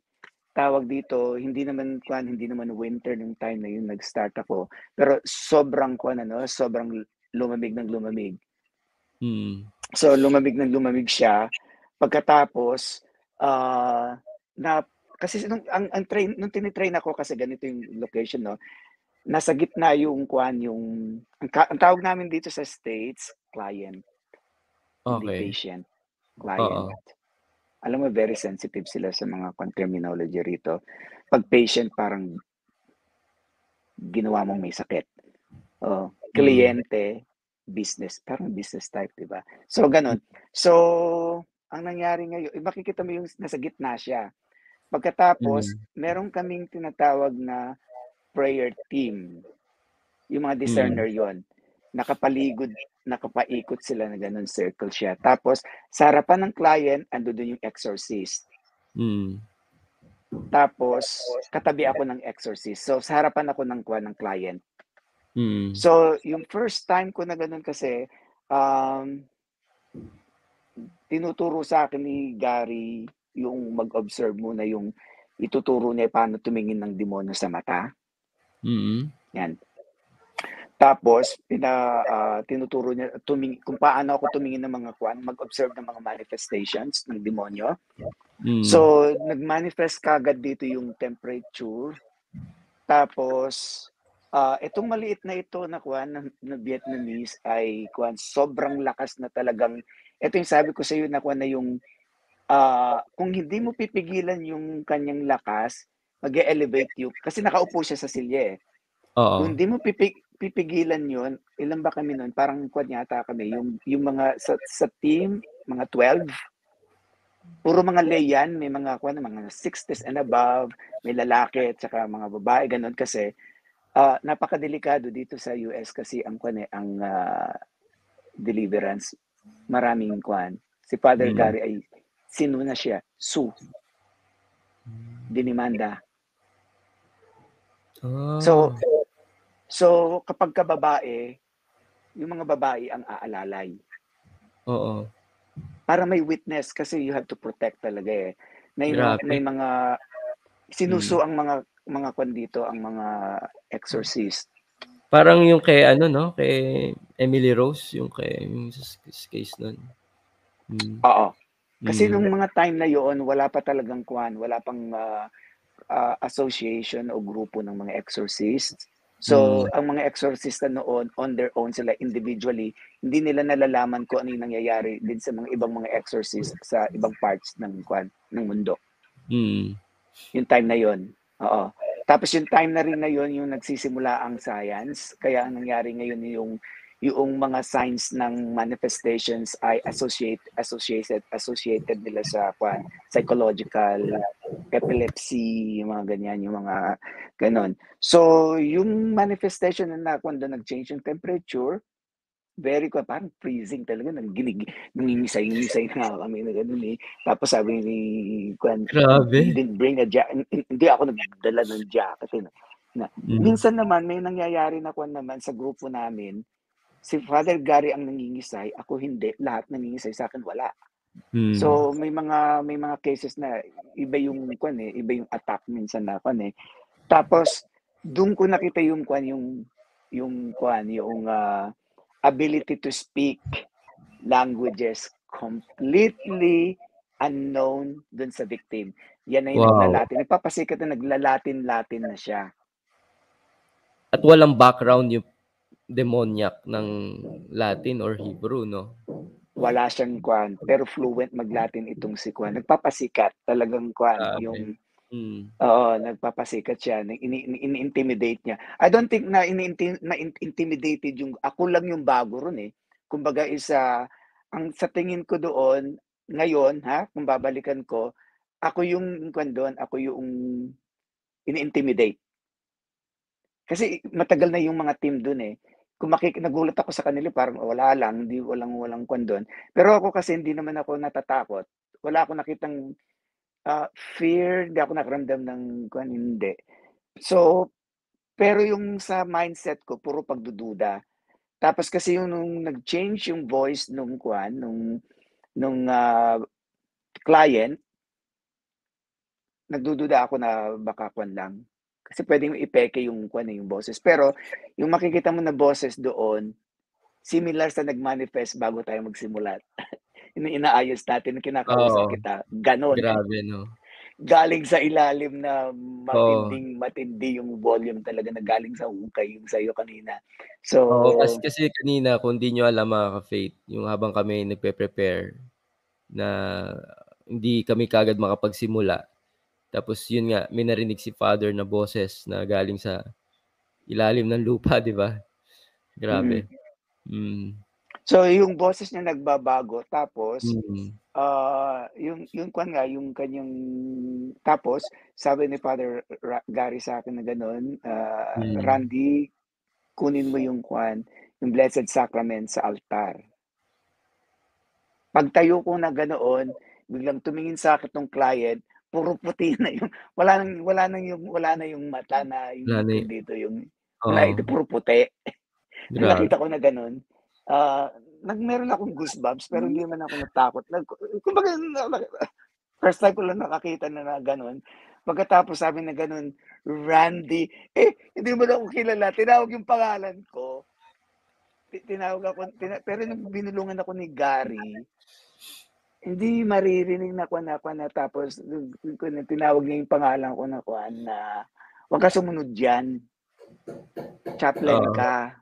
tawag dito, hindi naman kwan, hindi naman winter nung time na yun nag-start ako. Pero sobrang kwan ano, sobrang lumamig ng lumamig. Mm. So lumamig ng lumamig siya. Pagkatapos uh, na kasi nung ang, ang train nung tinitrain ako kasi ganito yung location no. Nasa gitna yung kwan yung ang, ang tawag namin dito sa states client. Okay. Patient. Client. Oo. Alam mo very sensitive sila sa mga terminology rito. Pag patient parang ginawa mong may sakit. Oh, kliyente, business, parang business type, 'di ba? So ganun. So ang nangyari ngayon, eh, makikita mo yung nasa gitna siya. Pagkatapos, Mm. meron kaming tinatawag na prayer team. Yung mga Mm. discerner yon Nakapaligod, nakapaikot sila na ganun, circle siya. Tapos, sa harapan ng client, ando doon yung exorcist. Mm. Tapos, katabi ako ng exorcist. So, sa harapan ako ng ng client. Mm. So, yung first time ko na ganun kasi, um, tinuturo sa akin ni Gary yung mag-observe muna yung ituturo niya paano tumingin ng demonyo sa mata. Mm. Yan. Tapos, pina, ah, tinuturo niya tuming, kung paano ako tumingin ng mga kwan, mag-observe ng mga manifestations ng demonyo. Mm. So, nag-manifest kagad dito yung temperature. Tapos, ah, itong maliit na ito na kwan na, na Vietnamese ay kwan sobrang lakas na talagang ito yung sabi ko sa iyo na kwan na yung ah, kung hindi mo pipigilan yung kanyang lakas, mag-elevate you kasi nakaupo siya sa silya eh. Oo. Kung hindi mo pipig, pipigilan yon ilan ba kami noon? Parang kwan yata kami, yung, yung mga sa, sa team, mga 12, puro mga layan, may mga kwan, mga 60s and above, may lalaki at saka mga babae, ganun kasi ah napakadelikado dito sa US kasi ang kwan eh, ang ah, deliverance, maraming kwan. Si Father Mm. Gary ay sino na siya? Su, dinimanda. Ah. So, so kapag ka babae, yung mga babae ang aalalay. Oo. Para may witness kasi you have to protect talaga eh. May Grabe. may mga sinuso ang mga mga kwan dito, ang mga exorcist. Parang yung kay ano 'no, kay Emily Rose, yung kay yung case nun. Mm. Oo. Kasi Mm. nung mga time na yon wala pa talagang kwan, wala pang ah, ah, association o grupo ng mga exorcists. So, Mm. ang mga exorcista noon, on their own sila individually, hindi nila nalalaman kung ano yung nangyayari din sa mga ibang mga exorcist sa ibang parts ng kwan, ng mundo. Mm. Yung time na yon. Oo. Tapos yung time na rin na yon yung nagsisimula ang science. Kaya ang nangyari ngayon yung yung mga signs ng manifestations ay associate associated associated nila sa kwan, psychological epilepsy, yung mga ganyan, yung mga ganon. So, yung manifestation na kung doon nag-change yung temperature, very ko parang freezing talaga nagginig nangingisay-ngisay na kami na ganun eh tapos sabi ni Kwan Grabe. didn't bring a jacket hindi ako nagdala ng jacket eh. na, Mm. minsan naman may nangyayari na kwan naman sa grupo namin si Father Gary ang nangingisay ako hindi lahat nangingisay sa akin wala Mm. So may mga may mga cases na iba yung kwan eh, iba yung attack minsan na kwan eh. Tapos doon ko nakita yung kwan yung yung kwan yung ah, ability to speak languages completely unknown dun sa victim. Yan na yung Wow. naglalatin. Nagpapasikat na naglalatin-latin na siya. At walang background yung demoniac ng Latin or Hebrew 'no? Wala siyang kwan, pero fluent mag-Latin itong si kwan. Nagpapasikat talagang kwan Grabe. yung Mm. Oo, nagpapasikat siya, ni ini ini ini-intimidate niya. I don't think na ini-inti na in intimidated yung ako lang yung bago ron, eh. Kumbaga is, ah, ang sa tingin ko doon, ngayon ha, kung babalikan ko, ako yung kwan doon, ako yung ini-intimidate. Kasi matagal na yung mga team doon, eh. Kung makiki nagulat ako sa kanila parang wala lang, hindi walang walang kwan doon. Pero ako kasi hindi naman ako natatakot. Wala akong nakitang ah, fear, hindi ako nakaramdam ng kwan, hindi. So, pero yung sa mindset ko puro pagdududa. Tapos kasi yung nung nag-change yung voice nung kuwan, nung nung, ah, client nagdududa ako na baka kuwan lang, kasi puwedeng ipeke yung kuwan, eh, yung boses. Pero yung makikita mo na boses doon, similar sa nag-manifest bago tayo magsimula. Yung inaayos natin, kinakausap Oo. kita, gano'n. Grabe 'no? Galing sa ilalim na matinding matindi yung volume talaga na galing sa hukay yung sa'yo kanina. So Oo, kasi kasi kanina kung di niyo alam mga ka-faith, yung habang kami nagpe-prepare na hindi kami kaagad makapagsimula, tapos yun nga, may narinig si father na boses na galing sa ilalim ng lupa, 'di ba? Mm. Grabe. Mm. So yung boses niya nagbabago tapos, Mm. ah, yung yung kuwan nga, yung kanyang tapos sabi ni Father Ra Gary sa'kin na gano'n, ah, Mm. "Randy, kunin mo yung kuwan, yung Blessed Sacrament sa altar." Pagtayo ko na ganoon, biglang tumingin sa'kin tong client, puro puti na yung wala ng wala ng yung wala na yung mata na Wala yung na eh dito, yung wala ito puro puti. Grabe. nakita ko na gano'n, ah, nag meron akong goosebumps pero hindi naman ako natakot, nag kumbaga first time ko lang nakakita na na gano'n. Pagkatapos sabi na gano'n, "Randy," eh, hindi mo na ako kilala, tinawag yung pangalan ko. Ti tinawag ako tina pero nung binulungan ako ni Gary, hindi maririnig na kuwan na kuwan na tapos na tinawag niya yung pangalan ko na kuwan na, "Wag ka sumunod diyan." "Chaplain Oo. ka,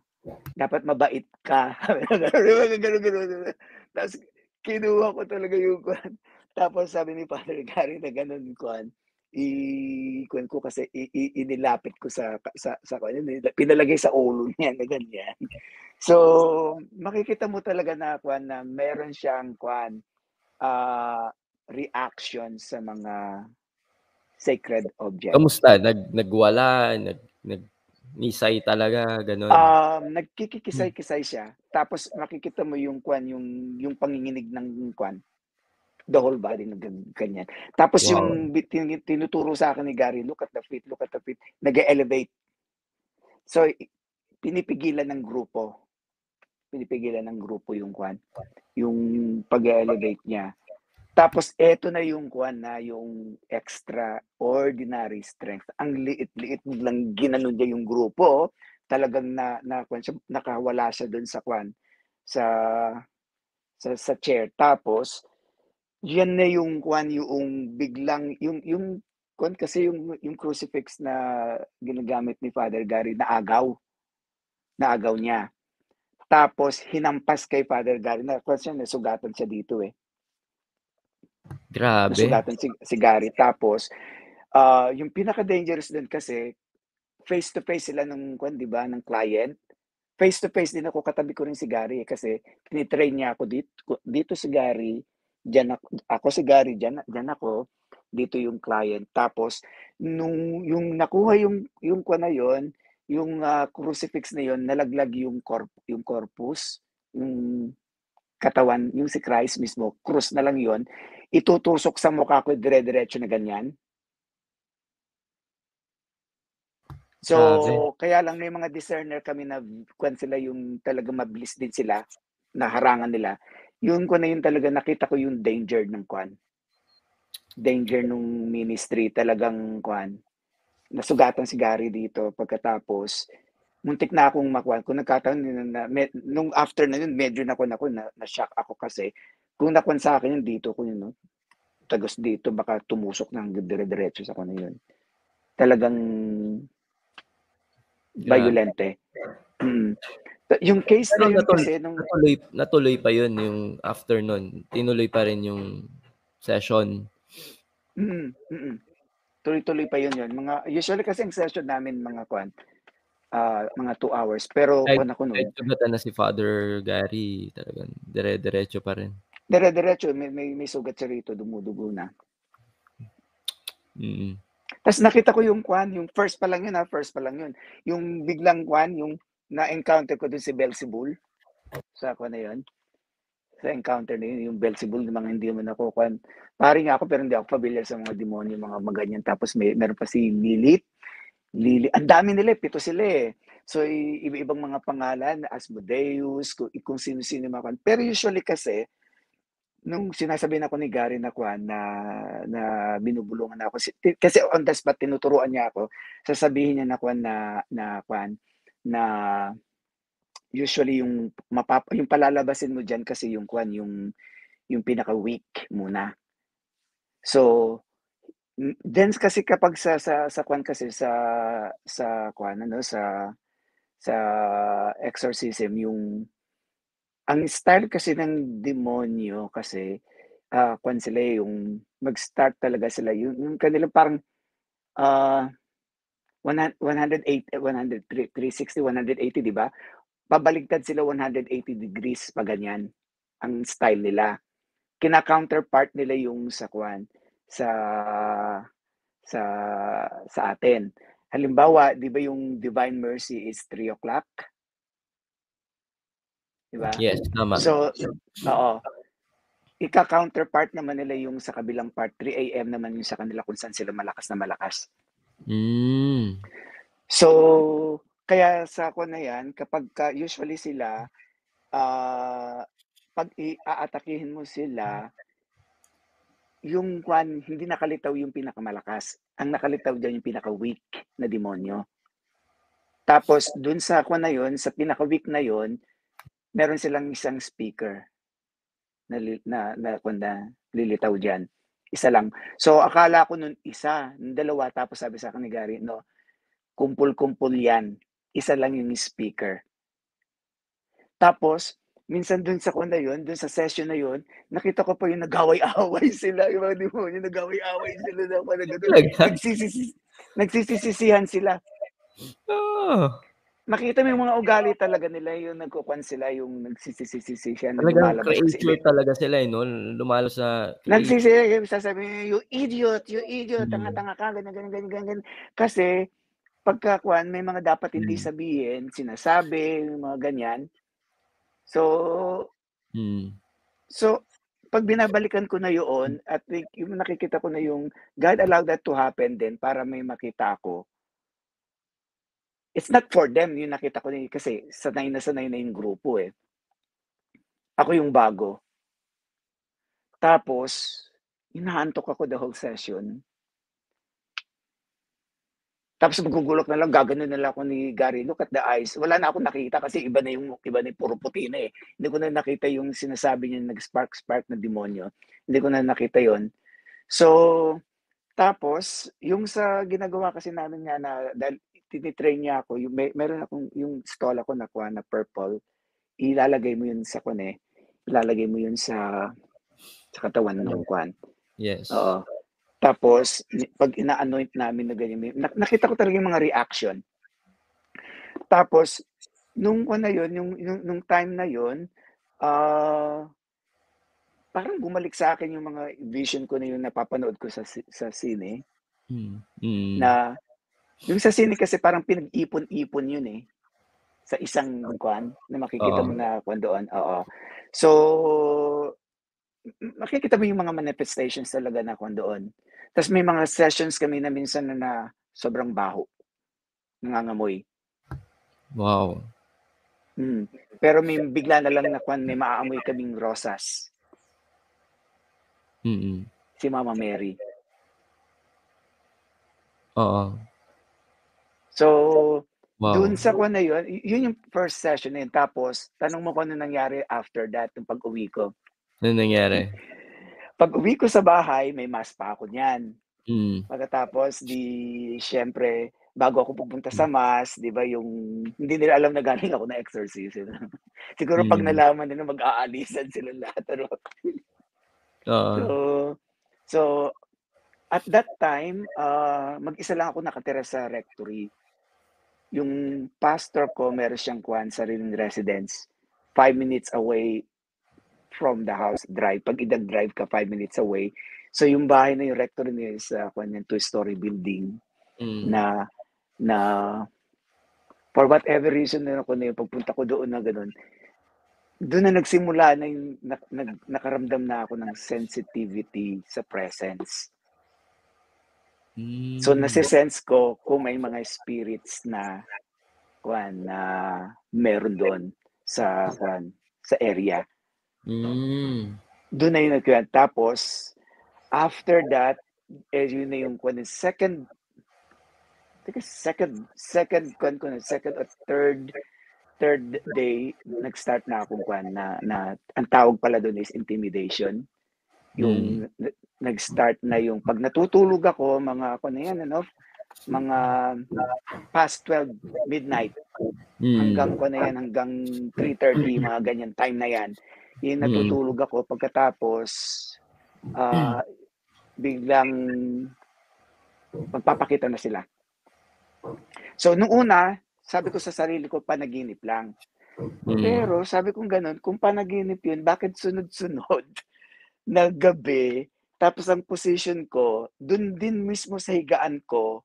dapat mabait ka." Tapos kinuha ko talaga yung kuwan, tapos sabi ni Father Gary na gano'n kuwan, i kuwan ko kasi i i inilapit ko sa sa sa kuwan yun, eh, pinalagay sa ulo niya na ganyan. So, makikita mo talaga na kuwan na meron siyang kuwan, ah, reaction sa mga sacred objects. Kamusta nag nagwala, nag nagnisay talaga, gano'n? Um, Hmm. nagkikisay-kisay siya, tapos makikita mo yung kuwan, yung yung panginginig ng kuwan, the whole body na gan ganyan. Tapos Wow. yung bi tini tinuturo sa'kin ni Gary, "Look at the feet, look at the feet." Nag-e-elevate. So, i pinipigilan ng grupo. Pinipigilan ng grupo yung kuwan, yung pag-e-elevate niya. Tapos eto na yung kuwan na yung extraordinary strength, ang liit-liit biglang ginanon niya yung grupo, oh, talagang na na kuwan siya, nakawala siya dun sa kuwan, sa sa sa chair. Tapos, yan na yung kuwan, yoong biglang yung yung kuwan kasi yung yung crucifix na ginagamit ni Father Gary naagaw. Naagaw niya. Tapos hinampas kay Father Gary, na siya, nasugatan siya dito, eh. Grabe. Nasugatan si si Gary tapos, ah, yung pinaka-dangerous dun kasi, face to face sila kuwan 'di ba, ng client. Face to face din ako, katabi ko rin si Gary, eh, kasi tini-train niya ako dit ku dito si Gary, diyan ak ako si Gary, diyan diyan ako, dito yung client. Tapos nung yung nakuha yung yung kuwan na yun, yung, ah, crucifix na yun, nalaglag yung corp yung corpus, yung katawan, yung si Christ mismo, krus na lang yun, itutusok sa mukha ko dire-diretso na ganyan. So, kaya lang may mga discerner kami na kuwan sila yung talagang mabilis din sila, na harangan nila. Yung kuwan na yun talaga nakita ko yung danger ng kuwan. Danger nung ministry talagang kuwan, nasugatan si Gary dito pagkatapos muntik na akong makuwan, kung nagkataon na na me nung after na yun medyo nakuwan ako, na na-shock ako kasi kung nakuwan sa'kin yun dito ko yun 'no, tagos dito baka tumusok na hanggang dire-diretso sa kuwan na yun. Talagang Grabe. bayolente. Mm. Yung case Pero na yun natul kasi nung natuloy natuloy pa yun, yung after nun, tinuloy pa rin yung session? Mm, mm. Tuloy-tuloy pa yun yun, mga usually kasi ang session namin mga kuwan, ah, mga 2 hours, pero Kahit kuwan ako kahit nun sugatan na si Father Gary, talagang dire-diretso pa rin? Dire-diretso, may may may sugat siya rito, dumudugo na. Mm. Tas nakita ko yung kuwan, yung first pa lang yun, ah, first pa lang yun. Yung biglang kuwan, yung na-encounter ko dun si Belzebul, sa kuwan na yun. Encounter na yun, yung Belzebul, yung mga hindi naman ako kuwan pari nga ako pero hindi ako familiar sa mga demonyo, mga ma ganyan. Tapos may meron pa si Lilith, Lili ang dami nila, eh, 7 sila, eh. So, iba-ibang mga pangalan, Asmodeus, kung, kung sino-sino mga Pero usually kasi, nung sinasabi na ako ni Gary na kwan na na binubulungan ako kasi on the spot tinuturuan niya ako sasabihin niya na kwan na na kwan na usually yung mapap yung palalabasin mo diyan kasi yung kwan yung yung pinaka weak muna so then kasi kapag sa sa sa kwan kasi sa sa kwan ano sa sa exorcism yung ang style kasi ng demonyo kasi, ah, kuwan sila, eh, yung mag-start talaga sila yung yung kanilang parang, hun 108 100 3 360, 180 'di ba? Pabaligtad sila 180 degrees pa ganyan, ang style nila. Kina-counterpart nila yung sa kuwan, sa sa sa atin. Halimbawa, 'di ba yung Divine Mercy is 3:00? 'Di ba? Yes, tama. So, oo. Ika-counterpart naman nila yung sa kabilang part, 3 AM naman yung sa kanila kung saan sila malakas na malakas. Hmm. So, kaya sa ako na 'yan kapagka usually sila, ah, 'pag i mo sila yung kwan, hindi nakalitaw yung pinakamalakas. Ang nakalitaw diyan yung pinaka-weak na demonyo. Tapos dun sa kwan na yun, sa pinaka-weak na yun, meron silang isang speaker na na na na lilitaw diyan. Isa lang. So akala ko nun isa, dalawa tapos sabi sa akin ni Gary, no, kumpul-kumpul yan. Isa lang yung speaker. Tapos, minsan dun sa kuna yun, dun sa session na yun, nakita ko pa yung nagaway-away sila, yung mga demonyo, nagaway-away sila na pa na gano'n. Nagsisisi, nagsisisihan sila. Oh. Makita mo yung mga ugali talaga nila, yung nagkukuwan sila, yung nagsisisisi siya. Talagang creature talaga sila, eh, no? Lumalo sa... Nagsisisi, sasabi you idiot, you idiot, hmm. tanga-tanga ka, ganyan, ganyan, ganyan, ganyan. Kasi, pagkakuan, may mga dapat hindi hmm. sabihin, sinasabi, mga ganyan. So, hmm. so, pag binabalikan ko na yun, at yung nakikita ko na yung God allowed that to happen din para may makita ako It's not for them yung nakita ko ni kasi sanay na sanay na yung grupo, eh. Ako yung bago. Tapos, inaantok ako the whole session. Tapos magugulok na lang, gaganon na lang ako ni Gary, look at the eyes. Wala na akong nakita kasi iba na yung, iba na yung puro puti na eh. Hindi ko na nakita yung sinasabi niya nag-spark-spark na demonyo. Hindi ko na nakita yon So, tapos, yung sa ginagawa kasi namin nga na, dahil tinitrain niya ako, yung may, meron akong yung stall ako na kuha na purple, ilalagay mo yun sa kuan eh, ilalagay mo yun sa sa katawan ng kuan. Yes. Oo. Tapos pag ina-anoint namin na ganyan, nakita ko talaga yung mga reaction. Tapos nung na yun, yung, yung nung time na yun, uh, parang bumalik sa akin yung mga vision ko na yung napapanood ko sa sa sine. Mm. Mm. Na yung sa sine kasi parang pinag-ipon-ipon yun eh. Sa isang kwan na makikita Oo. mo na kwan doon. Oo. So, makikita mo yung mga manifestations talaga na kwan doon. Tapos may mga sessions kami na minsan na, na sobrang baho. Nangangamoy. Wow. Hmm. Pero may bigla na lang na kwan, may maaamoy kaming rosas. Mm. Si Mama Mary. Oo. So, Wow. dun sa kwan na yun, yun yung first session na yun. Tapos, tanong mo kung ano nangyari after that, yung pag-uwi ko. Ano nangyari? Pag-uwi ko sa bahay, may mask pa ako niyan. Mm. Pagkatapos, di, syempre, bago ako pupunta sa mass, di ba, yung, hindi nila alam na galing ako na exorcism. Siguro pag Mm. nalaman nila, mag-aalisan sila lahat. Ano? Oo. So, so, at that time, uh, mag-isa lang ako nakatira sa rectory. Yung pastor ko, meron siyang kwan, sariling residence. Five minutes away from the house, drive. Pag idag-drive ka, five minutes away. So yung bahay na yung rectory niya is uh, kwan, yung two-story building mm. na na for whatever reason na ako na yung pagpunta ko doon na ganun, doon na nagsimula na yung na, na, nakaramdam na ako ng sensitivity sa presence. Mm. So nase-sense ko kung may mga spirits na kuan na meron doon sa kuan sa area. Mm. Doon na yun nagkuhan. Tapos, after that, eh, yun na yung kuan second Teka, second, second, kuan ko na, second or third, third day, nag-start na akong kuan na, na, ang tawag pala doon is intimidation. Yung, Mm. nag-start na yung, pag natutulog ako, mga, ako na yan, ano, mga past 12 midnight, Mm. hanggang ko na yan, hanggang 3.30, mga ganyan, time na yan. Yung natutulog ako, pagkatapos, ah, biglang, magpapakita na sila. So, nung una, sabi ko sa sarili ko, panaginip lang. Mm. Pero sabi ko ganun, kung panaginip yun, bakit sunod-sunod na gabi, tapos ang position ko, dun din mismo sa higaan ko,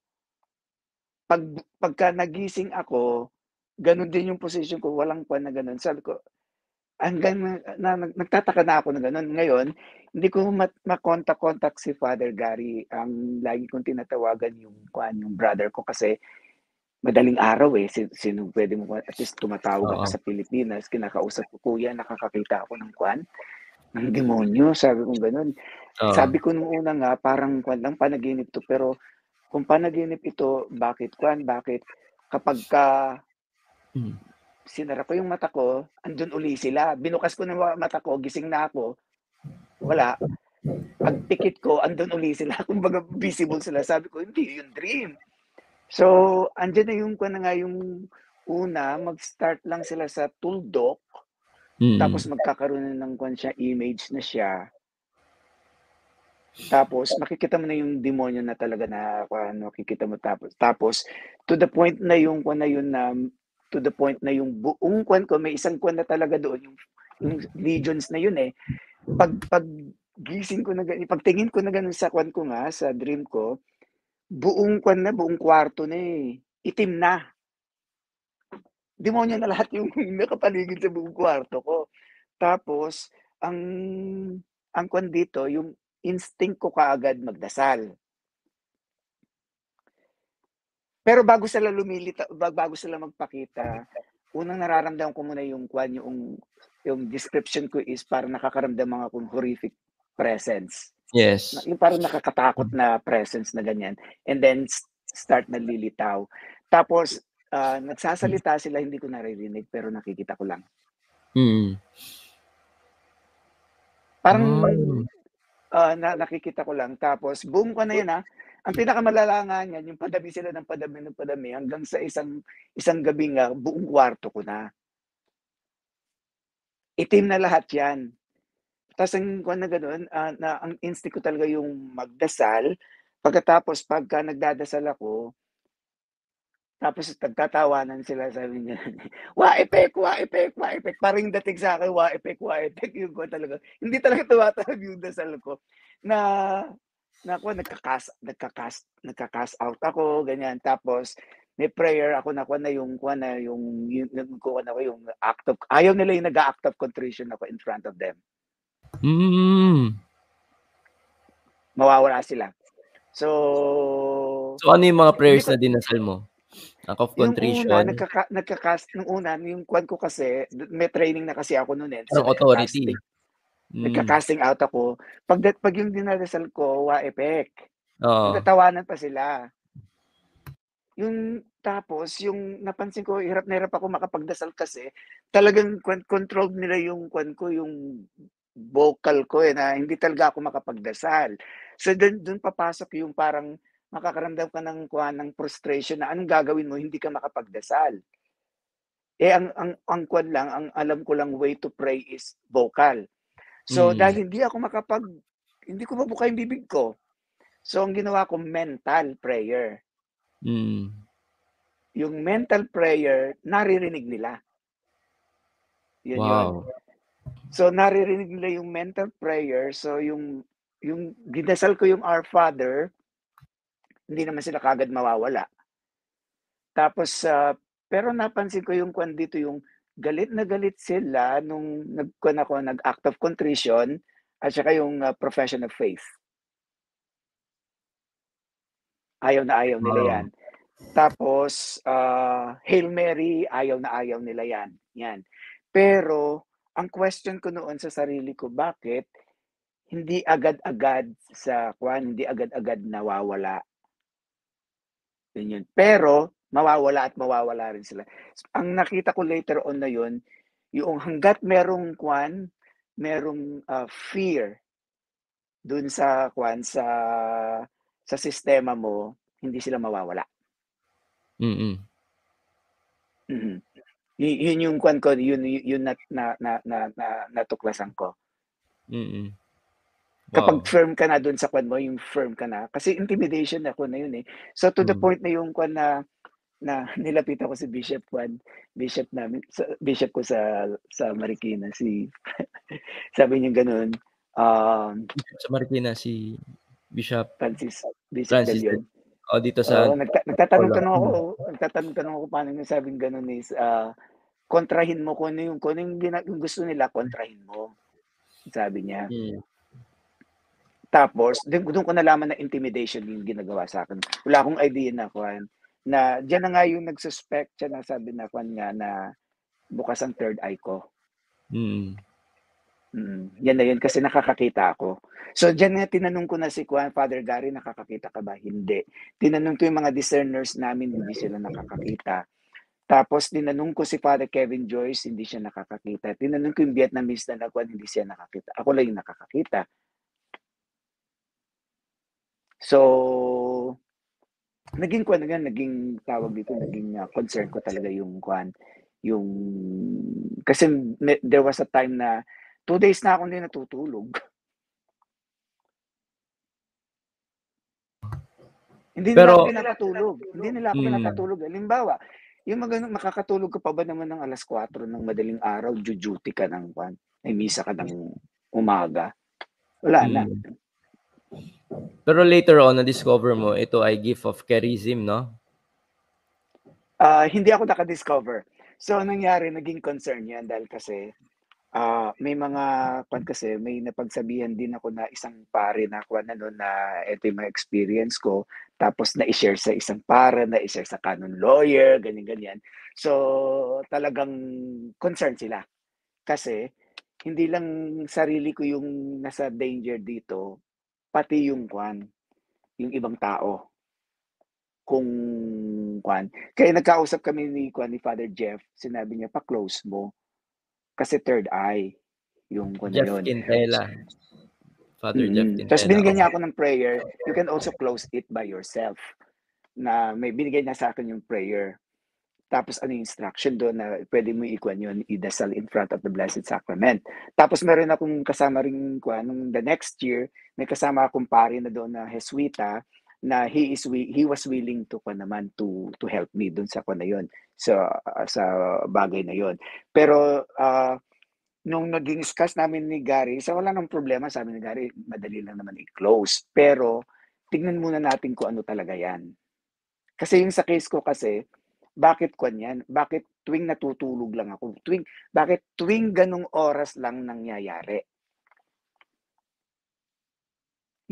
pag, pagka nagising ako, ganun din yung position ko, walang pa na ganun. Sabi ko, hanggang na, na, na, nagtataka na ako na ganun. Ngayon, hindi ko makontak-kontak si Father Gary. Ang lagi kong tinatawagan yung, kuan, yung brother ko kasi madaling araw eh. Sino, sino pwede mo, at least tumatawag ako Oo. sa Pilipinas, kinakausap ko, kuya, nakakakita ako ng kuan, ng demonyo. Sabi ko ganun. Sabi ko nung una nga, parang kuan lang panaginip to, pero kung panaginip ito, bakit kuan, bakit kapag ka Mm. Sinara ko yung mata ko, andun uli sila. Binukas ko na yung mata ko, gising na ako, wala. Pagpikit ko, andun uli sila. Kumbaga visible sila. Sabi ko, hindi, yung dream. So, andyan na yung na nga yung una, mag-start lang sila sa tuldok, Mm. tapos magkakaroon na ng kuan siya, image na siya. Tapos makikita mo na yung demonyo na talaga na ano, makikita mo tapos tapos to the point na yung kuan na yun na to the point na yung buong kuan ko may isang kuan na talaga doon yung yung legions na yun eh. Pag pag gising ko na ganyan, pagtingin ko na ganun sa kuan ko nga sa dream ko, buong kuan na buong kwarto na eh. Itim na. Demonyo na lahat yung nakapaligid sa buong kwarto ko. Tapos ang ang kuan dito yung instinct ko kaagad magdasal. Pero bago sila lumilita, ba- bago sila magpakita, unang nararamdaman ko muna yung kwan, yung, yung description ko is parang nakakaramdam mga akong horrific presence. Yes. Yung parang nakakatakot na presence na ganyan. And then start na lilitaw. Tapos, ah, nagsasalita sila, hindi ko naririnig, pero nakikita ko lang. Mm. Parang Mm. ah, na nakikita ko lang. Tapos buong ko na yun ha. Ang pinakamalala niyan, yung padami sila ng padami ng padami hanggang sa isang isang gabi nga buong kwarto ko na. Itim na lahat yan. Tapos ang kuwan na gano'n, ah, na ang instinct ko talaga yung magdasal. Pagkatapos pagka nagdadasal ako, tapos nagtatawanan sila sabi niya, "Wa epek, wa epek, wa epek." Parang dating sa akin, "Wa epek, wa epek." Yung kuwan talaga. Hindi talaga tumatalab yung dasal ko na na kuwan nagka-cast nagka-cast nagka-cast out ako ganyan. Tapos may prayer ako na kuwan na yung kuwan na yung yung nagkukuwan ako yung act of ayaw nila yung nag-a-act of contrition ako in front of them. Mm. Mawawala sila. So, So ano yung mga prayers na dinasal mo? Act of yung una contrition, nagkaka nagka-cast nung una yung kuwan ko kasi may training na kasi ako noon eh. So authority. nagka-casting Mm. nagka-casting out ako. Pag pag yung dinadasal ko, wa epek. Oo. Nagtatawanan pa sila. Yung tapos yung napansin ko hirap na hirap ako makapagdasal kasi talagang kwan controlled nila yung kwan ko, yung vocal ko eh, na hindi talaga ako makapagdasal. So dun dun papasok yung parang makakaramdam ka ng kuwan ng frustration na anong gagawin mo, hindi ka makapagdasal. Eh ang ang ang kuwan lang, ang alam ko lang way to pray is vocal. So Mm. dahil hindi ako makapag hindi ko mabuka yung bibig ko. So ang ginawa ko mental prayer. Mm. Yung mental prayer, naririnig nila. Yun yun. Wow. So naririnig nila yung mental prayer. So yung yung dinasal ko yung Our Father, hindi naman sila kagad mawawala. Tapos ah, pero napansin ko yung kwan dito yung galit na galit sila nung nagkuwan ako nag-act of contrition at saka yung ah, profession of faith. Ayaw na ayaw nila Wow. yan. Tapos ah, Hail Mary, ayaw na ayaw nila yan. Yan. Pero, ang question ko noon sa sarili ko, bakit hindi agad-agad sa kwan, hindi agad-agad nawawala. Yun yun. Pero, mawawala at mawawala rin sila. Ang nakita ko later on na yun, yung hanggat merong kwan, merong uh, fear dun sa kwan sa sa sistema mo, hindi sila mawawala. Mm. Mm-hmm. Y- yun yung kwan ko, yun yun na na na na, na natuklasan ko. Mm. Wow. Kapag firm ka na doon sa kwan mo, yung firm ka na. Kasi intimidation ako na yun eh. So to the Mm. point na yung kwan na na nilapit ako si Bishop Kwan, Bishop namin, sa, Bishop ko sa sa Marikina, si sabi niya ganun, um, Sa Marikina si Bishop Francis, Bishop Francis Galion. o dito sa Oo, nagta- nagtatanong-tanong ako, Wala. nagtatanong-tanong ako paano niya sabing ganun is, ah, kontrahin mo kung ano yung, kung ano yung, gina- yung gusto nila, kontrahin mo. Sabi niya. Mm. Tapos, doon, ko nalaman na intimidation yung ginagawa sa akin. Wala akong idea na kwan. Na diyan na nga yung nagsuspect siya na sabi na kwan nga na bukas ang third eye ko. Mm. Mm, yan na yun kasi nakakakita ako. So diyan nga tinanong ko na si Kwan, Father Gary, nakakakita ka ba? Hindi. Tinanong ko yung mga discerners namin, hindi sila nakakakita. Tapos tinanong ko si Father Kevin Joyce, hindi siya nakakakita. Tinanong ko yung Vietnamese na nagwan, hindi siya nakakita. Ako lang yung nakakakita. So, naging kwan nga, naging tawag dito, naging uh, concern ko talaga yung kwan, yung, kasi me- there was a time na two days na akong hindi natutulog. Hindi nila Pero- ako pinapatulog. Hindi nila ako Mm. pinapatulog. Halimbawa, yung mga makakatulog ka pa ba naman ng alas 4 ng madaling araw, duty ka ng kwan, may misa ka ng umaga. Wala na. Pero later on, na-discover mo, ito ay gift of charism, no? Ah, hindi ako naka-discover. So, nangyari, naging concern yan dahil kasi ah may mga kwan kasi, may napagsabihan din ako na isang pare na kwan ano, na ito yung mga experience ko. Tapos na-share sa isang pare, na-share sa canon lawyer, ganyan-ganyan. So, talagang concerned sila. Kasi, hindi lang sarili ko yung nasa danger dito, pati yung kwan, yung ibang tao. Kung kwan. Kaya nagkausap kami ni kwan ni Father Jeff, sinabi niya pa-close mo kasi third eye yung kwan Jeff yun. Quintela. Father Jeff Mm. Quintela. Tapos binigyan niya ako ng prayer. You can also close it by yourself. Na may binigay niya sa akin yung prayer. Tapos ano yung instruction doon na pwede mo ikuan yun, idasal in front of the Blessed Sacrament. Tapos meron akong kasama rin kuan nung the next year, may kasama akong pare na doon na Jesuita na he is he was willing to kuan naman to to help me doon sa kuan na yun sa sa bagay na yun. Pero ah, nung naging discuss namin ni Gary, sa wala nang problema, sabi ni Gary, madali lang naman i-close. Pero, tignan muna natin kung ano talaga yan. Kasi yung sa case ko kasi, bakit kwan yan? Bakit tuwing natutulog lang ako? Tuwing, bakit tuwing ganong oras lang nangyayari?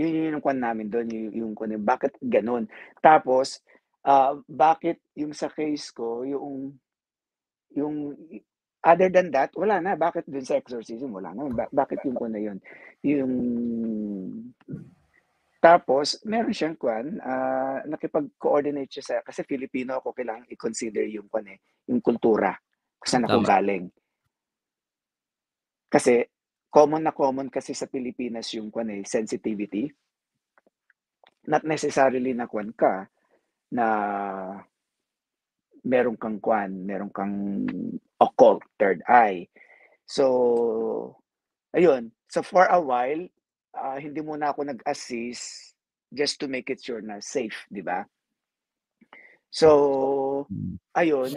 Yun yun yung kwan namin doon, yung, yung kwan, bakit ganon? Tapos, ah, bakit yung sa case ko, yung, yung, other than that, wala na. Bakit dun sa exorcism? Wala na. Ba- bakit yung kwan na yun? Yung, tapos, meron siyang kwan, ah, nakipag-coordinate siya sa, kasi Filipino ako, kailangan i-consider yung kwan eh, yung kultura, kung saan ako Tama. galing. Kasi, common na common kasi sa Pilipinas yung kwan eh, sensitivity. Not necessarily na kwan ka, na meron kang kwan, meron kang occult, third eye. So, ayun. So, for a while, ah, hindi muna ako nag-assist just to make it sure na safe, di ba? So, Mm. ayun.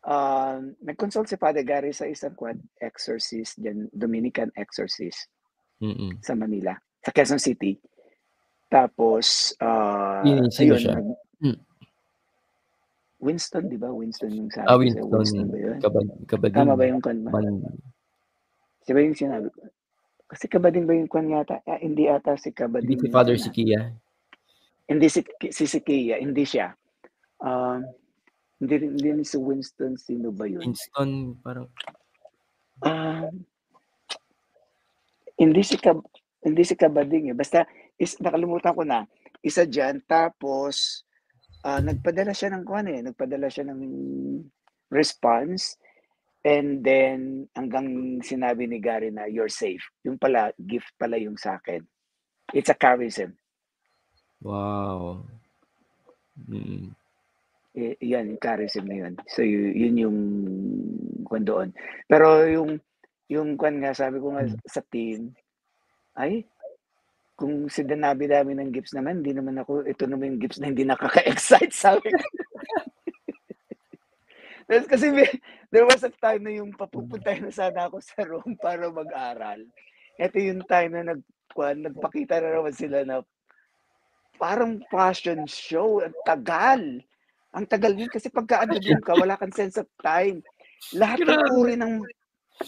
Um, nag-consult si Father Gary sa isang kwan, exorcist, dyan, Dominican exorcist Mm-mm. sa Manila, sa Quezon City. Tapos, sino ayun, siya? nag- Hmm. Winston, di ba? Winston yung sabi Ah. Winston. Winston ba yun? Kabad, kabading. Tama ba yung kwan? Man, Di ba yung sinabi ko? Kasi kabading ba yung kwan yata? Ah, hindi ata si kabading. hindi si Father na- Sikia. Hindi si, si Sikia, hindi siya. Um, Hindi rin, hindi rin si Winston, sino ba yun? Winston, parang... Ah, hindi si Kab hindi si Kabading eh. Basta is nakalimutan ko na. Isa diyan tapos uh, nagpadala siya ng kuan eh, nagpadala siya ng response and then hanggang sinabi ni Gary na you're safe. Yung pala gift pala yung sa akin. It's a charism. Wow. Mm. Eh, yan, yung charism na yun. So, y- yun yung kwan doon. Pero yung, yung kwan nga, sabi ko nga mm. sa team, ay, kung si Danabi dami ng gifts naman, hindi naman ako, ito naman yung gifts na hindi nakaka-excite, sabi ko. Kasi may, there was a time na yung papupuntay na sana ako sa room para mag-aral. Ito yung time na nag, nagpakita na naman sila na parang fashion show. Ang tagal. Ang tagal yun kasi pagka ano ka, wala kang sense of time. Lahat ng uri ng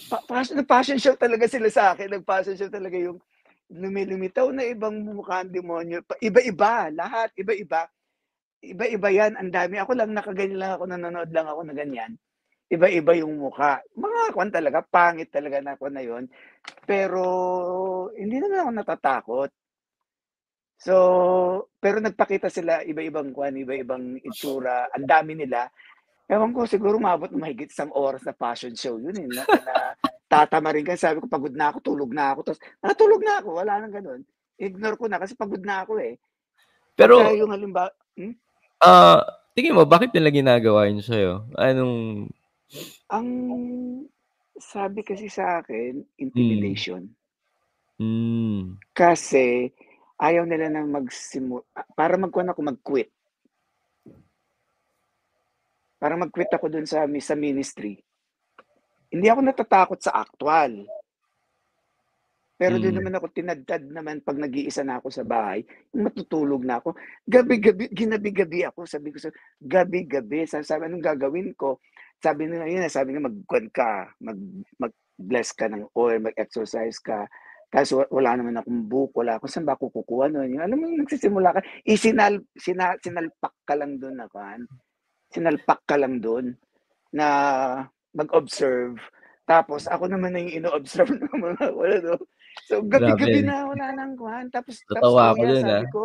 pa, fashion, fashion show talaga sila sa akin. Nag-fashion show talaga yung lumilumitaw na ibang mukha ang demonyo. Iba-iba, lahat, iba-iba. Iba-iba yan, ang dami. Ako lang, nakaganyan lang ako, nanonood lang ako na ganyan. Iba-iba yung mukha. Mga kwan talaga, pangit talaga na ako na yon. Pero, hindi naman ako natatakot. So, pero nagpakita sila iba-ibang kwan, iba-ibang itsura. Ang dami nila. Ewan ko, siguro mabot mahigit isang oras na fashion show yun eh. Na, na tatama rin ka. Sabi ko, pagod na ako, tulog na ako. Tapos, natulog na ako. Wala nang ganun. Ignore ko na kasi pagod na ako eh. Pero, Pagka yung halimbawa, hmm? Uh, tingin mo, bakit nila ginagawa yun sa'yo? Anong... Ang sabi kasi sa akin, intimidation. Mm. Kasi, ayaw nila nang magsimu... Para magkuhan ako, mag-quit. Para mag-quit ako dun sa, sa ministry hindi ako natatakot sa actual. Pero mm. doon naman ako tinadtad naman pag nag-iisa na ako sa bahay, matutulog na ako. Gabi-gabi, ginabi-gabi ako. Sabi ko sa gabi-gabi, sabi, sabi anong gagawin ko? Sabi nila, yun, sabi nga mag-kwan ka, mag, mag-bless ka ng oil, mag-exercise ka. Kasi wala naman akong book, wala akong saan ba ako kukuha nun. Alam mo, nagsisimula ka, isinal, sina, sinalpak ka lang doon na kan. Sinalpak ka lang doon na mag-observe. Tapos ako naman na yung ino-observe ng mga wala no. So gabi-gabi na wala nang kuhan. Tapos Tatawa tapos, ko dun, sabi ah. ko,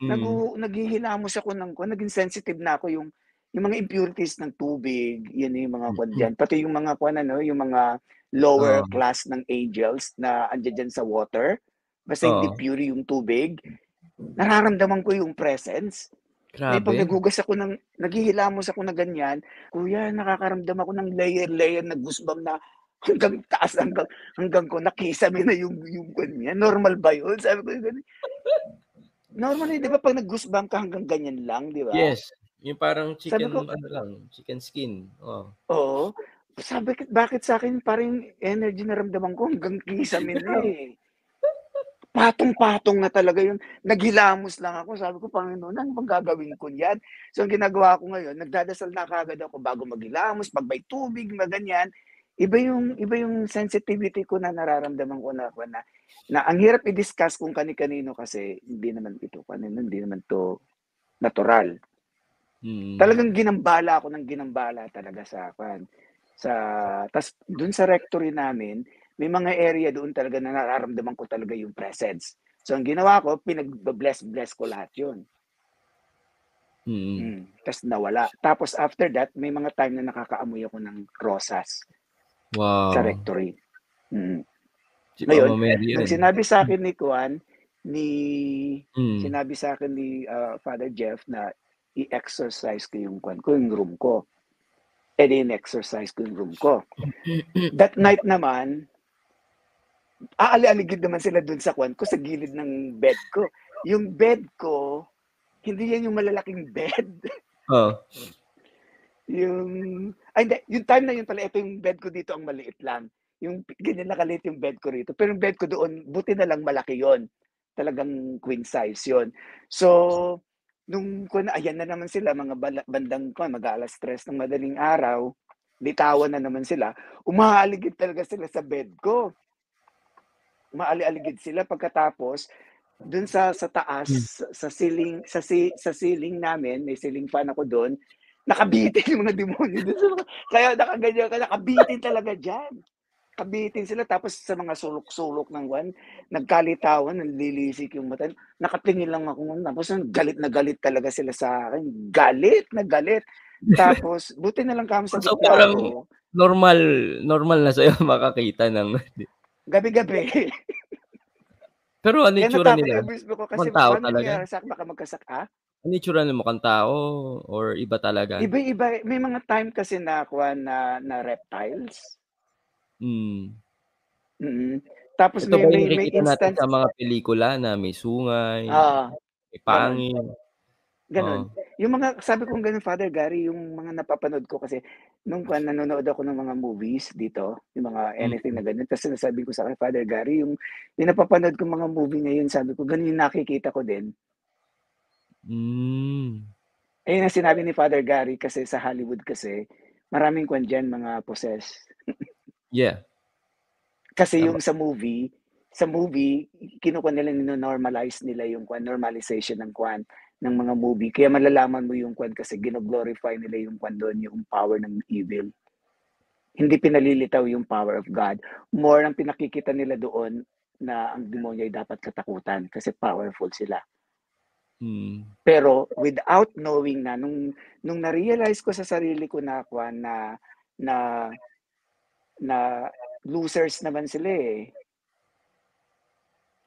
hmm. nag naghihilamos ako ng kuhan, naging sensitive na ako yung yung mga impurities ng tubig, yan yung mga kuhan dyan. Pati yung mga kuhan ano, yung mga lower uh. class ng angels na andyan dyan sa water. Basta uh. hindi pure yung tubig. Nararamdaman ko yung presence. Grabe. Eh, pag nagugas ako ng, naghihilamos ako na ganyan, kuya, nakakaramdam ako ng layer-layer na goosebump na hanggang taas, hanggang, hanggang ko, nakisame na yung, yung ganyan. Normal ba yun? Sabi ko, ganyan. Normal, di ba, pag nag-goosebump ka hanggang ganyan lang, di ba? Yes. Yung parang chicken, ko, ano lang, chicken skin. Oh. Oo. Sabi, bakit sa akin parang energy na ramdaman ko hanggang kisame na eh patong-patong na talaga yun. Naghilamos lang ako. Sabi ko, Panginoon, ano bang gagawin ko yan? So, ang ginagawa ko ngayon, nagdadasal na kagad ako bago maghilamos, pag may tubig, na ganyan. Iba yung, iba yung sensitivity ko na nararamdaman ko na, na, na ang hirap i-discuss kung kani-kanino kasi hindi naman ito, kanino, hindi naman to natural. Hmm. Talagang ginambala ako ng ginambala talaga sa kan. Sa tas dun sa rectory namin, may mga area doon talaga na nararamdaman ko talaga yung presence. So, ang ginawa ko, pinag-bless-bless ko lahat yun. Mm. Mm. Tapos nawala. Tapos after that, may mga time na nakakaamoy ako ng rosas. Wow. Sa rectory. Mm. Ngayon, nang sinabi sa akin ni Kuan, ni mm. sinabi sa akin ni uh, Father Jeff na i-exercise ko yung Kuan ko, yung room ko. Eh, in-exercise ko yung room ko. That night naman, aali-aligid naman sila dun sa kwan ko, sa gilid ng bed ko. Yung bed ko, hindi yan yung malalaking bed. Oh. Yung, ay hindi, yung time na yun pala, ito yung bed ko dito ang maliit lang. Yung ganyan nakaliit yung bed ko rito. Pero yung bed ko doon, buti na lang malaki yon Talagang queen size yon So, nung kun ayan na naman sila, mga bandang ko, mag-alas stress ng madaling araw, bitawan na naman sila, umaaligid talaga sila sa bed ko maali-aligid sila pagkatapos dun sa sa taas hmm. sa ceiling sa si, sa ceiling namin may ceiling fan ako doon Nakabitin yung mga demonyo dun. Kaya nakaganyan ka, nakabitin talaga dyan. Kabitin sila tapos sa mga sulok-sulok ng one, nagkalitawan, nanlilisik yung mata. Nakatingin lang ako tapos galit na galit talaga sila sa akin. Galit na galit. Tapos buti na lang kami sa so, parang normal normal na sa'yo makakita ng gabi-gabi. Pero ano yung tsura nila? Ko kasi tao talaga? Sa baka magkasak, ah? Ano yung tsura nila? Mukhang tao or iba talaga? Iba-iba. May mga time kasi na, na, na reptiles. Mm. Mm. Tapos Ito may, may, yung may nakikita natin instance. sa mga pelikula na may sungay, Ah, may pangin? Ganun. Oo. Yung mga, sabi kong ganun, Father Gary, yung mga napapanood ko kasi, nung kwan, nanonood ako ng mga movies dito, yung mga anything na ganun, tapos sinasabi ko sa akin, Father Gary, yung, yung napapanood ko mga movie ngayon, sabi ko, ganun yung nakikita ko din. Mm. Ayun ang sinabi ni Father Gary kasi sa Hollywood kasi, maraming kwan dyan, mga possess. Yeah. Kasi Tama. yung sa movie, sa movie, kinukuha nila, nino-normalize nila yung kwan, normalization ng kwan, ng mga movie. Kaya malalaman mo yung kwan kasi gino-glorify nila yung kwan doon, yung power ng evil. Hindi pinalilitaw yung power of God. More ang pinakikita nila doon na ang demonyo ay dapat katakutan kasi powerful sila. Mm. Pero without knowing na nung nung na-realize ko sa sarili ko na kwan na na na losers naman sila eh.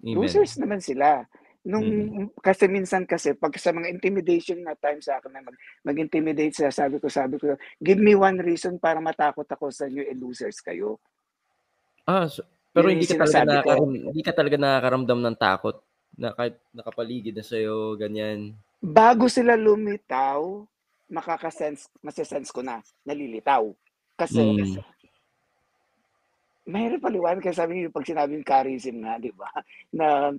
Amen. Losers naman sila. Nung Mm. kasi minsan kasi pag sa mga intimidation na time sa akin na mag, mag-intimidate sila, sabi ko, sabi ko, give me one reason para matakot ako sa inyo, eh losers kayo. Ah, so, pero Yun hindi ka talaga nakakaram, hindi ka talaga nakakaramdam ng takot na kahit nakapaligid na sa'yo, ganyan. Bago sila lumitaw, makakasense, masasense ko na, nalilitaw. Kasi, Mm. mahirap paliwanag kasi sabi niyo pag sinabing charism nga, di ba? Na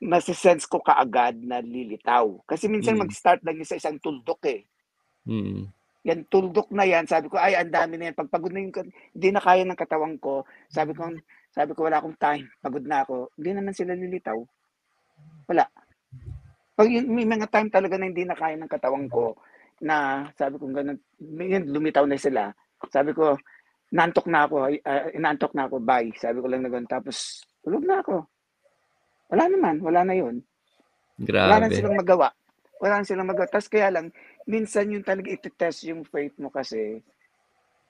masasense ko kaagad na lilitaw. Kasi minsan Mm. mag-start lang sa isang tuldok eh. Mm. Yan, tuldok na yan. Sabi ko, ay, ang dami na yan. Pag pagod na yung, hindi na kaya ng katawan ko. Sabi ko, sabi ko, wala akong time. Pagod na ako. Hindi naman sila lilitaw. Wala. Pag yun, may mga time talaga na hindi na kaya ng katawan ko na sabi ko ganun, yun, lumitaw na sila. Sabi ko, nantok na ako, uh, inantok na ako, bye. Sabi ko lang na ganun. Tapos, tulog na ako. Wala naman, wala na yun. Wala na Grabe. silang magawa. Wala na silang magawa. Tapos kaya lang, minsan yung talaga iti-test yung faith mo kasi,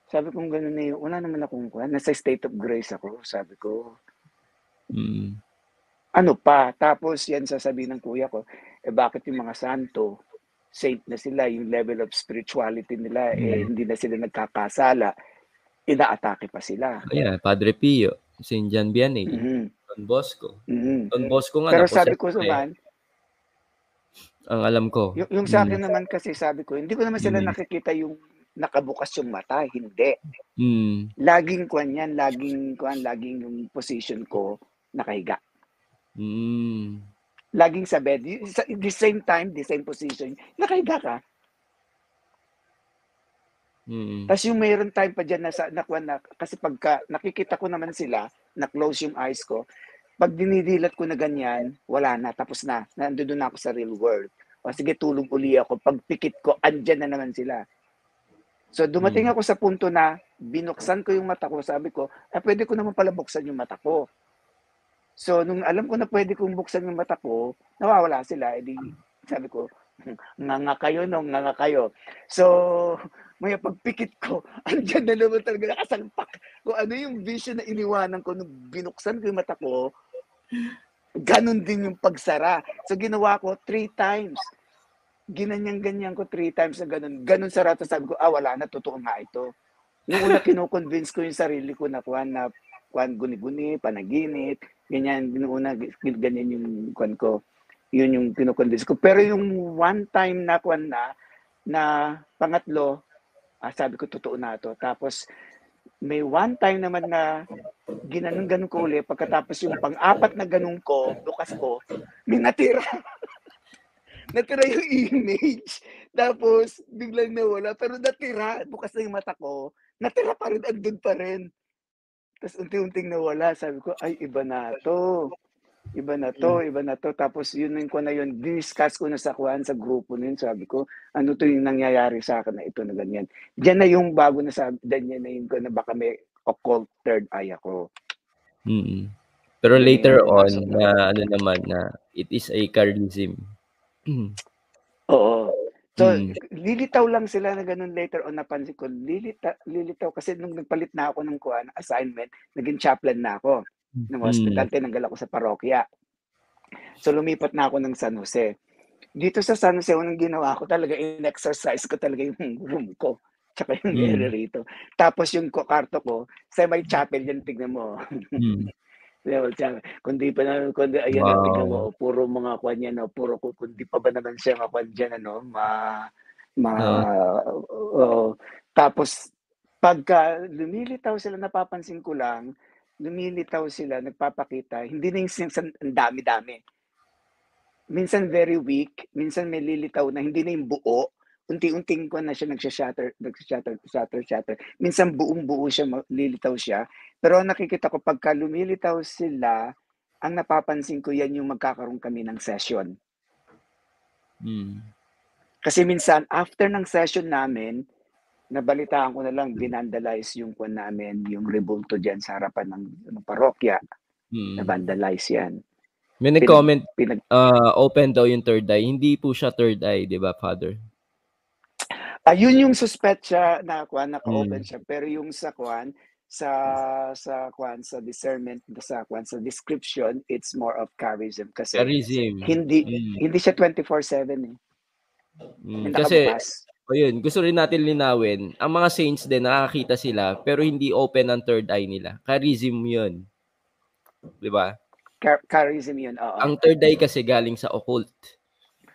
sabi kong gano'n na yun, wala naman akong kuha. Nasa state of grace ako, sabi ko. Mm. Ano pa? Tapos yan sasabihin ng kuya ko, eh bakit yung mga santo, saint na sila, yung level of spirituality nila, eh Mm. hindi na sila nagkakasala, inaatake pa sila. Ayan, Padre Pio, St. John Vianney, Mhm. Don Bosco. Mhm. Don Bosco nga, Pero sabi ko na eh. naman, Ang alam ko. yung, yung sa akin Mm. naman kasi sabi ko, hindi ko naman sila Mm. nakikita yung nakabukas yung mata, hindi. Mm. laging kwan yan, laging kwan, laging yung position ko nakahiga. Mm. Laging sa bed, the same time, the same position, nakahiga ka. Mm. Tapos yung mayroon time pa dyan na, sa, na, na kasi pagka nakikita ko naman sila, na close yung eyes ko, pag dinidilat ko na ganyan, wala na, tapos na, nandoon na ako sa real world. O sige, tulog uli ako. Pag pikit ko, andyan na naman sila. So dumating Mm. ako sa punto na binuksan ko yung mata ko, sabi ko, ah, pwede ko naman pala buksan yung mata ko. So nung alam ko na pwede kong buksan yung mata ko, nawawala sila. Edi sabi ko, nga nga kayo no, nga nga kayo. So may pagpikit ko, andyan na naman talaga nakasalpak. Kung ano yung vision na iniwanan ko nung binuksan ko yung mata ko, ganun din yung pagsara. So ginawa ko three times ginanyan-ganyan ko three times na ganun. Ganun sa rata sabi ko, ah, wala na, totoo nga ito. Yung una, kinukonvince ko yung sarili ko na kuhan na kuhan guni-guni, panaginip, ganyan, una, ganyan yung kuhan ko. Yun yung kinukonvince ko. Pero yung one time na kuhan na, na pangatlo, ah, sabi ko, totoo na ito. Tapos, may one time naman na ginanon-ganon ko ulit, pagkatapos yung pang-apat na ganun ko, bukas ko, may natira natira yung image. Tapos, biglang nawala. Pero natira, bukas na yung mata ko, natira pa rin, andun pa rin. Tapos unti-unting nawala. Sabi ko, ay, iba na to. iba na to, iba na to. Tapos yun yung ko na yun, discuss ko na sa kuhan sa grupo nun, sabi ko, ano to yung nangyayari sa akin na ito na ganyan. Diyan na yung bago na sabi, ganyan na yun ko na baka may occult third eye ako. Mm. Pero later on na ano naman na it is a charism. Oo. So, mm. lilitaw lang sila na ganun later on napansin ko. Lilita, lilitaw kasi nung nagpalit na ako ng kuan assignment, naging chaplain na ako ng hospital, mm. tinanggal ako sa parokya. So lumipat na ako ng San Jose. Dito sa San Jose, unang ginawa ko talaga, in-exercise ko talaga yung room ko. Tsaka yung mm. area rito. Tapos yung kwarto ko, sa may chapel yan, tignan mo. Mm. Kundi pa na kundi ayan wow. tignan mo puro mga kwan yan no puro kundi pa ba naman siya mga kwan diyan ano ma ma uh. uh, tapos pagka lumilitaw sila napapansin ko lang lumilitaw sila, nagpapakita, hindi na yung minsan ang dami-dami. Minsan very weak, minsan may lilitaw na hindi na yung buo, unti-unting ko na siya nagsha-shatter, nagsha-shatter, shatter, shatter. Minsan buong-buo siya, lilitaw siya. Pero nakikita ko pagka lumilitaw sila, ang napapansin ko yan yung magkakaroon kami ng session. Hmm. Kasi minsan, after ng session namin, nabalitaan ko na lang, binandalize yung kwan namin, yung rebulto dyan sa harapan ng, ng parokya. Hmm. Nabandalize yan. May nag-comment, pinag, uh, open daw yung third eye. Hindi po siya third eye, di ba, Father? Ayun uh, yung suspect siya na kwan, naka-open hmm. siya. Pero yung sa kwan, sa sa kwan sa discernment sa kwan sa description it's more of charism kasi charism. hindi mm. hindi siya 24/7 eh. Mm, kasi o yun, gusto rin natin linawin, ang mga saints din nakakita sila pero hindi open ang third eye nila. Charism 'yun. 'Di ba? Char- charism 'yun, oo. Ang third eye kasi galing sa occult.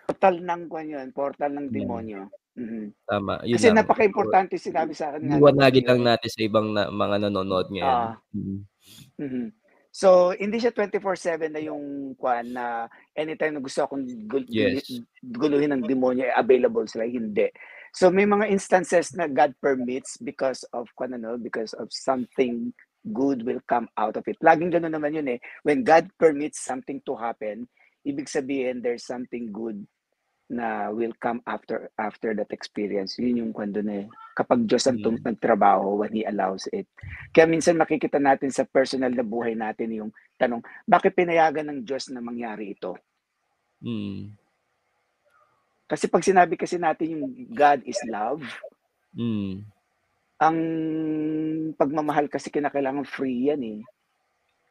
Portal ng kwan 'yun, portal ng demonyo. Mm-hmm. Tama. Yun kasi lang. napaka-importante sinabi sa akin. Iwanagin lang natin sa ibang na, mga nanonood ngayon. Uh, mm-hmm. Mm-hmm. So, hindi siya 24/7 na yung kwan na anytime na gusto akong gul- yes. guluhin ng demonyo, eh, available sila. Hindi. So may mga instances na God permits because of ano, because of something good will come out of it. Laging ganoon naman yun eh. When God permits something to happen, ibig sabihin there's something good na will come after after that experience. Yun yung kwento na eh. Kapag Diyos ang mm. nagtrabaho when He allows it. Kaya minsan makikita natin sa personal na buhay natin yung tanong, bakit pinayagan ng Diyos na mangyari ito? Mm. Kasi pag sinabi kasi natin yung God is love, mm. ang pagmamahal kasi kinakailangan free yan eh.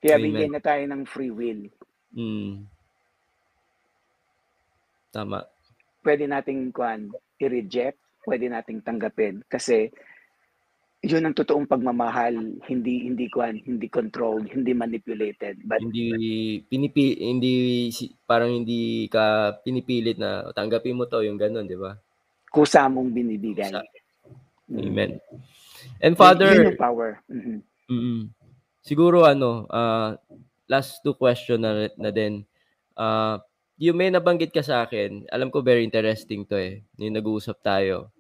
Kaya Amen. bigyan na tayo ng free will. Mm. Tama. Pwede nating kuan i-reject, pwede nating tanggapin kasi yun ang totoong pagmamahal, hindi hindi kuan, hindi controlled, hindi manipulated, but hindi pinipi hindi parang hindi ka pinipilit na tanggapin mo to, yung ganun, di ba? Kusa mong binibigay. Kusa. Mm. Amen. And Father, yun power. Mm-hmm. Mm-hmm. Siguro ano, uh, last two question na, na din. Uh, yung may nabanggit ka sa akin, alam ko very interesting to eh. Yung nag-uusap tayo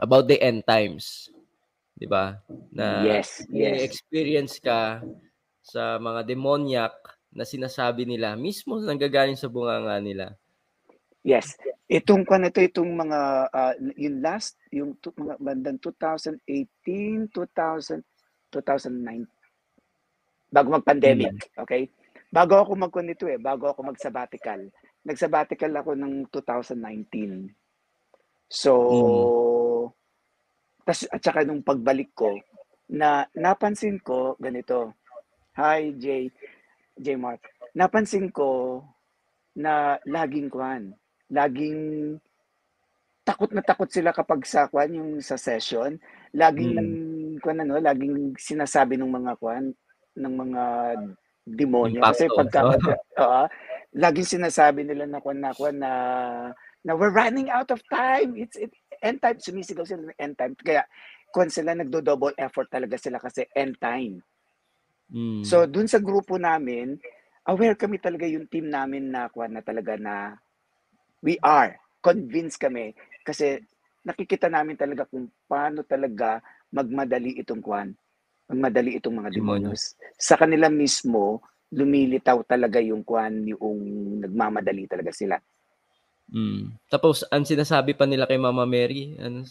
about the end times. 'di ba? Na yes, yes. experience ka sa mga demoniac na sinasabi nila mismo nanggagaling sa bunganga nila. Yes. Itong kan ito itong mga uh, yung last yung to, mga bandang 2018, 2000 2009 bago mag-pandemic, mm. okay? Bago ako mag nito eh, bago ako mag-sabbatical. Nag-sabbatical ako ng 2019. So, mm. Tas, at saka nung pagbalik ko, na napansin ko ganito. Hi, Jay. Jay Mark. Napansin ko na laging kuan, laging takot na takot sila kapag sa kuan yung sa session. Laging hmm. kuan ano, laging sinasabi ng mga kuan ng mga demonyo kasi pagka uh, laging sinasabi nila na kuan na kuan na na we're running out of time. It's it, end time, sumisigaw sila ng end time. Kaya kung sila nagdo-double effort talaga sila kasi end time. Mm. So dun sa grupo namin, aware kami talaga yung team namin na kuan na talaga na we are convinced kami kasi nakikita namin talaga kung paano talaga magmadali itong kuan magmadali itong mga demonyos. Sa kanila mismo, lumilitaw talaga yung kwan, yung nagmamadali talaga sila. Mm. Tapos, ang sinasabi pa nila kay Mama Mary, ano,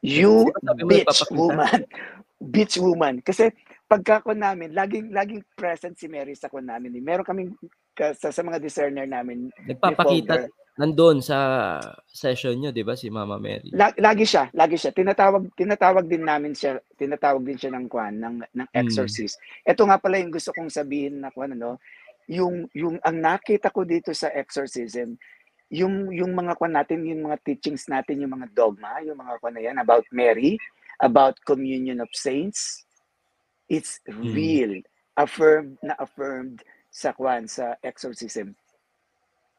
you bitch woman. bitch woman. Kasi pagka ko namin, laging, laging present si Mary sa ko namin. Meron kaming sa, sa mga discerner namin. Nagpapakita, nandoon sa session nyo, di ba, si Mama Mary? Lagi siya, lagi siya. Tinatawag, tinatawag din namin siya, tinatawag din siya ng kwan, ng, ng hmm. exorcist. Mm. Ito nga pala yung gusto kong sabihin na kwan, ano, yung, yung, ang nakita ko dito sa exorcism, yung yung mga kwan natin, yung mga teachings natin, yung mga dogma, yung mga kwan na yan about Mary, about communion of saints, it's hmm. real, affirmed na affirmed sa kwan sa exorcism.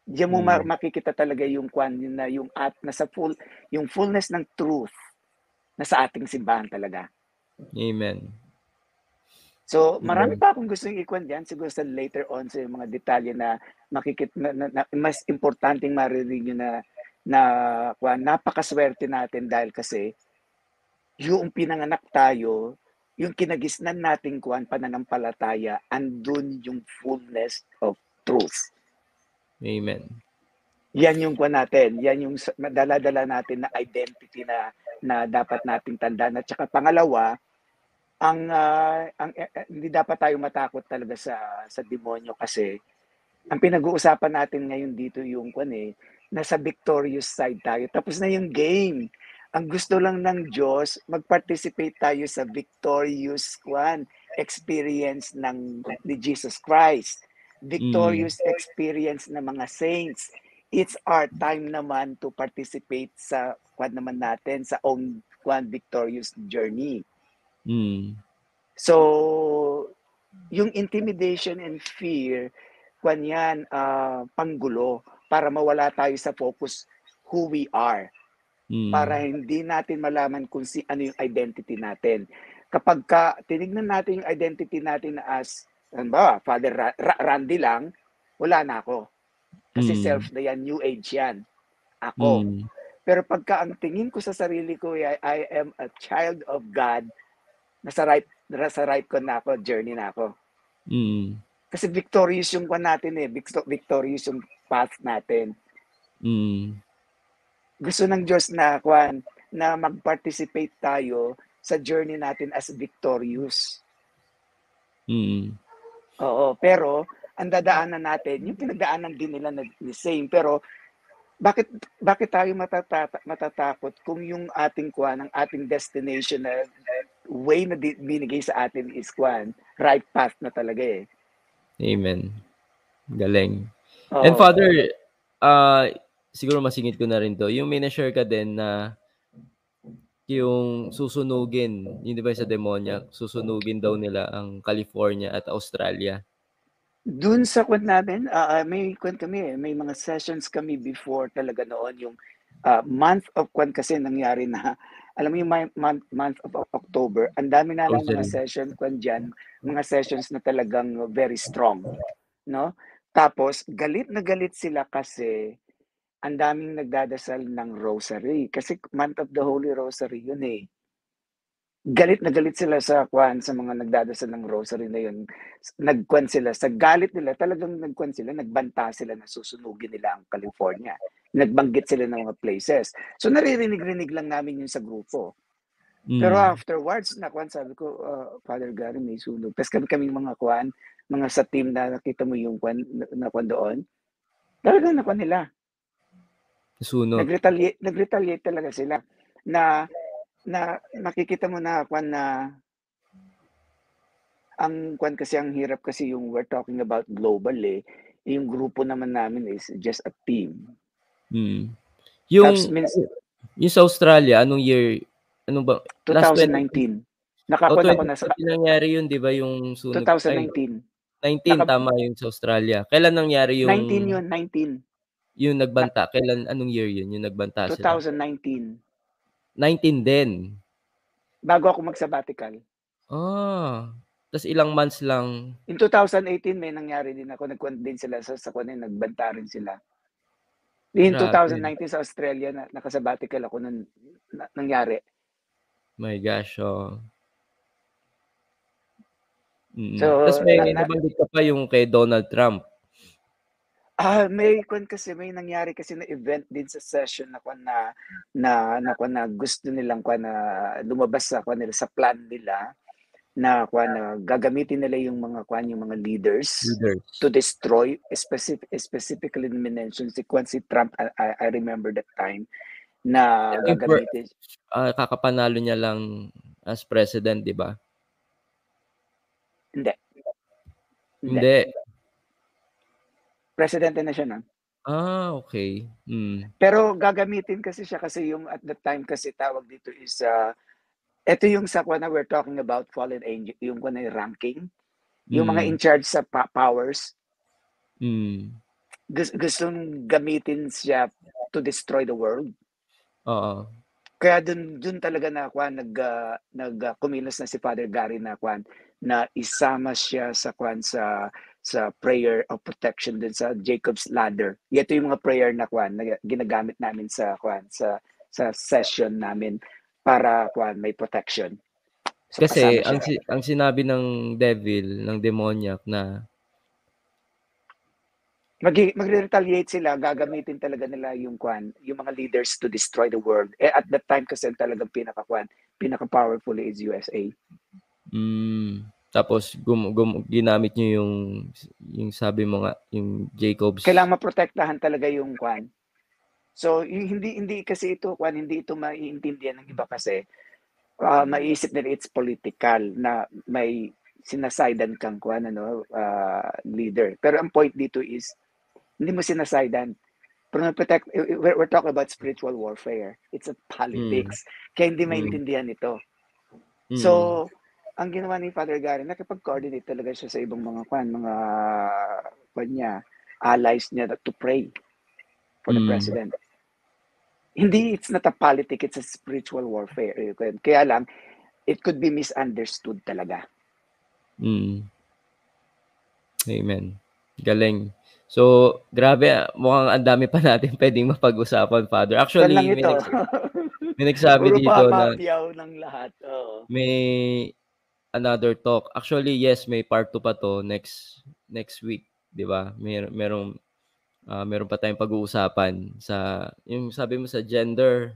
Diyan mo hmm. makikita talaga yung kwan yun na yung at nasa full yung fullness ng truth na sa ating simbahan talaga. Amen. So, marami pa akong gustong ikwan diyan siguro sa later on sa mga detalye na makikit na, na, na mas importanteng maririnig na na kwan, napakaswerte natin dahil kasi yung pinanganak tayo, yung kinagisnan nating kuan pananampalataya, andun yung fullness of truth. Amen. Yan yung kuan natin, yan yung dala-dala natin na identity na na dapat nating tandaan. At saka pangalawa, ang uh, ang eh, eh, hindi dapat tayo matakot talaga sa sa demonyo kasi ang pinag-uusapan natin ngayon dito yung kwan eh nasa victorious side tayo. Tapos na yung game. Ang gusto lang ng Diyos mag-participate tayo sa victorious kwan experience ng ni Jesus Christ victorious mm. experience ng mga saints it's our time naman to participate sa kwan naman natin sa own kwan victorious journey Mm. So, yung intimidation and fear, kwan yan, uh, panggulo para mawala tayo sa focus who we are. Mm. Para hindi natin malaman kung si ano yung identity natin. Kapag ka tinignan natin yung identity natin as ano ba, Father Ra- Ra- Randy lang, wala na ako. Kasi mm. self na yan, new age yan. Ako. Mm. Pero pagka ang tingin ko sa sarili ko, I, I am a child of God, nasa right nasa right ko na ako, journey na ako. Mm. Kasi victorious yung kwan natin eh, victorious yung path natin. Mm. Gusto ng Diyos na kwan na mag-participate tayo sa journey natin as victorious. Mm. Oo, pero ang dadaanan natin, yung pinagdaanan din nila na the same, pero bakit bakit tayo matata- matatakot kung yung ating kuan, ang ating destination na way na di- binigay sa atin is kwan, right path na talaga eh. Amen. Galing. Oh. And Father, uh, siguro masingit ko na rin to. Yung may na-share ka din na yung susunugin, yun di ba sa demonya, susunugin daw nila ang California at Australia. Doon sa kwan namin, uh, may kwan kami, eh, may mga sessions kami before talaga noon yung uh, month of kwan kasi nangyari na alam mo yung month, month of October, ang dami na lang okay. mga session kwan diyan, mga sessions na talagang very strong, no? Tapos galit na galit sila kasi ang daming nagdadasal ng rosary kasi month of the Holy Rosary yun eh galit na galit sila sa kwan sa mga nagdadasal ng rosary na yun. Nagkwan sila sa galit nila, talagang nagkwan sila, nagbanta sila na susunugin nila ang California. Nagbanggit sila ng mga places. So naririnig-rinig lang namin yun sa grupo. Mm. Pero afterwards, nakwan sabi ko, uh, Father Gary, may sunog. Tapos kami kaming mga kwan, mga sa team na nakita mo yung kwan, na, kwan doon, talagang nakwan nila. Sunog. Nag-retaliate, nag-retaliate talaga sila na na nakikita mo na kwan na ang kwan kasi ang hirap kasi yung we're talking about global eh. Yung grupo naman namin is just a team. Hmm. Yung Tapos, means, yung sa Australia, anong year? Ano ba? 2019. Nakakuha oh, ako na sa... nangyari yun, di ba? Yung sunod 2019. 19, Naka... tama yung sa Australia. Kailan nangyari yung... 19 yun, 19. Yung nagbanta. Kailan, anong year yun? Yung nagbanta 2019. sila? 19 din. Bago ako mag-sabbatical. Ah. Tapos ilang months lang. In 2018 may nangyari din ako. Nagkwent din sila sa sa kunin, nagbanta rin sila. In Grabe. 2019 sa Australia, na, nakasabbatical ako nung na, nangyari. My gosh, oh. Mm. So, Tapos may na, nabanggit ka pa yung kay Donald Trump. Ah, may kwan kasi may nangyari kasi na event din sa session na kwan na na na kwan na gusto nilang kwan na lumabas sa kwan nila sa plan nila na kwan na gagamitin nila yung mga kwan yung mga leaders, leaders. to destroy specific specifically mentioned si kwan si Trump I, I remember that time na gagamitin uh, kakapanalo niya lang as president, di ba? Hindi. Hindi. Presidente na siya na. Ah, okay. Mm. Pero gagamitin kasi siya kasi yung at the time kasi tawag dito is uh, ito yung sa na we're talking about fallen angel, yung kuna ranking, yung mga hmm. in charge sa pa- powers. Mm. Gusto, gustong gamitin siya to destroy the world. Oo. Kaya dun dun talaga na kwan nag uh, nag uh, kumilos na si Father Gary na kwan na isama siya sa kwan sa sa prayer of protection din sa Jacob's ladder. Ito yung mga prayer na kwan na ginagamit namin sa kwan sa sa session namin para kwan may protection. So, Kasi ang si, ang sinabi ng devil, ng demoniac na mag magre-retaliate sila, gagamitin talaga nila yung kwan, yung mga leaders to destroy the world. Eh, at that time kasi talagang pinaka kwan, pinaka powerful is USA. Mm. Tapos gum, gum, ginamit niyo yung yung sabi mo nga yung Jacobs. Kailangan maprotektahan talaga yung kwan. So hindi hindi kasi ito kwan hindi ito maiintindihan ng iba kasi uh, maiisip nila it's political na may sinasidan kang kwan ano uh, leader. Pero ang point dito is hindi mo sinasidan. Pero protect we're, we're talking about spiritual warfare. It's a politics. Mm. Kaya hindi hmm. maintindihan mm. ito. Mm. So ang ginawa ni Father Gary, nakipag-coordinate talaga siya sa ibang mga kwan, mga kwan niya, allies niya to pray for the mm. president. Hindi, it's not a politic, it's a spiritual warfare. Kaya lang, it could be misunderstood talaga. Mm. Amen. Galing. So, grabe, mukhang ang dami pa natin pwedeng mapag-usapan, Father. Actually, may, nags- may nagsabi dito na ng lahat. Oh. may another talk. Actually, yes, may part 2 pa to next next week, 'di ba? Mer merong uh, meron pa tayong pag-uusapan sa yung sabi mo sa gender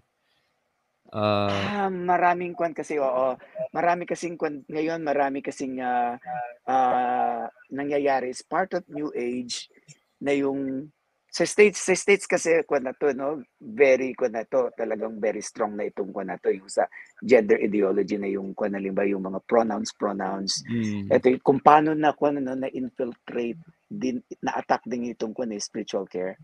uh, ah, maraming kwan kasi oo. Marami kasing kwan ngayon, marami kasing uh, uh, nangyayari. It's part of new age na yung sa states sa states kasi kuan na to no? Very kuan na to talagang very strong na itong kuan na to yung sa gender ideology na yung kuan na ba yung mga pronouns pronouns. Mm. ito kung paano na kuan na, na infiltrate din na attack din itong kuan eh, spiritual care.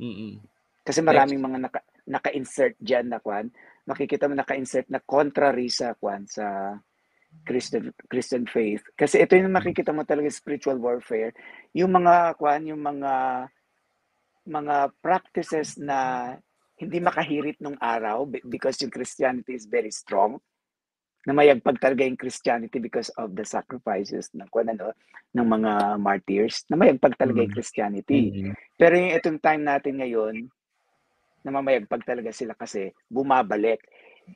Mm kasi maraming mga naka, naka-insert diyan na kuan makikita mo naka-insert na contrary sa kuan sa Christian Christian faith. Kasi ito yung makikita mo talaga spiritual warfare. Yung mga kuan yung mga mga practices na hindi makahirit nung araw because yung Christianity is very strong na mayagpag talaga yung Christianity because of the sacrifices ng kung ano, ng mga martyrs na mayagpag talaga yung mm. Christianity. Mm-hmm. Pero yung itong time natin ngayon na mamayagpag talaga sila kasi bumabalik.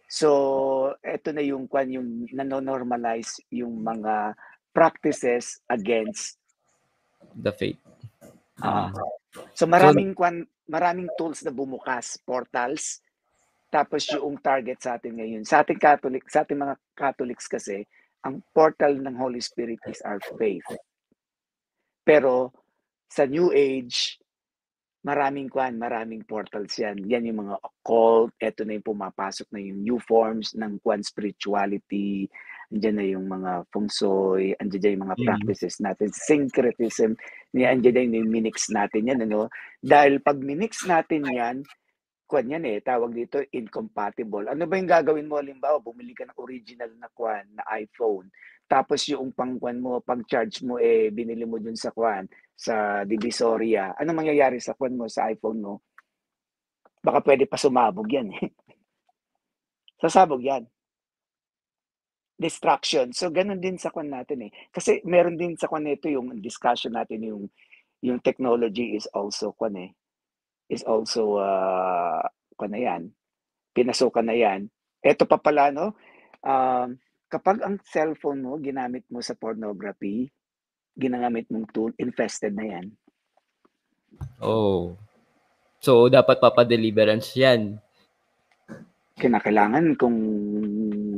So, ito na yung kwan yung nanonormalize yung mga practices against the faith. Uh, So maraming kwan, maraming tools na bumukas, portals. Tapos yung target sa atin ngayon, sa ating Catholic, sa ating mga Catholics kasi, ang portal ng Holy Spirit is our faith. Pero sa New Age, maraming kwan, maraming portals yan. Yan yung mga occult, eto na yung pumapasok na yung new forms ng kwan spirituality, Andiyan na yung mga feng shui, andiyan yung mga mm. practices natin, syncretism, ni andiyan yung minix natin yan, ano? Dahil pag minix natin yan, kwan yan eh, tawag dito incompatible. Ano ba yung gagawin mo? Halimbawa, bumili ka ng original na kwan, na iPhone. Tapos yung pangkwan mo, pang charge mo, eh, binili mo dun sa kwan, sa Divisoria. Ano mangyayari sa kwan mo, sa iPhone mo? Baka pwede pa sumabog yan eh. Sasabog yan distraction. So ganun din sa kwan natin eh. Kasi meron din sa kwan nito yung discussion natin yung yung technology is also kwan eh. Is also uh, kwan na yan. Pinasukan na yan. Ito pa pala no. Um, kapag ang cellphone mo ginamit mo sa pornography, ginamit mong tool, infested na yan. Oh. So, dapat papadeliverance yan. Kinakailangan kung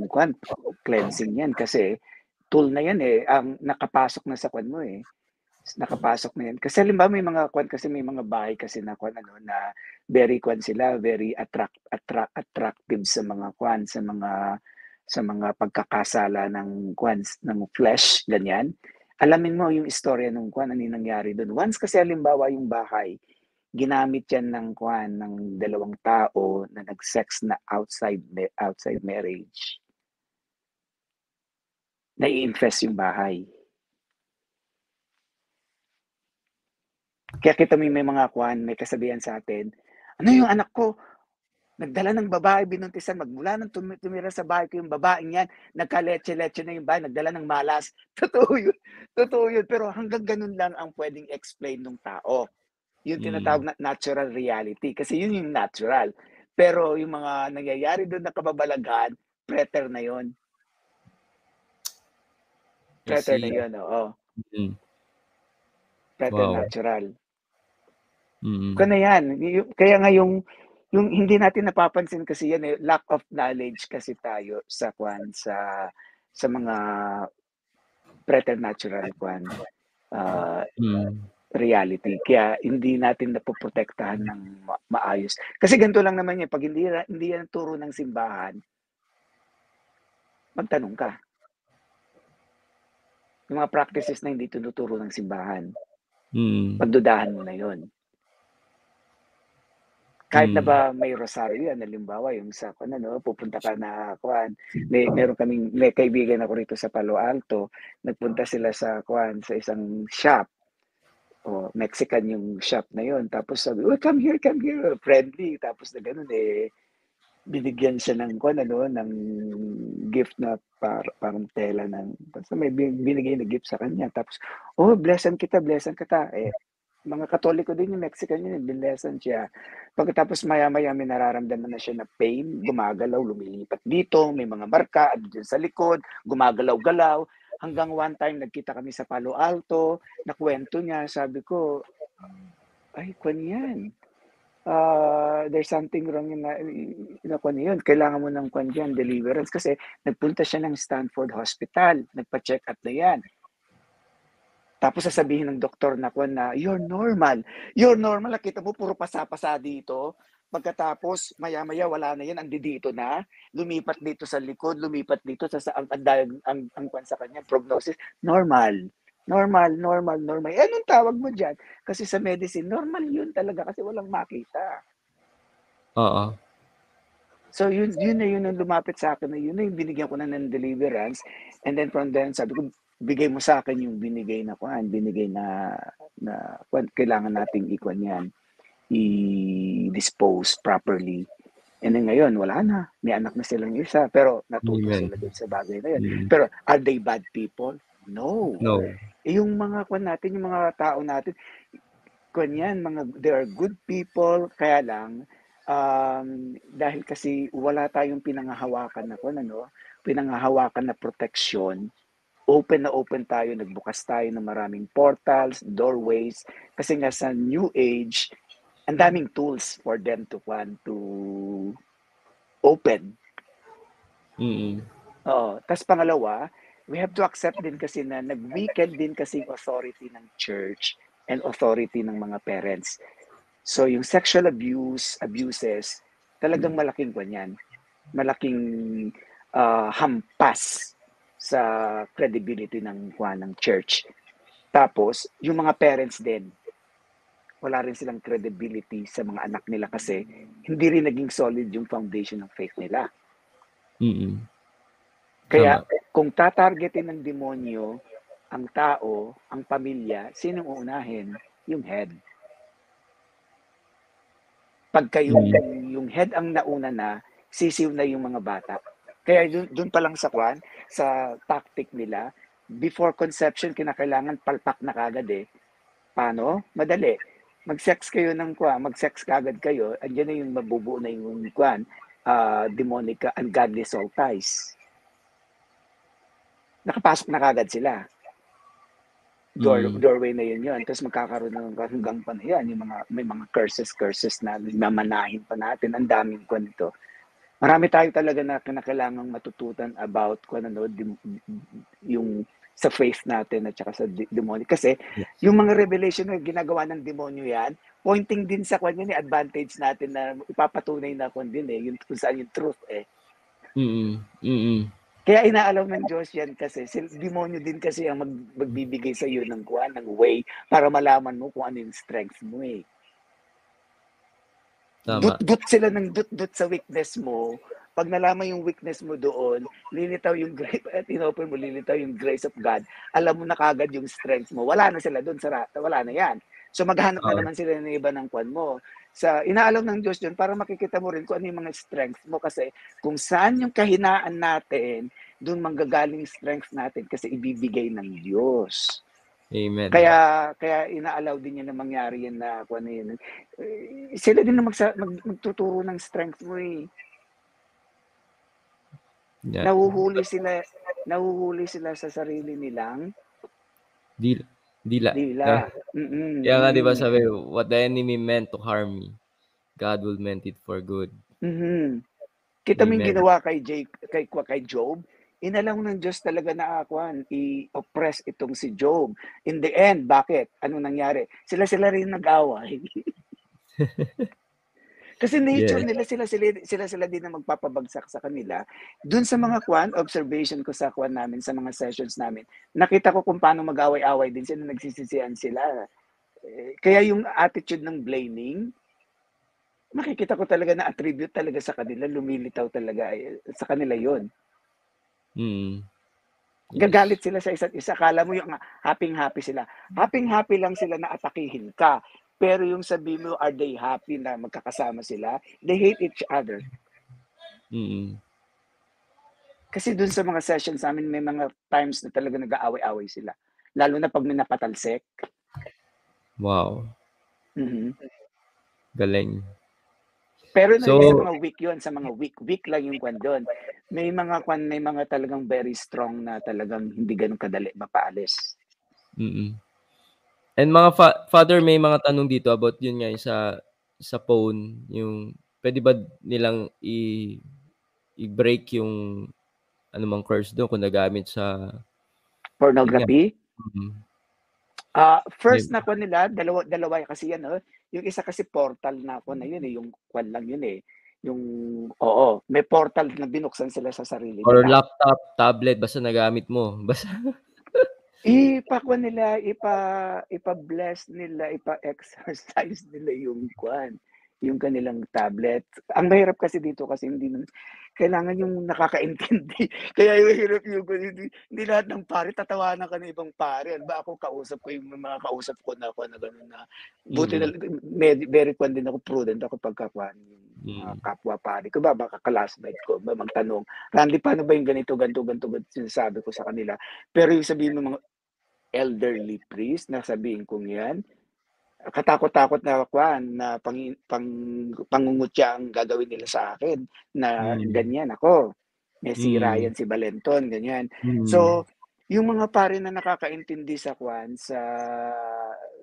kwan, cleansing yan kasi tool na yan eh, ang nakapasok na sa kwan mo eh nakapasok na yan. Kasi halimbawa may mga kwan kasi may mga bahay kasi na kwan ano na very kwan sila, very attract, attract attractive sa mga kwan, sa mga sa mga pagkakasala ng kwan ng flesh ganyan. Alamin mo yung istorya ng kwan ano nangyari doon. Once kasi halimbawa yung bahay ginamit yan ng kwan ng dalawang tao na nag-sex na outside outside marriage. Na-infest yung bahay Kaya kita mo may mga kwan, may kasabihan sa atin, ano yung anak ko? Nagdala ng babae, binuntisan, magmula nang tum- tumira sa bahay ko yung babaeng yan, nagka-leche-leche na yung bahay, nagdala ng malas. Totoo yun. Totoo yun. Pero hanggang ganun lang ang pwedeng explain ng tao. Yung tinatawag na natural reality. Kasi yun yung natural. Pero yung mga nangyayari doon na kababalaghan, preter na yun. Preter na yun, oo. Mm-hmm. Preternatural. Wow. Mm. Kaya yan, kaya nga yung yung hindi natin napapansin kasi yan eh, lack of knowledge kasi tayo sa kwan sa sa mga preternatural kwan uh, mm. Reality. Kaya hindi natin napoprotektahan ng ma- maayos. Kasi ganito lang naman yan, pag hindi, hindi yan turo ng simbahan, magtanong ka. Yung mga practices na hindi tinuturo ng simbahan, mm. pagdudahan mo na yon kahit na hmm. ba may rosaryo yan, halimbawa yung sa ano, pupunta ka na kuan, may meron kaming may kaibigan ako rito sa Palo Alto, nagpunta sila sa kuan sa isang shop. O Mexican yung shop na yon. Tapos sabi, "Oh, come here, come here." Friendly. Tapos na ganun eh binigyan siya ng kuan ano, ng gift na par, parang tela ng basta may binigay na gift sa kanya. Tapos, "Oh, blessan kita, blessan kita." Eh mga Katoliko din yung Mexican yun, binlesan siya. Pagkatapos maya-maya may nararamdaman na siya na pain, gumagalaw, lumilipat dito, may mga marka dyan sa likod, gumagalaw-galaw. Hanggang one time nagkita kami sa Palo Alto, nakwento niya, sabi ko, ay, kwan yan. Uh, there's something wrong in na, na kwan yun. Kailangan mo ng kwan yan, deliverance. Kasi nagpunta siya ng Stanford Hospital, nagpa-check up na yan tapos sasabihin ng doktor na kwan na, you're normal. You're normal. Nakita mo, puro pasa-pasa dito. Pagkatapos, maya-maya, wala na yan. Andi dito na. Lumipat dito sa likod. Lumipat dito sa, sa ang, ang, ang, ang kwan sa kanya. Prognosis. Normal. Normal, normal, normal. Eh, anong tawag mo dyan? Kasi sa medicine, normal yun talaga kasi walang makita. Oo. So yun yun na yun ang lumapit sa akin na yun na yung binigyan ko na ng deliverance and then from then sabi ko bigay mo sa akin yung binigay na kuan, binigay na na kuan, kailangan nating ikuan yan i-dispose properly. And then ngayon, wala na. May anak na silang isa, pero natuto Amen. sila dun sa bagay na yun. Amen. Pero are they bad people? No. No. Eh, yung mga kuan natin, yung mga tao natin, kuan yan, mga, they are good people, kaya lang, um, dahil kasi wala tayong pinangahawakan na kuan, ano, pinangahawakan na proteksyon, open na open tayo, nagbukas tayo ng maraming portals, doorways, kasi nga sa new age, ang daming tools for them to want to open. Mm-hmm. Oo. Tapos pangalawa, we have to accept din kasi na nag-weaken din kasi authority ng church and authority ng mga parents. So yung sexual abuse, abuses, talagang malaking kanyan. Malaking uh, hampas sa credibility ng Juan ng church. Tapos, yung mga parents din, wala rin silang credibility sa mga anak nila kasi hindi rin naging solid yung foundation ng faith nila. Mm-hmm. Kaya Tama. kung tatargetin ng demonyo ang tao, ang pamilya, sinong uunahin? Yung head. Pagka yung, mm-hmm. yung head ang nauna na, sisiw na yung mga bata. Kaya dun, dun pa lang sa kwan, sa tactic nila, before conception, kinakailangan palpak na kagad eh. Paano? Madali. Mag-sex kayo ng kwan, mag-sex kagad kayo, andyan na yung mabubuo na yung kwan, uh, demonic, ungodly soul ties. nakapasok na kagad sila. Door, Mm. doorway na yun yun. Tapos magkakaroon ng hanggang pa na yan. Yung mga, may mga curses, curses na mamanahin pa natin. Ang daming kwan nito. Marami tayo talaga na kinakailangang matututan about kung ano, yung sa faith natin at saka sa de- demonyo. Kasi Yes. yung mga revelation na ginagawa ng demonyo yan, pointing din sa kwan yun, eh, advantage natin na ipapatunay na kwan din eh, yung, kung saan yung truth eh. Mm. Mm. Kaya inaalaw ng Diyos yan kasi, si demonyo din kasi ang mag, magbibigay sa iyo ng kuan, ng way para malaman mo kung ano yung strength mo eh. Tama. Dut-dut sila ng dut-dut sa weakness mo. Pag nalaman yung weakness mo doon, lilitaw yung grace, at inopen mo, lilitaw yung grace of God, alam mo na kagad yung strength mo. Wala na sila doon sa rata, wala na yan. So maghanap na naman sila ng iba ng kwan mo. Sa inaalaw ng Diyos doon para makikita mo rin kung ano yung mga strength mo kasi kung saan yung kahinaan natin, doon manggagaling strength natin kasi ibibigay ng Diyos. Amen. Kaya kaya inaalaw din niya na mangyari yan na kung ano yun. Eh, Sila din na magsa, mag, magtuturo ng strength mo eh. Yeah. Nahuhuli sila, nahuhuli sila sa sarili nilang Dila. Dila. dila. Mm-mm, Kaya nga, di ba sabi, what the enemy meant to harm me, God will meant it for good. mhm. Kita mo yung ginawa kay Jake, kay kay Job. Inalang ng Diyos talaga na akuan, i-oppress itong si Job. In the end, bakit? Ano nangyari? Sila-sila rin nag-away. Kasi nature Yes. nila sila sila sila sila din na magpapabagsak sa kanila. Doon sa mga kwan, observation ko sa kwan namin, sa mga sessions namin, nakita ko kung paano mag-away-away din sila, nagsisisihan sila. Eh, Kaya yung attitude ng blaming, makikita ko talaga na attribute talaga sa kanila, lumilitaw talaga eh, sa kanila yon. Mm. Yes. Gagalit sila sa isa't isa. Kala mo yung happy-happy sila. Happy-happy lang sila na atakihin ka. Pero yung sabi mo, are they happy na magkakasama sila? They hate each other. Mm. Kasi dun sa mga sessions namin, may mga times na talaga nag-aaway-away sila. Lalo na pag may napatalsek. Wow. Mhm. Galing. Pero So- sa mga weak yun, sa mga weak, weak lang yung kwan doon. May mga kwan, may mga talagang very strong na talagang hindi ganun kadali mapaalis. Mm. And mga fa- father, may mga tanong dito about yun nga yung sa sa phone, yung pwede ba nilang i i-break yung anumang curse doon kung nagamit sa Pornography. mm, Ah, first na kwan nila, dalawa dalawa kasi yan, oh. Yung isa kasi portal na kwan na yun eh, yung kwan lang yun eh. Yung oo, may portal na binuksan sila sa sarili or nila. laptop, tablet basta nagamit mo. Basta Ipakwan nila, ipa ipa-bless nila, ipa-exercise nila yung kwan, yung kanilang tablet. Ang mahirap kasi dito kasi hindi kailangan yung nakakaintindi. Kaya yung hirap yung hindi, hindi lahat ng pare tatawanan ka ng ibang pare. Ano ba ako kausap ko yung mga kausap ko na ako na gano'n na buti na med- very kwan din ako prudent ako pagkakuan yung Mm. kapwa pare ko ba baka classmate ko ba magtanong Randy paano ba yung ganito ganito ganito, ganito sinasabi ko sa kanila pero yung sabihin ng mga elderly priest na sabihin kong yan, katakot-takot na kwan na pang, pang, pangungutya ang gagawin nila sa akin na Mm. ganyan ako. May sira Mm. yan si Valenton, ganyan. Mm. So, yung mga pare na nakakaintindi sa kwan, sa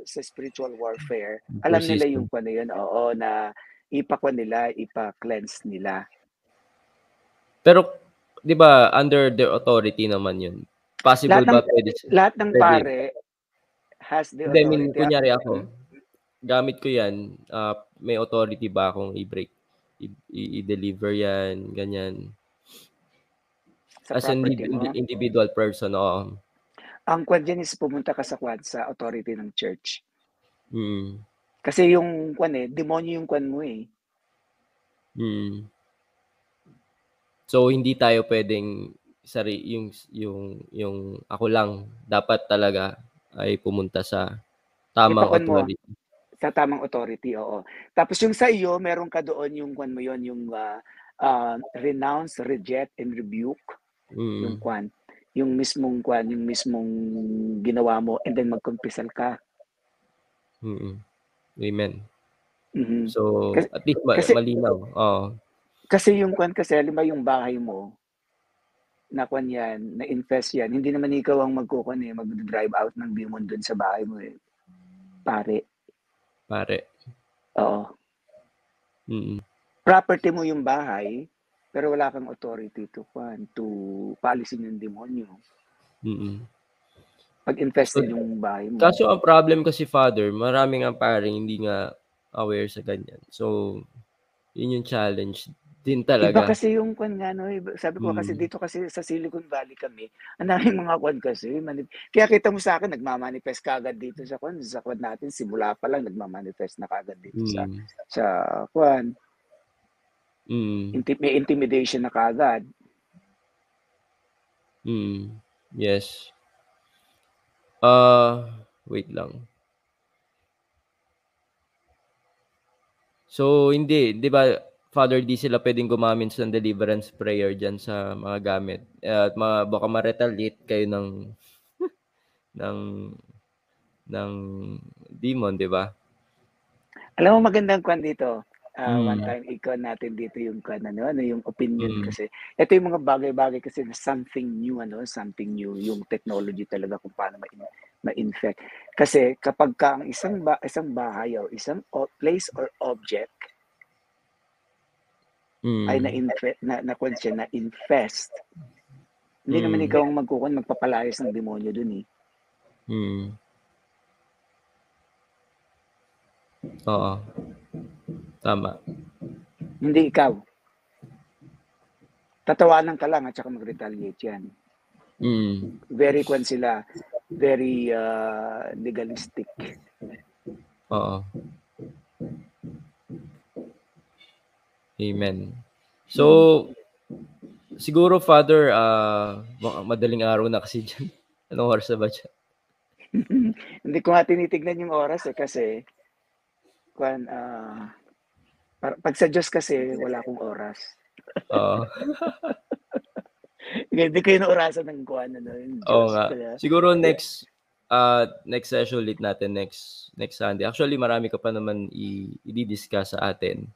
sa spiritual warfare, alam nila Persistent. yung kwan na yun, oo, na ipakwan nila, ipa-cleanse nila. Pero 'di ba under their authority naman 'yun? Possible Lahat ba ng- pwede si- Lahat ng Pwede. pare has the Hindi, I mean, authority. kunyari ako, gamit ko 'yan, ah, may authority ba akong i-break i- i-deliver 'yan, ganyan. sa As an property indi- mo. indi- individual person, oo. Ang kwan dyan is pumunta ka sa kwan sa authority ng church. Mm. Kasi yung kwan eh, demonyo yung kwan mo eh. Mm. So hindi tayo pwedeng sari yung yung yung ako lang dapat talaga ay pumunta sa tamang Ipakwan mo. Sa tamang authority, oo. Tapos yung sa iyo, meron ka doon yung kwan mo yon yung ah, ah, renounce, reject, and rebuke. Yung Mm. kwan. Yung mismong kwan, yung mismong ginawa mo, and then magkumpisal ka. Mm. Amen. Mhm. So Kasi- at least ma- kasi- malinaw. Oo. Kasi yung kwan kasi, halimbawa yung bahay mo, na kwan yan, na infest yan, hindi naman ikaw ang magkukuan eh, mag-drive out ng demon dun sa bahay mo eh. Pare. Pare. Oo. Mm. Property mo yung bahay, pero wala kang authority to kwan, to paalisin yung demonyo. Mm. Pag infested yung bahay mo. Kaso ang problem kasi father, maraming ang paring hindi nga aware sa ganyan. So, yun yung challenge din talaga. Iba kasi yung kwan nga, no? sabi ko mm. kasi dito kasi sa Silicon Valley kami, ang daming mga kwan kasi. Manip- Kaya kita mo sa akin, nagmamanifest kagad dito sa kwan. Sa kwan natin, simula pa lang nagmamanifest na kagad dito mm. sa, sa kwan. Mm. Inti- may intimidation na kagad. Mm. Yes. Uh, wait lang. So, hindi, di ba, Father, di sila pwedeng gumamit ng deliverance prayer dyan sa mga gamit. At mga, baka ma-retaliate kayo ng ng ng demon, di ba? Alam mo magandang kwan dito. Uh, mm. One time, ikaw natin dito yung kwan, ano, ano yung opinion mm. kasi. Ito yung mga bagay-bagay kasi na something new, ano, something new, yung technology talaga kung paano ma- ma-infect. Kasi kapag ka ang isang, ba- isang bahay o isang o- place or object mm. ay na-infest, na, na, na, na-infest, hindi mm. naman ikaw ang magkukon, magpapalayas ng demonyo dun eh. Mm. Oo. Tama. Hindi ikaw. Tatawanan ka lang at saka mag-retaliate yan. Mm. Very kwan sila, very uh, legalistic. Oo. Amen. So, siguro, Father, uh, madaling araw na kasi dyan. Anong oras na ba dyan? Hindi ko nga tinitignan yung oras eh kasi kwan, uh, pag sa Diyos kasi wala akong oras. Oo. Hindi ko yung orasan ng kwan ano, yung Diyos. Oo nga. Kaya, Siguro next uh, next session ulit natin next next Sunday. Actually, marami ka pa naman i- i-discuss sa atin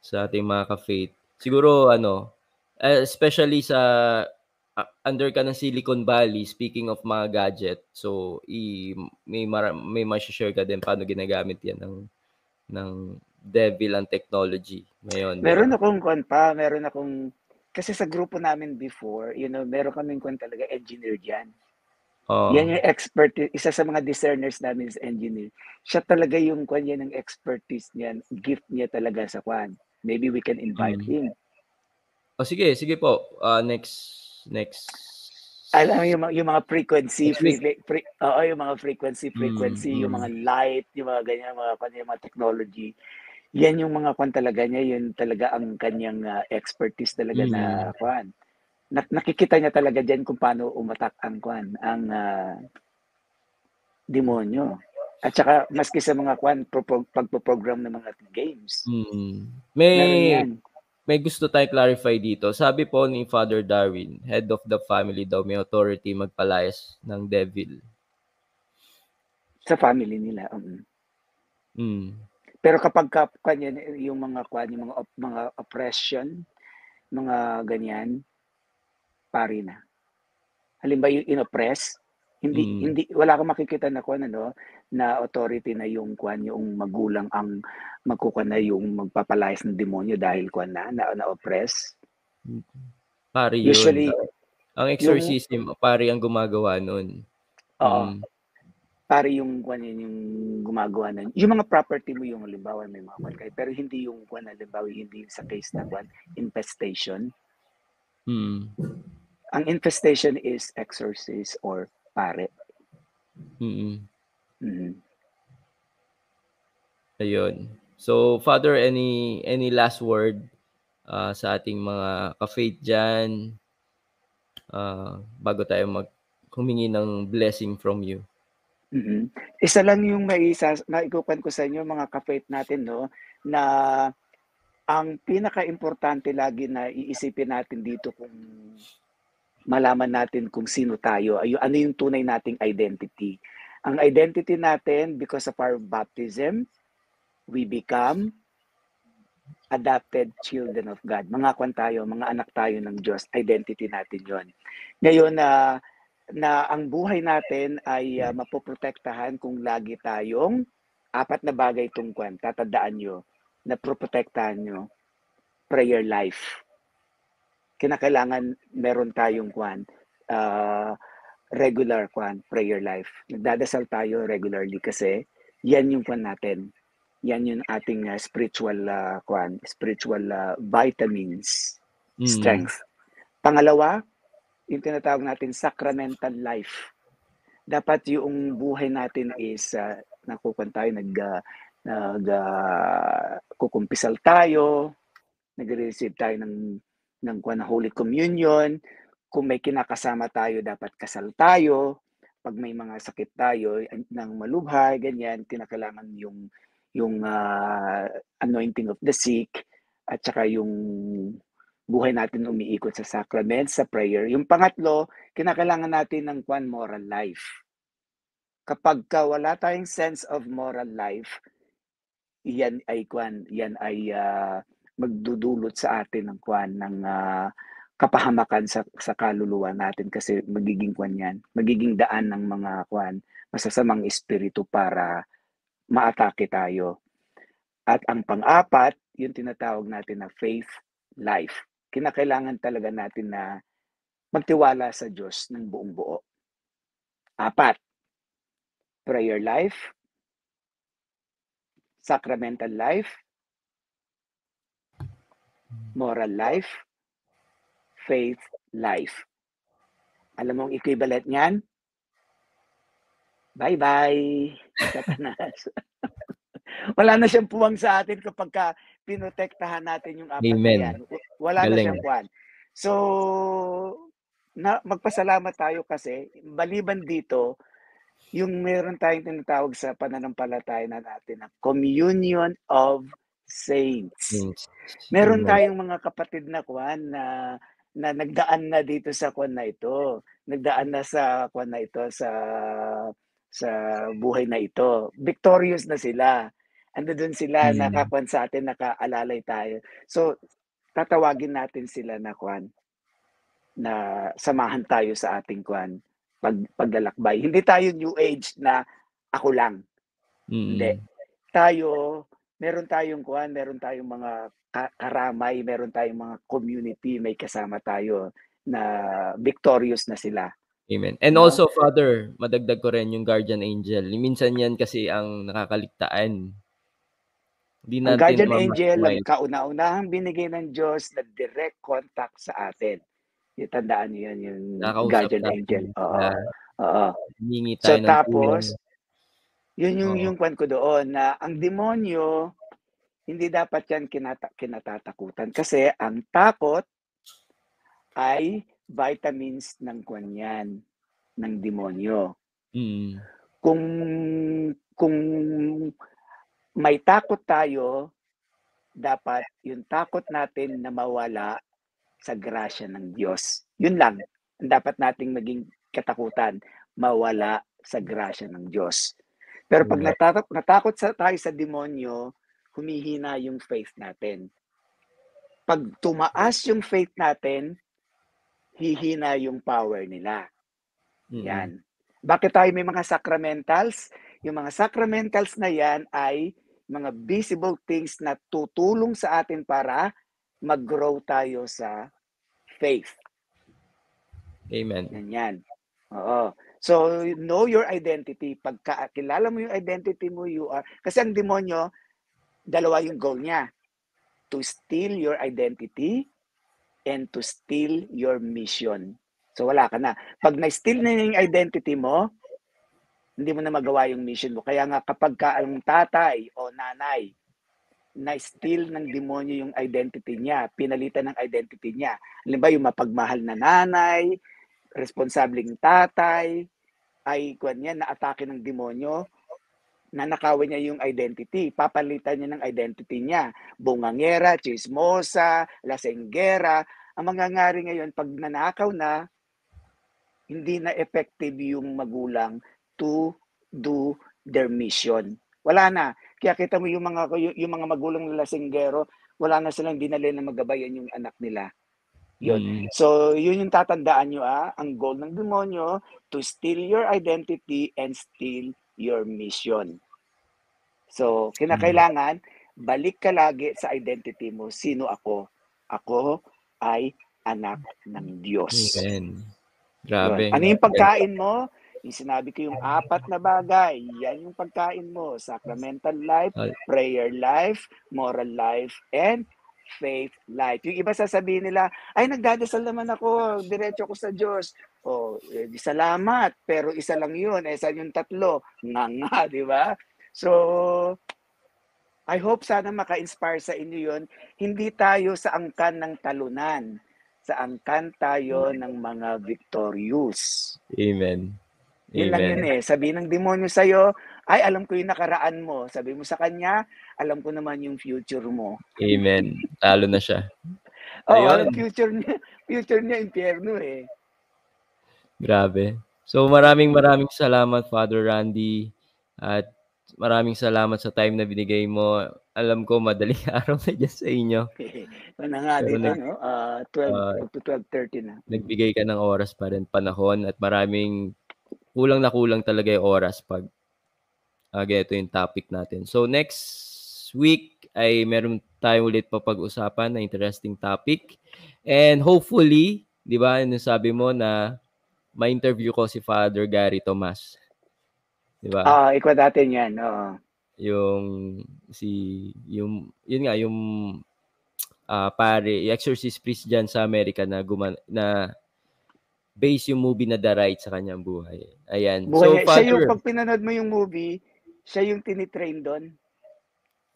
sa ating mga ka-faith. Siguro ano, especially sa uh, under ka ng Silicon Valley, speaking of mga gadget, so i, may mar- may ma-share ka din paano ginagamit 'yan ng ng devil ang technology ngayon. Meron akong kwan pa, meron akong kasi sa grupo namin before, you know, meron kaming kwan talaga engineer diyan. Oh. Yan yung expert, isa sa mga discerners namin is engineer. Siya talaga yung kwan yan ng expertise niyan, gift niya talaga sa kwan. Maybe we can invite hmm. him. Oh, sige, sige po. Uh, next next alam mo yung, yung mga frequency, free, free, oo, yung mga frequency, frequency, mm, yung mga light, yung mga ganyan, mga, yung mga technology. Yan yung mga kwan talaga niya, yun talaga ang kanyang uh, expertise talaga mm. na kwan. Nak- nakikita niya talaga diyan kung paano umatak ang kwan, ang uh, demonyo. At saka maski sa mga kwan pro- pagpo-program ng mga games. Mm. May may gusto tayo clarify dito. Sabi po ni Father Darwin, head of the family daw, may authority magpalayas ng devil. Sa family nila. Um. Mm. Pero kapag ka, kanya, yung mga kwan, yung mga, mga oppression, mga ganyan, pari na. Halimbawa yung inoppress, hindi mm. hindi wala kang makikita na kuan ano na authority na yung kuan yung magulang ang magkukuha na yung magpapalayas ng demonyo dahil kuan na na, na oppress. Pari yun. Usually ang exorcism yung, pari ang gumagawa noon. Oo. Um, pari yung kuan yun, yung gumagawa nun. Yung mga property mo yung halimbawa may mga kuan pero hindi yung kuan halimbawa hindi sa case na kuan infestation. Hmm. Ang infestation is exorcist or pare. Mm. Mm. Ayun. So, Father, any any last word uh, sa ating mga ka-faith dyan uh, bago tayo mag humingi ng blessing from you? Mm-hmm. Isa lang yung may isa, maikupan ko sa inyo mga ka-faith natin no na ang pinaka-importante lagi na iisipin natin dito kung malaman natin kung sino tayo, ay, ano yung tunay nating identity. Ang identity natin, because of our baptism, we become adopted children of God. Mga kwan tayo, mga anak tayo ng Diyos. Identity natin yon. Ngayon, na uh, na ang buhay natin ay uh, mapoprotektahan kung lagi tayong apat na bagay itong kwan. Tatandaan nyo na proprotektahan nyo prayer life. Kinakailangan meron tayong kwan, uh, regular kwan, prayer life. Nagdadasal tayo regularly kasi yan yung kwan natin yan yung ating uh, spiritual uh, kwan, spiritual uh, vitamins, mm. strength. Pangalawa, yung tinatawag natin sacramental life. Dapat yung buhay natin is uh, nakukuan tayo nag uh, nag uh, kukumpisal tayo, nagre-receive tayo ng ng kwan Holy Communion. Kung may kinakasama tayo, dapat kasal tayo. Pag may mga sakit tayo ng malubhay, ganyan, kinakailangan yung yung uh, anointing of the sick, at saka yung buhay natin umiikot sa sacrament, sa prayer. Yung pangatlo, kinakailangan natin ng one moral life. Kapag ka wala tayong sense of moral life, yan ay kwan, yan ay uh, magdudulot sa atin ng kwan ng uh, kapahamakan sa, sa kaluluwa natin kasi magiging kwan yan, magiging daan ng mga kwan, masasamang espiritu para maatake tayo. At ang pang-apat, yung tinatawag natin na faith life. Kinakailangan talaga natin na magtiwala sa Diyos ng buong buo. Apat, prayer life, sacramental life, moral life, faith life. Alam mo ang equivalent niyan? Bye-bye, Satanas. Wala na siyang puwang sa atin kapag ka pinotektahan natin yung apat Amen. yan. Wala Galing. na siyang puwang. So, na, magpasalamat tayo kasi, baliban dito, yung meron tayong tinatawag sa pananampalataya na natin na communion of saints. Meron tayong mga kapatid na kwan na na nagdaan na dito sa kwan na ito. Nagdaan na sa kwan na ito sa sa buhay na ito. Victorious na sila. Ando doon sila, mm. nakakuan sa atin, nakaalalay tayo. So, tatawagin natin sila na kwan, na samahan tayo sa ating kwan, pag, paglalakbay. Hindi tayo new age na ako lang. Mm. Hindi. Tayo, meron tayong kwan, meron tayong mga karamay, meron tayong mga community, may kasama tayo na victorious na sila. Amen. And no? also, Father, madagdag ko rin yung guardian angel. Minsan yan kasi ang nakakaligtaan. Di natin ang guardian angel, ang kauna-unahang binigay ng Diyos na direct contact sa atin. Itandaan niyo yan, yung guardian natin. angel. Oo. Uh, Oo. so, tapos, yun yung, Oo. yung kwan ko doon na ang demonyo, hindi dapat yan kinata- kinatatakutan. Kasi ang takot ay vitamins ng kwan yan, ng demonyo. Mm. Kung kung may takot tayo, dapat yung takot natin na mawala sa grasya ng Diyos. Yun lang. Ang dapat nating maging katakutan, mawala sa grasya ng Diyos. Pero pag natakot, natakot sa, tayo sa demonyo, humihina yung faith natin. Pag tumaas yung faith natin, hihina yung power nila. Mm-hmm. Yan. Bakit tayo may mga sacramentals? Yung mga sacramentals na yan ay mga visible things na tutulong sa atin para mag-grow tayo sa faith. Amen. Yan yan. Oo. So, know your identity. Pagka kilala mo yung identity mo, you are... Kasi ang demonyo, dalawa yung goal niya. To steal your identity and to steal your mission. So wala ka na. Pag na-steal na yung identity mo, hindi mo na magawa yung mission mo. Kaya nga kapag ka ang tatay o nanay na-steal ng demonyo yung identity niya, pinalitan ng identity niya. Halimbawa yung mapagmahal na nanay, responsableng tatay, ay kwan niya, na-atake ng demonyo, nanakawin niya yung identity, papalitan niya ng identity niya. Bungangera, chismosa, lasenggera, ang mangyayari ngayon, pag nanakaw na, hindi na effective yung magulang to do their mission. Wala na. Kaya kita mo yung mga yung mga magulang na lasinggero, wala na silang dinali na magabayan yung anak nila. Yun. Mm. So, yun yung tatandaan nyo ah. Ang goal ng demonyo, to steal your identity and steal your mission. So, kinakailangan, balik ka lagi sa identity mo. Sino ako? Ako ay anak ng Diyos. Amen. Grabe. Yun. Ano yung pagkain mo? Yung sinabi ko yung apat na bagay, yan yung pagkain mo. Sacramental life, prayer life, moral life, and faith life. Yung iba sasabihin nila, ay nagdadasal naman ako, diretso ko sa Diyos. O, oh, eh, salamat, pero isa lang yun. Eh, saan yung tatlo? Nga nga, di ba? So, I hope sana maka-inspire sa inyo yon. Hindi tayo sa angkan ng talunan. Sa angkan tayo ng mga victorious. Amen. Yun Amen. lang yun eh. Sabi ng demonyo sa'yo, ay alam ko yung nakaraan mo. Sabi mo sa kanya, alam ko naman yung future mo. Amen. Talo na siya. Oo, oh, future niya, future niya impyerno eh. Grabe. So maraming maraming salamat Father Randy at maraming salamat sa time na binigay mo. Alam ko madaling araw na dyan sa inyo. Ano nga dito, no? Uh, 12 uh, to 12.30 na. Nagbigay ka ng oras pa rin, panahon at maraming kulang na kulang talaga yung oras pag uh, ganito yung topic natin. So next week ay meron tayo ulit pa pag-usapan na interesting topic. And hopefully, di ba, yung sabi mo na ma-interview ko si Father Gary Tomas. Di ba? Ah, uh, ikwa natin yan. Oo. Yung si yung yun nga yung uh, pare, exorcist priest diyan sa Amerika na guman na base yung movie na The Right sa kanyang buhay. Ayan. Buhay, so, Father, siya yung pag pinanood mo yung movie, siya yung tinitrain doon.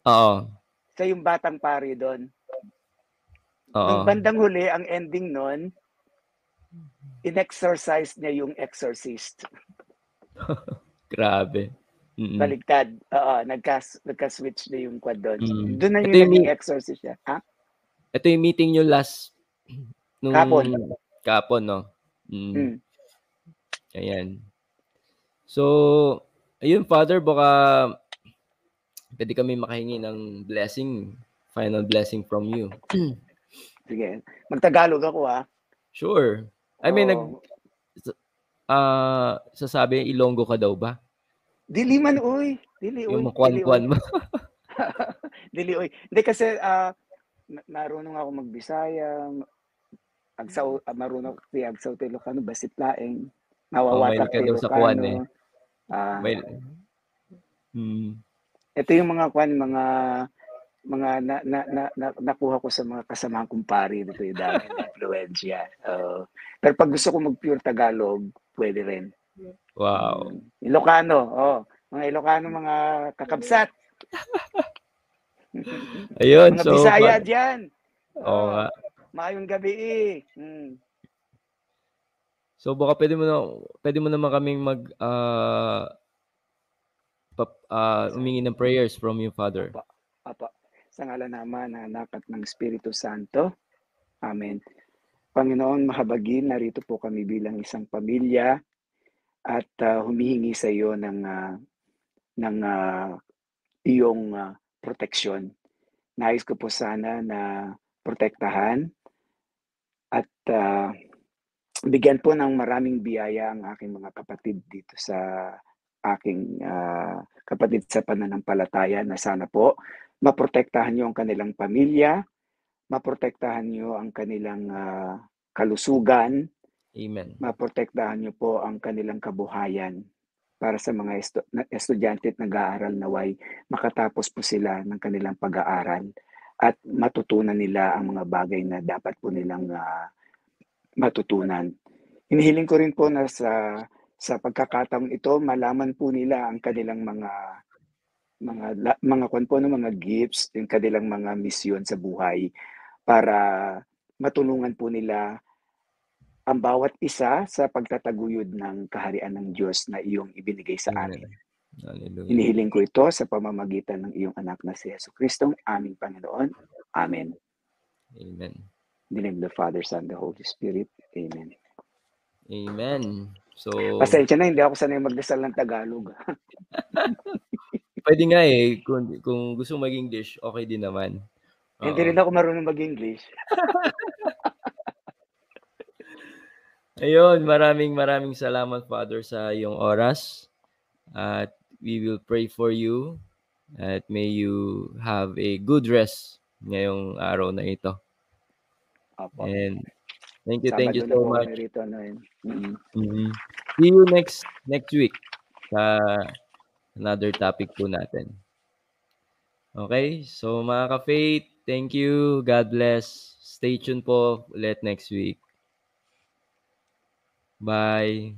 Oo. Siya yung batang pari doon. Oo. Nung bandang huli, ang ending noon, in-exorcise niya yung exorcist. Grabe. Mm-mm. Baligtad. Oo, nagka, nagka-switch na yung quad doon. Mm. Doon na yung naging exorcist siya. Ha? Ito yung meeting nyo last nung kapon. Kapon, no? Mm. mm. Ayan. So, ayun, Father, baka pwede kami makahingi ng blessing, final blessing from you. Sige. Magtagalog ako, ha? Sure. I mean, oh. nag, uh, sasabi, Ilonggo ka daw ba? Dili man, uy. Dili, uy. Yung makwan-kwan mo. Dili, uy. Hindi kasi, uh, narunong ako magbisaya, agsaw, uh, marunong ako agsaw Ilocano, basit laeng, mawawatak oh, Ilocano. sa kuwan eh. Uh, may... hmm. Ito yung mga kwan, mga mga na, na, na, na, nakuha ko sa mga kasamahan kong pari dito yung dami ng influensya. Uh, pero pag gusto ko mag-pure Tagalog, pwede rin. Wow. Um, Ilocano, oh. Mga Ilocano, mga kakabsat. Ayun, mga so... Bisaya dyan. Oo oh, nga. Maayong gabi eh. Hmm. So baka pwede mo na pwede mo naman kaming mag uh, pap, uh, umingi ng prayers from your Father. Apa, apa. Sa ngala naman na nakat ng Espiritu Santo. Amen. Panginoon, mahabagin, narito po kami bilang isang pamilya at uh, humihingi sa iyo ng uh, ng uh, iyong uh, proteksyon. Nais ko po sana na protektahan at uh, bigyan po ng maraming biyaya ang aking mga kapatid dito sa aking uh, kapatid sa pananampalataya na sana po maprotektahan niyo ang kanilang pamilya, maprotektahan niyo ang kanilang uh, kalusugan, Amen. Maprotektahan niyo po ang kanilang kabuhayan para sa mga estu- estudyante at nag-aaral naway makatapos po sila ng kanilang pag-aaral at matutunan nila ang mga bagay na dapat po nilang uh, matutunan. Hinihiling ko rin po na sa sa pagkakataong ito malaman po nila ang kanilang mga mga mga kwan po ng mga gifts, yung kanilang mga misyon sa buhay para matulungan po nila ang bawat isa sa pagtataguyod ng kaharian ng Diyos na iyong ibinigay sa amin. Hallelujah. Inihiling ko ito sa pamamagitan ng iyong anak na si Yesu Kristo, aming Panginoon. Amen. Amen. In the name of the Father, Son, the Holy Spirit. Amen. Amen. So, Pasensya na, hindi ako sanay magdasal ng Tagalog. Pwede nga eh, kung, kung gusto mag-English, okay din naman. Hindi rin ako marunong mag-English. Ayun, maraming maraming salamat Father sa iyong oras. At we will pray for you at may you have a good rest ngayong araw na ito. Opo. And thank you, Sabado thank you na so much. rito, no, yun. Mm. Mhm. See you next next week sa another topic po natin. Okay? So mga ka-faith, thank you. God bless. Stay tuned po ulit next week. Bye.